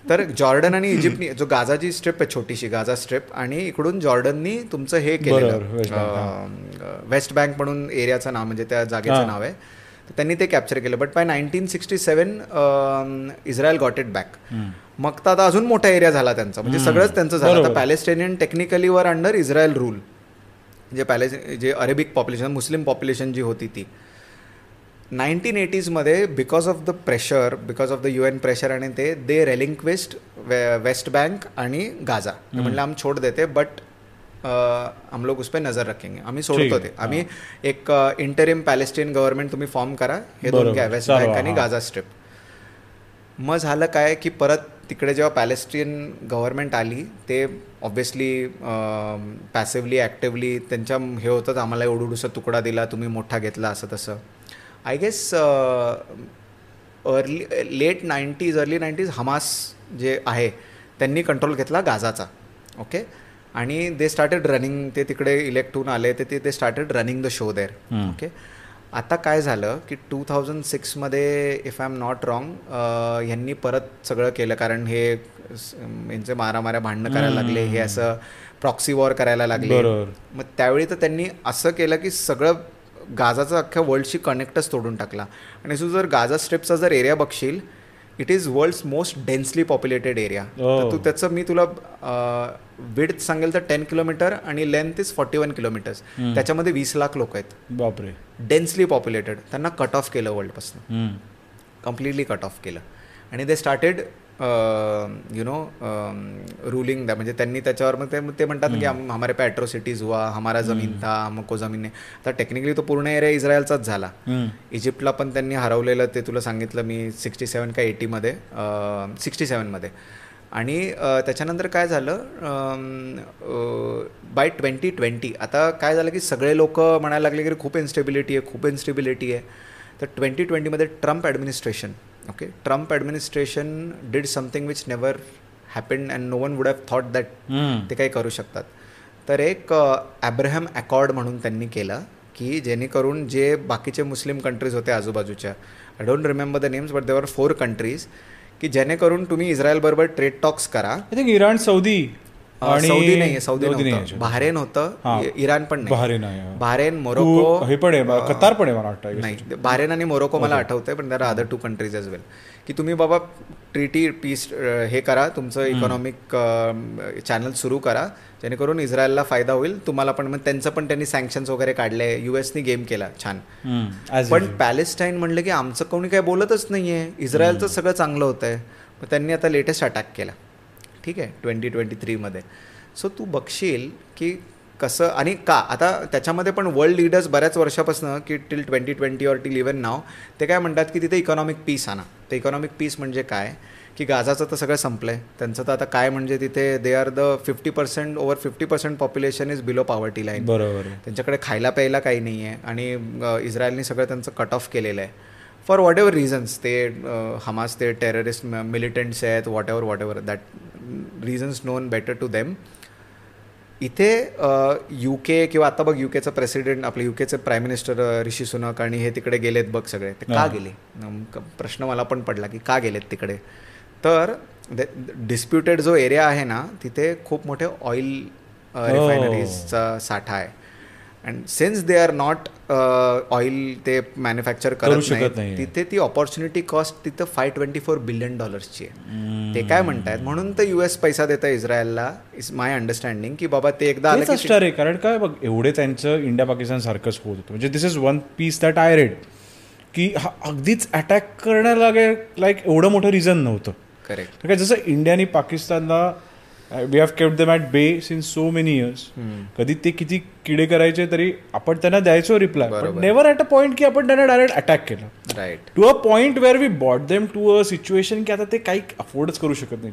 तर जॉर्डन आणि इजिप्तनी जो गाझाची स्ट्रिप आहे छोटीशी गाझा स्ट्रिप आणि इकडून जॉर्डननी तुमचं हे केलं वेस्ट बँक म्हणून एरियाचं नाव म्हणजे त्या जागेचं नाव आहे. त्यांनी ते कॅप्चर केलं. But by nineteen sixty seven Israel got it back मग तर आता अजून मोठा एरिया झाला त्यांचा. म्हणजे सगळंच त्यांचं झालं. आता Palestinian technically were under Israel rule जे पॅलेस जे अरेबिक पॉप्युलेशन मुस्लिम पॉप्युलेशन जी होती ती. Nineteen एटीजमध्ये because of the pressure because of the U N pressure आणि ते दे रेलिंक्वेस्ट वेस्ट बँक आणि गाझा म्हणलं आम्ही छोड देते बट हम लोग उस पर नजर रखेंगे। आम्ही सोडतो ते आम्ही एक इंटरिम पॅलेस्टियन गव्हर्नमेंट तुम्ही फॉर्म करा हे दोन घ्या वेस्ट बँक आणि गाझा स्ट्रिप मग झालं काय की परत तिकडे जेव्हा पॅलेस्टियन गव्हर्नमेंट आली ते ऑब्व्हियसली पॅसिवली ॲक्टिवली त्यांच्या हे होतं आम्हाला एवढूसा तुकडा दिला तुम्ही मोठा घेतला असं तसं. I guess early late nineties early nineties Hamas जे आहे त्यांनी कंट्रोल घेतला गाझाचा ओके आणि दे स्टार्टेड रनिंग ते तिकडे इलेक्ट होऊन आले ते ते started running the show there okay आता काय झालं की two thousand सिक्समध्ये if I am not wrong यांनी परत सगळं केलं. कारण हे यांचे मारामाऱ्या भांडणं करायला लागले हे असं प्रॉक्सी वॉर करायला लागले. मग त्यावेळी तर त्यांनी असं केलं की सगळं गाजाचं अख्ख्या वर्ल्डशी कनेक्टच तोडून टाकला. आणि तू जर गाजा स्ट्रिपचा जर area बघशील it is world most densely populated area तू त्याचं मी तुला विड्थ सांगेल तर टेन किलोमीटर आणि length is forty one kilometres त्याच्यामध्ये वीस लाख लोक आहेत. बापरे. डेन्सली पॉप्युलेटेड त्यांना कट ऑफ केलं वर्ल्डपासून कम्प्लिटली कट ऑफ केलं. आणि they started you know ruling द्या म्हणजे त्यांनी त्याच्यावर मग ते ते म्हणतात की हमारे पे ॲट्रोसिटीज हुआ हमारा जमीन था हमको जमीन आता टेक्निकली तो पूर्ण एरिया इस्रायलचाच झाला. इजिप्तला पण त्यांनी हरवलेलं ते तुला सांगितलं मी सिक्स्टी सेवन का एटीमध्ये सिक्स्टी सेवनमध्ये आणि त्याच्यानंतर काय झालं बाय ट्वेंटी ट्वेंटी आता काय झालं की सगळे लोक म्हणायला लागले की खूप इन्स्टेबिलिटी आहे खूप इन्स्टेबिलिटी आहे. तर twenty ट्वेंटीमध्ये Trump administration okay Trump administration did something which never happen and no one would have thought that ते काही करू शकतात. तर एक ॲब्राहम अकॉर्ड म्हणून त्यांनी केलं की जेणेकरून जे बाकीचे मुस्लिम कंट्रीज होते आजूबाजूच्या I don't remember the names but they were four countries की जेणेकरून तुम्ही इस्रायल बरोबर ट्रेड टॉक्स करा. I think Iran Saudi Saudi नाही सौदी नाही बहारेन होतं इराण पण नाही. बहारेन मोरोको हे पण आहे कतार पण आहे मला वाटतं नाही बहारेन आणि मोरोको मला आठवतंय पण there other two countries as well की तुम्ही बाबा ट्रीटी पीस हे करा तुमचं इकॉनॉमिक चॅनल सुरू करा जेणेकरून इस्रायलला फायदा होईल तुम्हाला पण मग त्यांचं पण त्यांनी सँक्शन्स वगैरे काढले युएसनी गेम केला छान. पण पॅलेस्टाईन म्हणलं की आमचं कोणी काही बोलतच नाहीये इस्रायलचं सगळं चांगलं होतंय मग त्यांनी आता लेटेस्ट अटॅक केला. ठीक आहे ट्वेंटी ट्वेंटी थ्रीमध्ये सो तू बघशील की कसं आणि का आता त्याच्यामध्ये पण वर्ल्ड लिडर्स बऱ्याच वर्षापासून की till twenty twenty or till even now ते काय म्हणतात की तिथे इकॉनॉमिक पीस आणा. तर इकॉनॉमिक पीस म्हणजे काय? की गाजाचं तर सगळं संपलं आहे त्यांचं तर आता काय म्हणजे तिथे they are the fifty percent over fifty percent population is below poverty line बरोबर. त्यांच्याकडे खायला प्यायला काही नाही आहे आणि इस्रायलनी सगळं त्यांचं कट ऑफ केलेलं आहे. फॉर वॉट एव्हर रिझन्स ते हमास ते टेररिस्ट मिलिटंट्स आहेत whatever whatever that reasons known better to them इथे यू के किंवा आता बघ युकेचं प्रेसिडेंट आपले युकेचे प्राईम मिनिस्टर ऋषी सुनक आणि हे तिकडे गेलेत बघ सगळे. ते का गेले? प्रश्न मला पण पडला की का गेलेत तिकडे? तर डिस्प्युटेड जो एरिया आहे ना तिथे खूप मोठे ऑइल रिफायनरीजचा साठा आहे. And since they are not oil ते मॅन्युफॅक्चर करत नाही. तिथे ती ऑपॉर्च्युनिटी कॉस्ट तिथं फाय ट्वेंटी फोर बिलियन डॉलर्सची आहे. ते काय म्हणतायत? म्हणून तर युएस पैसा देतं इस्रायलला. इज माय अंडरस्टँडिंग की बाबा ते एकदा आलं की कारण काय बघ एवढे त्यांचं इंडिया पाकिस्तान सारखंच होत होतं. म्हणजे this is one piece that I read की हा अगदीच अटॅक करण्याला लाईक एवढं मोठं रिझन नव्हतं. करेक्ट जसं इंडिया आणि पाकिस्तानला we have kept them at bay since so many years कधी ते किती किडे करायचे तरी आपण त्यांना द्यायचो reply never at a point की आपण त्यांना डायरेक्ट अटॅक केलं. Right to a point where we bought them to a situation की आता ते काही अफोर्डच करू शकत नाही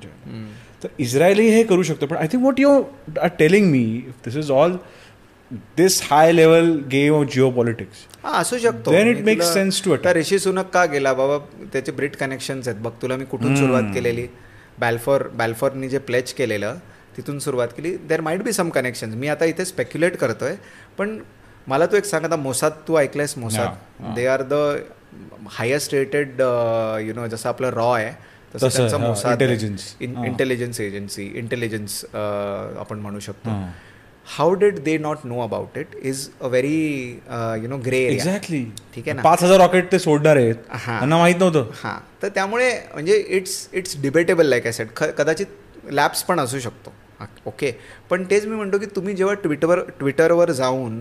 तर इस्रायली हे करू शकतो. पण I think what you are telling me this is all this high level game of geopolitics असू शकतो. Then it makes sense to Rishi Sunak का गेला बाबा त्याचे ब्रिट कनेक्शन्स आहेत. बघ तुला मी कुठून सुरुवात केलेली? बॅल्फॉर बॅल्फॉरनी जे प्लेच केलेलं तिथून सुरुवात केली. There might be some connection मी आता इथे स्पेक्युलेट करतोय पण मला तू एक सांग आता मोसाद तू ऐकलंयस Mossad? They are the highest rated you know जसं आपलं रॉ आहे तसं मोसाद इंटेलिजन्स एजन्सी इंटेलिजन्स आपण म्हणू शकतो. How did they not know about it is a very you know grey exactly ठीक आहे ना? पाच हजार रॉकेट ते सोडणार आहेत. त्यांना माहीत नव्हतं. हां. तर त्यामुळे म्हणजे it's it's debatable like I said कदाचित लॅब्स पण असू शकतो. ओके पण तेच मी म्हणतो की तुम्ही जेव्हा ट्विटरवर ट्विटरवर जाऊन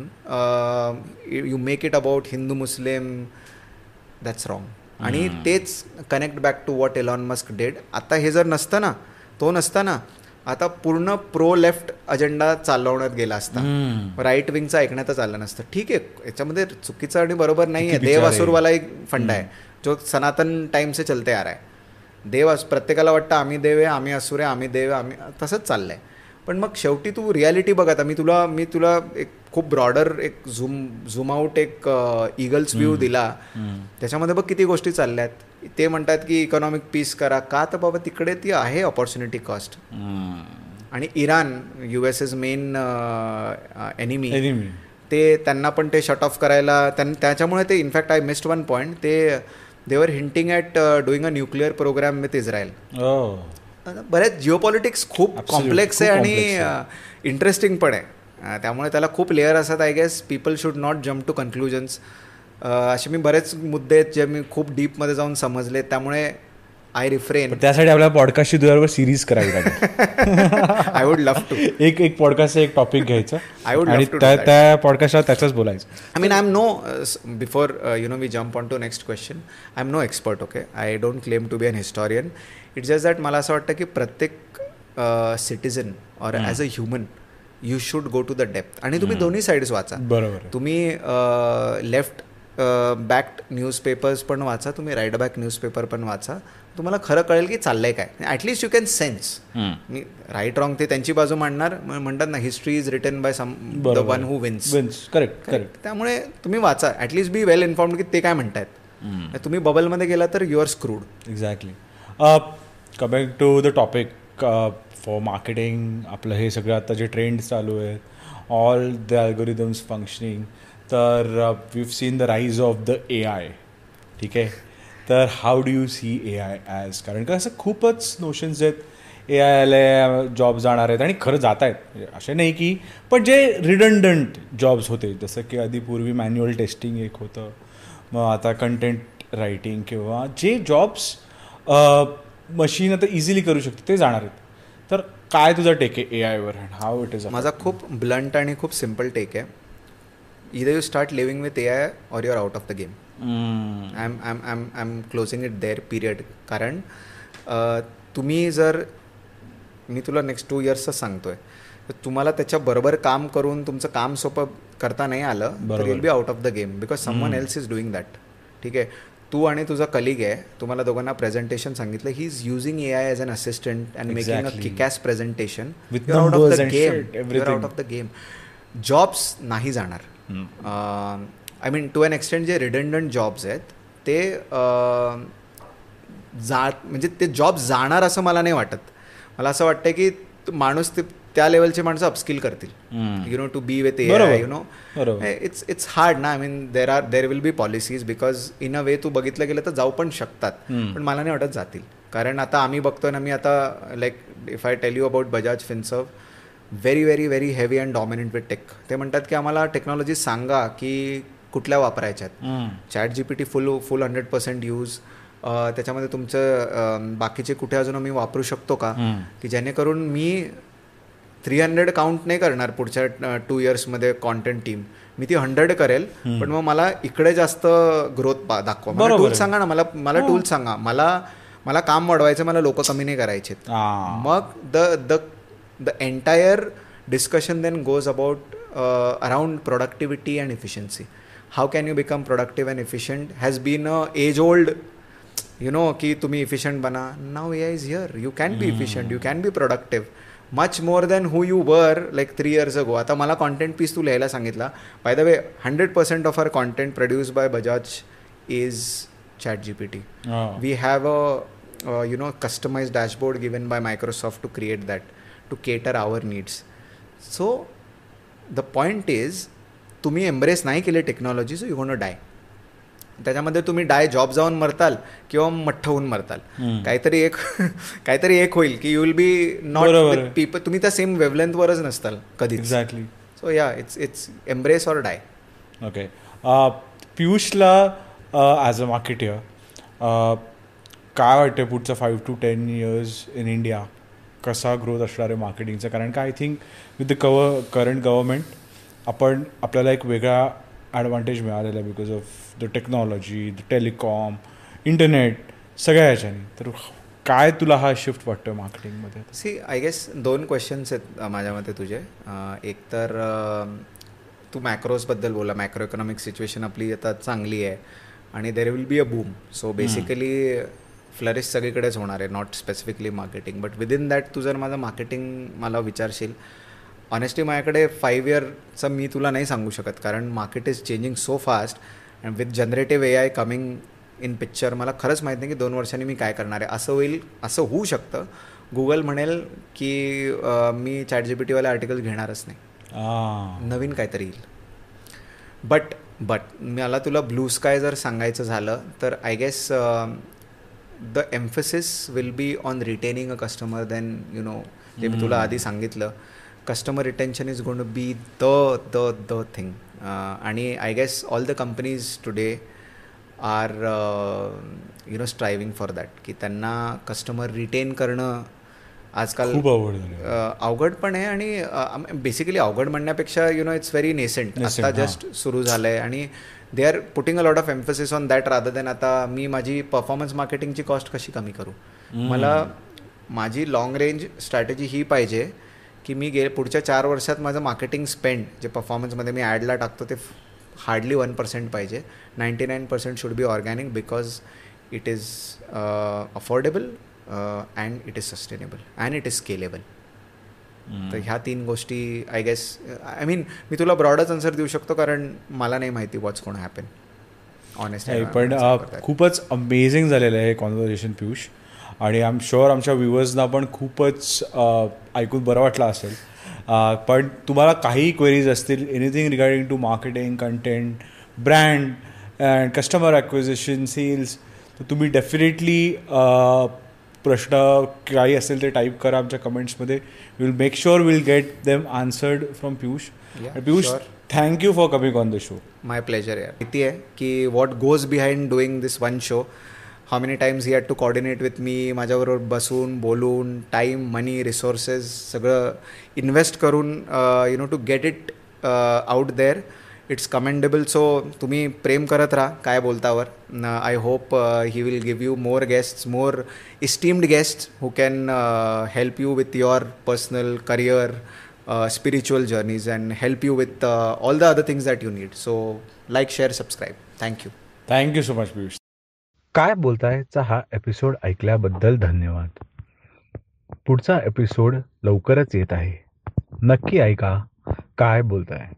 you make it about Hindu Muslim that's wrong आणि तेच connect back to what Elon Musk did आता हे जर नसतं ना तो नसता ना आता पूर्ण प्रो लेफ्ट अजेंडा चालवण्यात गेला असता. राईट विंगचं ऐकण्यातच आलं नसतं. ठीक आहे याच्यामध्ये चुकीचं आणि बरोबर नाही आहे. देव असुरवाला एक फंड आहे. जो सनातन टाइम से चलते आ रहा है. देव प्रत्येकाला वाटतं आम्ही देव आहे आम्ही असुर आहे आम्ही देव आम्ही तसंच चाललंय. पण मग शेवटी तू रियालिटी बघ आता. मी तुला मी तुला एक खूप ब्रॉडर एक झूम झूम आउट एक इगल्स व्ह्यू दिला. त्याच्यामध्ये बघ किती गोष्टी चालल्या आहेत ते म्हणतात की इकॉनॉमिक पीस करा. का तर बाबा तिकडे ती आहे ऑपॉर्च्युनिटी कॉस्ट आणि Iran U S is main enemy ते त्यांना पण ते शट ऑफ करायला त्यां त्याच्यामुळे ते in fact I missed one point ते they were hinting at doing a nuclear program with Israel बऱ्याच जिओपॉलिटिक्स खूप कॉम्प्लेक्स आहे आणि इंटरेस्टिंग पण आहे. त्यामुळे त्याला खूप लेअर असतात I guess people should not jump to conclusions असे मी बरेच मुद्दे आहेत जे मी खूप डीपमध्ये जाऊन समजले. त्यामुळे आय रिफ्रेन त्यासाठी आपल्याला पॉडकास्टची दुधावर सिरीज करावी लागेल. आय वुड लव्ह टू एक एक पॉडकास्ट एक टॉपिक घ्यायचं. आय वुड आणि त्या पॉडकास्टला त्याचंच बोलायचं. I mean I am no before you know we jump on to next question I am no expert okay I don't claim to be an historian it's just that मला असं वाटतं की प्रत्येक citizen or as a human you should go to the depth आणि तुम्ही दोन्ही sides वाचा. बरोबर तुम्ही लेफ्ट बॅक न्यूजपेपर्स पण वाचा तुम्ही राईट बॅक न्यूजपेपर पण वाचा. तुम्हाला खरं कळेल की चाललंय काय. At least you can sense me right wrong ते त्यांची बाजू मांडणार. म्हणतात ना history is written by some the one who wins correct correct त्यामुळे तुम्ही वाचा. ॲटलिस्ट बी वेल इन्फॉर्म की ते काय म्हणतायत. तुम्ही बबलमध्ये गेला तर you are screwed exactly coming to the topic for marketing आपलं हे सगळं आता जे ट्रेंड चालू आहेत ऑल द अल्गोरिदम्स फंक्शनिंग तर we've seen the rise of the A I ठीक आहे? तर how do you see A I as कारण का असं खूपच नोशन्स आहेत. ए आय आले जॉब जाणार आहेत आणि खरं जात आहेत. म्हणजे असे नाही की पण जे रिडंडंट जॉब्स होते जसं की आधी पूर्वी मॅन्युअल टेस्टिंग एक होतं मग आता कंटेंट रायटिंग किंवा जे जॉब्स मशीन uh, आता इझिली करू शकते ते जाणार आहेत. तर काय तुझा टेक आहे ए आयवर हाऊ इट इज माझा खूप ब्लंट आणि खूप सिंपल टेक आहे. With A I or your out of the game I am I am I am I am closing it there period कारण तुम्ही जर मी तुला नेक्स्ट टू इयर्सचं सांगतोय. तर तुम्हाला त्याच्याबरोबर काम करून तुमचं काम सोपं करता नाही आलं तर will be out of the game because someone else is doing that ठीक आहे? तू आणि तुझा कलिग आहे तुम्हाला दोघांना प्रेझेंटेशन सांगितलं. He is using A I as an assistant and making a kickass presentation out of the game out of the game jobs नाही जाणार. I mean to an extent जे रिडंडंट जॉब्स आहेत ते जा म्हणजे ते जॉब जाणार असं मला नाही वाटत. मला असं वाटतं की माणूस ते त्या लेवलचे माणसं अपस्किल करतील. You know to be with A you know it's it's hard ना. I mean there are there will be policies because in a way तू बघितलं गेलं तर जाऊ पण शकतात. पण मला नाही वाटत जातील. कारण आता आम्ही बघतोय ना मी आता like if I tell you about Bajaj Finserv very very very heavy and dominant with tech ते म्हणतात की आम्हाला टेक्नॉलॉजी सांगा की कुठल्या वापरायच्यात chat G P T full full hundred percent use त्याच्यामध्ये तुमचं बाकीचे कुठे अजून मी वापरू शकतो का? की जेणेकरून मी थ्री हंड्रेड काउंट नाही करणार पुढच्या टू इयर्समध्ये कॉन्टेंट टीम मी ती हंड्रेड करेल पण मग मला इकडे जास्त ग्रोथ दाखवा. मला टूल सांगा ना मला मला टूल सांगा. मला मला काम वाढवायचं मला लोक कमी नाही करायचे मग the the the entire discussion then goes about around productivity and efficiency how can you become productive and efficient has been a age old you know की तुम्ही इफिशियंट बना now A I is here you can be efficient you can be productive much more than who you were like three years ago आता मला content piece तू लिहायला सांगितला by the way hundred percent of are content produce by Bajaj is chat G P T we have a you know customize dashboard given by Microsoft to create that to cater our needs so the point is तुम्ही embrace नाही केले technology so you gonna die त्याच्यामध्ये तुम्ही डाय job जाऊन मरताल किंवा मठ्ठ होऊन मरताल. काहीतरी एक काहीतरी एक होईल की you will be not people तुम्ही त्या सेम वेवलेंथवरच नसताल कधी exactly so yeah it's it's embrace or die okay पियुषला as a marketeer काय वाटतं पुढचं five to ten years in India कसा ग्रोथ असणार आहे मार्केटिंगचा कारण का आय थिंक विथ द कव करंट गव्हर्मेंट आपण आपल्याला एक वेगळा ॲडव्हान्टेज मिळालेला आहे because of the technology the telecom internet सगळ्या ह्याच्यानी. तर काय तुला हा शिफ्ट वाटतो मार्केटिंगमध्ये सी आय गेस दोन क्वेश्चन्स आहेत माझ्या मते तुझे. एक तर तू मॅक्रोजबद्दल बोला मॅक्रो इकॉनॉमिक सिच्युएशन आपली आता चांगली आहे. आणि there will be a boom so basically flourish सगळीकडेच होणार आहे not specifically marketing but within that तू जर माझं मार्केटिंग मला विचारशील ऑनेस्टली माझ्याकडे फाईव्ह इयरचं मी तुला नाही सांगू शकत कारण market is changing so fast and with generative A I coming in picture मला खरंच माहीत नाही की दोन वर्षांनी मी काय करणार आहे. असं होईल असं होऊ शकतं. गुगल म्हणेल की मी चॅट जी पी टीवाले आर्टिकल घेणारच नाही. नवीन काहीतरी येईल. बट बट मला तुला ब्लू स्काय जर सांगायचं झालं तर I guess the emphasis will be on retaining a customer then you know जे मी तुला आधी सांगितलं customer retention is gonna be the the the thing आणि I guess all the companies today are you know striving for that की त्यांना customer retain करणं आजकाल खूप अवघड अवघड पण आहे आणि बेसिकली अवघड म्हणण्यापेक्षा you know it's very nascent आता जस्ट सुरू झालं आहे आणि they are putting a lot of emphasis on that rather than आता मी माझी परफॉर्मन्स मार्केटिंगची कॉस्ट कशी कमी करू? मला माझी लाँग रेंज स्ट्रॅटेजी ही पाहिजे की मी गे पुढच्या चार वर्षात माझं मार्केटिंग स्पेंड जे परफॉर्मन्समध्ये मी ॲडला टाकतो ते हार्डली वन पर्सेंट पाहिजे. Ninety nine percent should be organic because it is affordable and it is sustainable and it is scalable तर ह्या तीन गोष्टी आय गेस आय मीन मी तुला ब्रॉडच आन्सर देऊ शकतो कारण मला नाही माहिती वॉट्स कोण हॅपन ऑनेस्ट पण खूपच अमेझिंग झालेलं आहे कॉन्व्हर्सेशन पियुष. आणि आय एम शुअर आमच्या व्ह्युअर्सना पण खूपच ऐकून बरं वाटलं असेल. पण तुम्हाला काही क्वेरीज असतील anything regarding to marketing content brand and customer acquisition sales तर तुम्ही डेफिनेटली प्रश्न काही असेल ते टाईप करा आमच्या कमेंट्समध्ये will make sure will get them answered from Piyush Piyush thank you for coming on the show my pleasure यार किती आहे की what goes behind doing this one show how many times he had to coordinate with me माझ्याबरोबर बसून बोलून time money resources सगळं invest करून you know to get it out there it's commendable so तुम्ही प्रेम करत राहा काय बोलतावर. I hope he will give you more guests more esteemed guest who can help you with your personal career spiritual journeys and help you with all the other things that you need so like share subscribe thank you thank you so much Piyush काय बोलतायचा हा episode ऐकल्याबद्दल धन्यवाद. पुढचा episode लवकरच येत आहे. नक्की ऐका काय बोलताय.